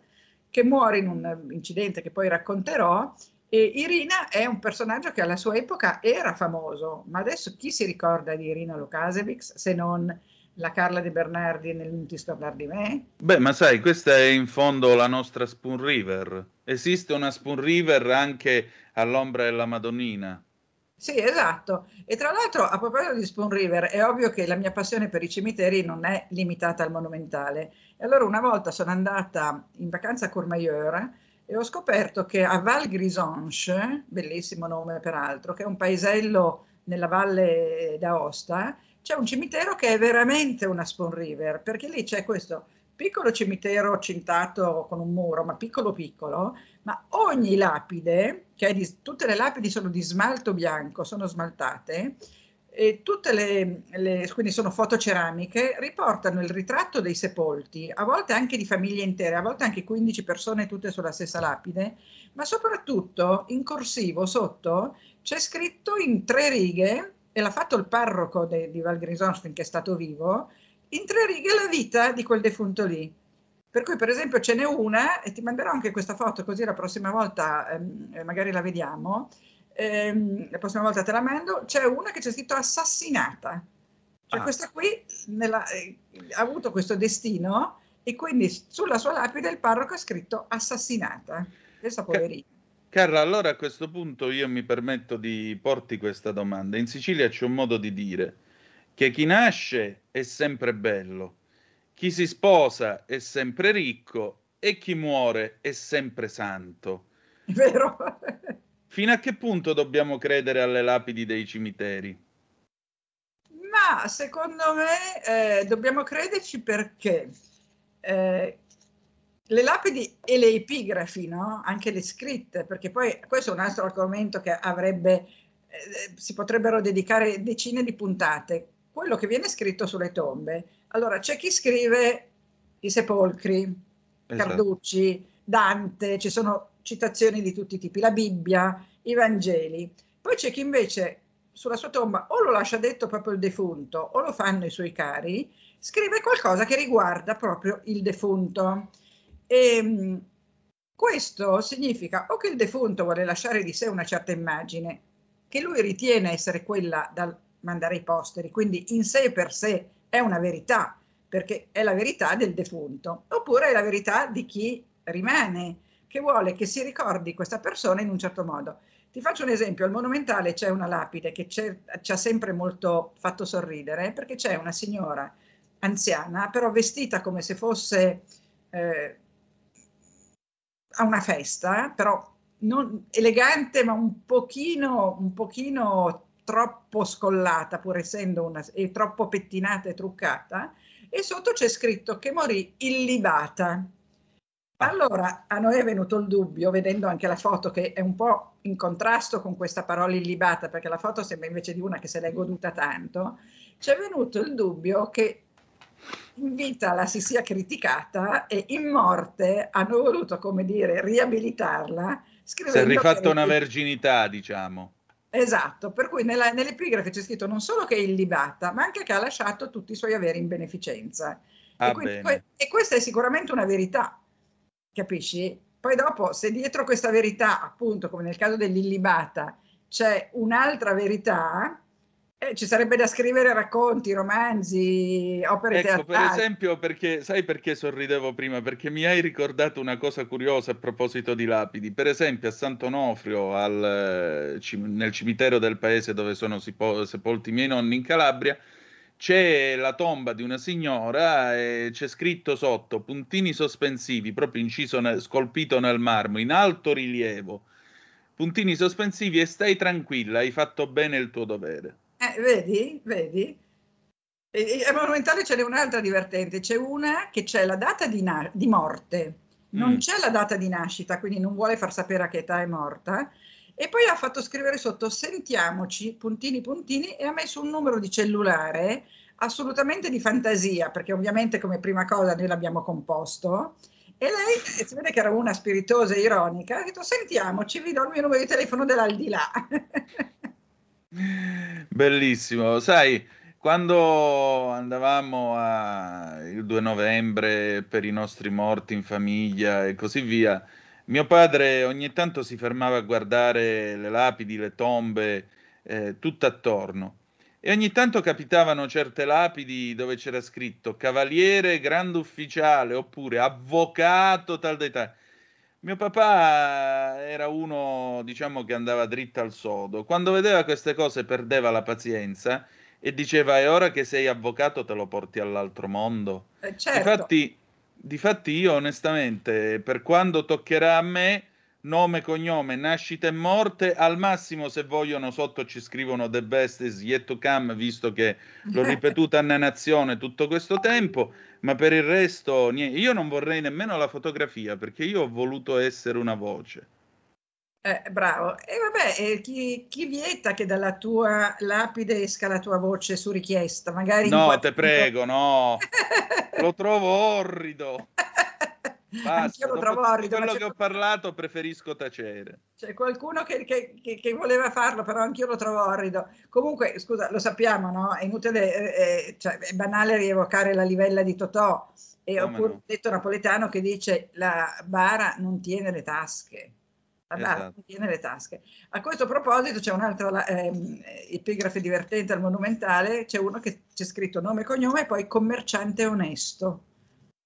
che muore in un incidente che poi racconterò, e Irina è un personaggio che alla sua epoca era famoso, ma adesso chi si ricorda di Irina Lukasevics se non la Carla De Bernardi nel Non ti scordar di me? Beh, ma sai, questa è in fondo la nostra Spoon River. Esiste una Spoon River anche all'ombra della Madonnina. Sì, esatto. E tra l'altro, a proposito di Spoon River, è ovvio che la mia passione per i cimiteri non è limitata al monumentale. E allora una volta sono andata in vacanza a Courmayeur e ho scoperto che a Val Grisonche, bellissimo nome peraltro, che è un paesello nella valle d'Aosta, c'è un cimitero che è veramente una Spoon River, perché lì c'è questo piccolo cimitero cintato con un muro, ma piccolo piccolo, ma ogni lapide, che di, tutte le lapidi sono di smalto bianco, sono smaltate, e tutte le, le- quindi sono fotoceramiche, riportano il ritratto dei sepolti, a volte anche di famiglie intere, a volte anche 15 persone tutte sulla stessa lapide, ma soprattutto in corsivo sotto c'è scritto in tre righe, e l'ha fatto il parroco de- di Val Grisons finché è stato vivo, in tre righe la vita di quel defunto lì. Per cui, per esempio, ce n'è una, e ti manderò anche questa foto, così la prossima volta ehm, eh, magari la vediamo. ehm, la prossima volta te la mando, c'è una che c'è scritto assassinata. Cioè Ah. questa qui nella- eh, ha avuto questo destino e quindi sulla sua lapide il parroco ha scritto assassinata. Questa poverina. Carla, allora a questo punto io mi permetto di porti questa domanda. In Sicilia c'è un modo di dire che chi nasce è sempre bello, chi si sposa è sempre ricco e chi muore è sempre santo. Vero? Fino a che punto dobbiamo credere alle lapidi dei cimiteri? Ma secondo me eh, dobbiamo crederci perché eh, le lapidi e le epigrafi, no? anche le scritte, perché poi questo è un altro argomento che avrebbe, eh, si potrebbero dedicare decine di puntate, quello che viene scritto sulle tombe. Allora, c'è chi scrive i sepolcri, Esatto. Carducci, Dante, ci sono citazioni di tutti i tipi, la Bibbia, i Vangeli. Poi c'è chi invece sulla sua tomba o lo lascia detto proprio il defunto o lo fanno i suoi cari, scrive qualcosa che riguarda proprio il defunto. E, mh, questo significa o che il defunto vuole lasciare di sé una certa immagine, che lui ritiene essere quella da mandare ai posteri, quindi in sé per sé è una verità, perché è la verità del defunto, oppure è la verità di chi rimane, che vuole che si ricordi questa persona in un certo modo. Ti faccio un esempio, al Monumentale c'è una lapide che ci ha sempre molto fatto sorridere, perché c'è una signora anziana, però vestita come se fosse eh, a una festa, però non elegante, ma un pochino, un pochino troppo scollata, pur essendo una, e troppo pettinata e truccata, e sotto c'è scritto che morì illibata. Allora a noi è venuto il dubbio, vedendo anche la foto che è un po' in contrasto con questa parola illibata, perché la foto sembra invece di una che se l'è goduta tanto, ci è venuto il dubbio che in vita la si sia criticata e in morte hanno voluto, come dire, riabilitarla. Si è rifatta una verginità, diciamo. Esatto, per cui nella- nell'epigrafe c'è scritto non solo che è illibata, ma anche che ha lasciato tutti i suoi averi in beneficenza. Ah, e, quindi que- e questa è sicuramente una verità, capisci? Poi dopo, se dietro questa verità, appunto, come nel caso dell'illibata, c'è un'altra verità, eh, ci sarebbe da scrivere racconti, romanzi, opere Ecco, per teatrali. esempio, perché sai perché sorridevo prima? Perché mi hai ricordato una cosa curiosa a proposito di lapidi. Per esempio, a Sant'Onofrio, al, eh, nel cimitero del paese dove sono sepolti i miei nonni in Calabria, c'è la tomba di una signora e c'è scritto sotto puntini sospensivi, proprio inciso, nel- scolpito nel marmo, in alto rilievo. Puntini sospensivi e stai tranquilla, hai fatto bene il tuo dovere. Eh, vedi, vedi? E, e Monumentale ce n'è un'altra divertente, c'è una che c'è la data di, na- di morte, non Mm. c'è la data di nascita, quindi non vuole far sapere a che età è morta, e poi ha fatto scrivere sotto sentiamoci, puntini puntini, e ha messo un numero di cellulare assolutamente di fantasia, perché ovviamente come prima cosa noi l'abbiamo composto, e lei, eh, si vede che era una spiritosa e ironica, ha detto sentiamoci, vi do il mio numero di telefono dell'aldilà. Bellissimo, sai, quando andavamo a- il 2 novembre per i nostri morti in famiglia e così via, mio padre ogni tanto si fermava a guardare le lapidi, le tombe, eh, tutto attorno. E ogni tanto capitavano certe lapidi dove c'era scritto cavaliere grande ufficiale oppure avvocato tal dei tali. Mio papà era uno, diciamo, che andava dritto al sodo. Quando vedeva queste cose perdeva la pazienza e diceva: E ora che sei avvocato te lo porti all'altro mondo? Eh, certo. Difatti, difatti io onestamente, per quando toccherà a me, nome, cognome, nascita e morte, al massimo se vogliono sotto ci scrivono The best is yet to come, visto che l'ho ripetuta a nazione tutto questo tempo, ma per il resto niente. Io non vorrei nemmeno la fotografia, perché io ho voluto essere una voce. Eh, bravo. E vabbè, eh, chi, chi vieta che dalla tua lapide esca la tua voce su richiesta? Magari No, te prego, no. Lo trovo orrido. Basta, Anch'io lo trovo orrido, quello che ho parlato preferisco tacere. C'è qualcuno che, che- che- che voleva farlo, però anch'io lo trovo orrido. Comunque, scusa, lo sappiamo, no? È inutile, eh, eh, cioè, è banale rievocare la livella di Totò. E Come oppure no? un detto napoletano che dice la bara non tiene le tasche. la Esatto. data tiene nelle tasche. A questo proposito c'è un'altra ehm, epigrafe divertente al monumentale, c'è uno che c'è scritto nome e cognome e poi commerciante onesto.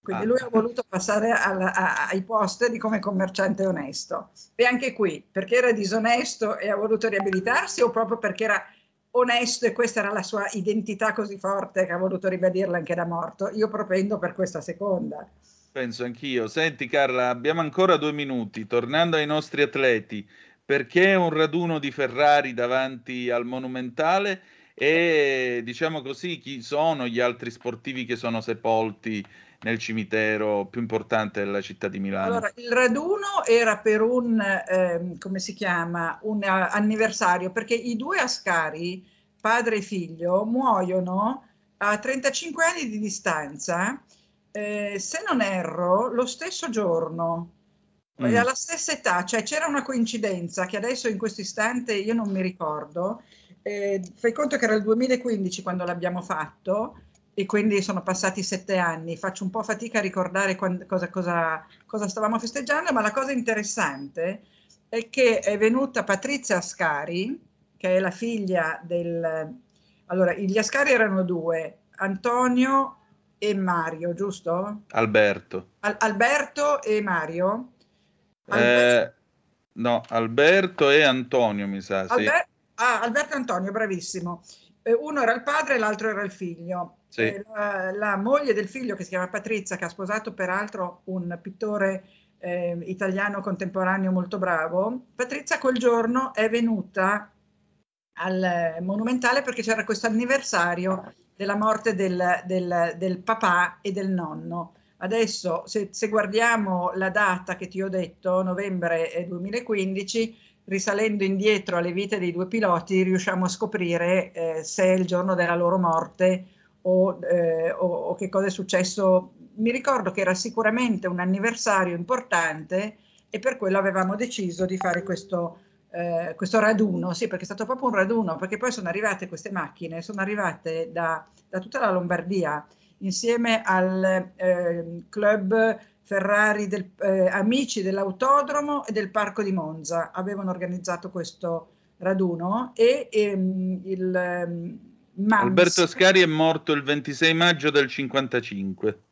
Quindi Ah. lui ha voluto passare alla- a- ai posteri come commerciante onesto. E anche qui, perché era disonesto e ha voluto riabilitarsi o proprio perché era onesto e questa era la sua identità così forte che ha voluto ribadirla anche da morto? Io propendo per questa seconda. Penso anch'io. Senti Carla, abbiamo ancora due minuti. Tornando ai nostri atleti, perché un raduno di Ferrari davanti al Monumentale e diciamo così chi sono gli altri sportivi che sono sepolti nel cimitero più importante della città di Milano? Allora, il raduno era per un, ehm, come si chiama, un eh, anniversario, perché i due Ascari, padre e figlio, muoiono a 35 anni di distanza, eh, se non erro, lo stesso giorno, Mm. alla stessa età, cioè c'era una coincidenza che adesso in questo istante io non mi ricordo. Eh, fai conto che era il 2015 quando l'abbiamo fatto e quindi sono passati sette anni. Faccio un po' fatica a ricordare quan- cosa, cosa- cosa stavamo festeggiando, ma la cosa interessante è che è venuta Patrizia Ascari, che è la figlia del... Allora, gli Ascari erano due, Antonio e Mario, giusto? Alberto. Al- Alberto e Mario. Eh, no, Alberto e Antonio, mi sa, sì. Alber- ah, Alberto e Antonio, bravissimo. Eh, uno era il padre e l'altro era il figlio. Sì. Eh, la, la moglie del figlio, che si chiama Patrizia, che ha sposato peraltro un pittore eh, italiano contemporaneo molto bravo, Patrizia quel giorno è venuta al eh, Monumentale perché c'era questo anniversario della morte del, del- del papà e del nonno. Adesso, se, se guardiamo la data che ti ho detto, novembre eh, 2015, risalendo indietro alle vite dei due piloti, riusciamo a scoprire eh, se è il giorno della loro morte o, eh, o- o che cosa è successo. Mi ricordo che era sicuramente un anniversario importante e per quello avevamo deciso di fare questo, eh, questo raduno, sì, perché è stato proprio un raduno, perché poi sono arrivate queste macchine, sono arrivate da, da tutta la Lombardia insieme al eh, club Ferrari del, eh, Amici dell'Autodromo e del Parco di Monza. Avevano organizzato questo raduno e ehm, il MAMS Alberto Ascari è morto il 26 maggio del 55.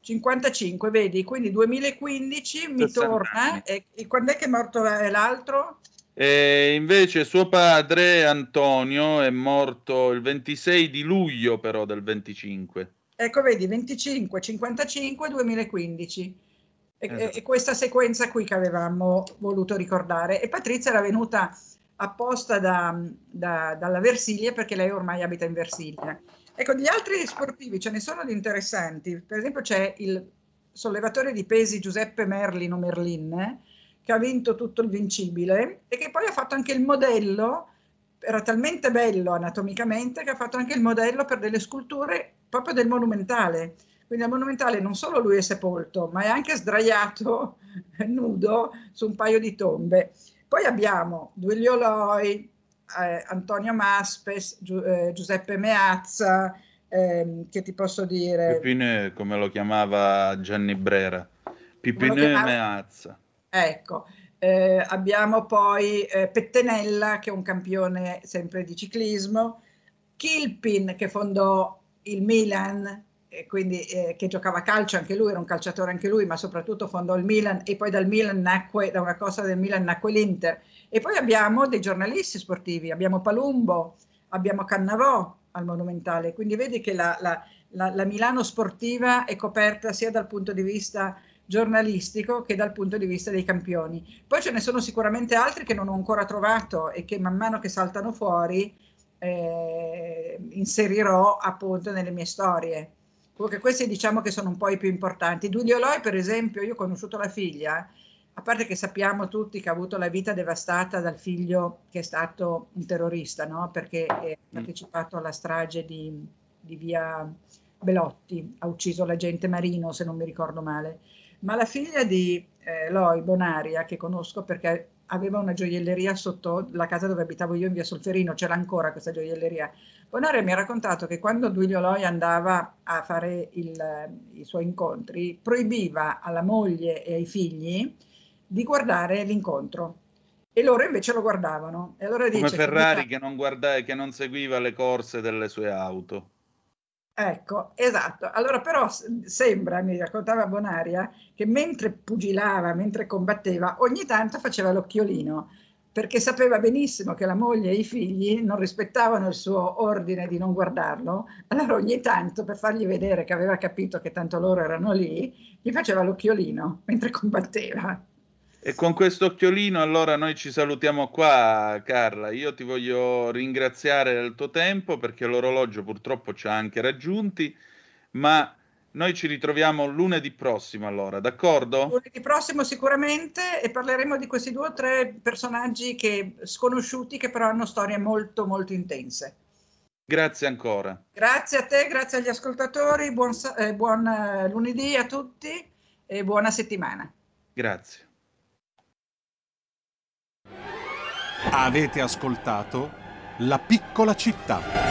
55, vedi, quindi 2015 mi 60 torna e, e quando è che è morto eh, l'altro? E invece suo padre Antonio è morto il 26 di luglio però del 25. Ecco, vedi, 25, 55, 2015. E, Esatto. e questa sequenza qui che avevamo voluto ricordare. E Patrizia era venuta apposta da- da- dalla Versilia perché lei ormai abita in Versilia. Ecco, gli altri sportivi ce ne sono di interessanti. Per esempio c'è il sollevatore di pesi Giuseppe Merlino Merlin, che ha vinto tutto il vincibile e che poi ha fatto anche il modello, era talmente bello anatomicamente che ha fatto anche il modello per delle sculture proprio del monumentale. Quindi al monumentale non solo lui è sepolto, ma è anche sdraiato nudo su un paio di tombe. Poi abbiamo Duilio Loi, eh, Antonio Maspes, Giu- eh, Giuseppe Meazza, ehm, che ti posso dire? Pipinè, come lo chiamava Gianni Brera. Pipinè chiamava? Meazza. Ecco, eh, abbiamo poi eh, Pettenella, che è un campione sempre di ciclismo, Kilpin, che fondò il Milan, quindi eh, che giocava a calcio anche lui, era un calciatore anche lui, ma soprattutto fondò il Milan e poi dal Milan nacque, da una cosa del Milan nacque l'Inter. E poi abbiamo dei giornalisti sportivi, abbiamo Palumbo, abbiamo Cannavò al Monumentale, quindi vedi che la, la- la- la Milano sportiva è coperta sia dal punto di vista giornalistico che dal punto di vista dei campioni. Poi ce ne sono sicuramente altri che non ho ancora trovato e che man mano che saltano fuori eh, inserirò appunto nelle mie storie. Comunque questi diciamo che sono un po' i più importanti. Giulio Loi, per esempio, io ho conosciuto la figlia, a parte che sappiamo tutti che ha avuto la vita devastata dal figlio che è stato un terrorista, no? perché ha partecipato alla strage di, di via Belotti, ha ucciso l'agente Marino, se non mi ricordo male. Ma la figlia di eh, Loi, Bonaria, che conosco perché aveva una gioielleria sotto la casa dove abitavo io in via Solferino, c'era ancora questa gioielleria. Bonaria mi ha raccontato che quando Duilio Loi andava a fare il- i suoi incontri, proibiva alla moglie e ai figli di guardare l'incontro. e loro invece lo guardavano. E allora Come dice che Ferrari ogni che non, guarda- che non seguiva le corse delle sue auto. Ecco, esatto. Allora però sembra, mi raccontava Bonaria, che mentre pugilava, mentre combatteva, ogni tanto faceva l'occhiolino, perché sapeva benissimo che la moglie e i figli non rispettavano il suo ordine di non guardarlo. Allora ogni tanto, per fargli vedere che aveva capito che tanto loro erano lì, gli faceva l'occhiolino mentre combatteva. E con questo occhiolino allora noi ci salutiamo qua, Carla. Io ti voglio ringraziare del tuo tempo perché l'orologio purtroppo ci ha anche raggiunti, ma noi ci ritroviamo lunedì prossimo allora, d'accordo? Lunedì prossimo sicuramente e parleremo di questi due o tre personaggi che, sconosciuti che però hanno storie molto molto intense. Grazie ancora. Grazie a te, grazie agli ascoltatori, buon, eh, buon eh, lunedì a tutti e buona settimana. Grazie. Avete ascoltato La piccola città.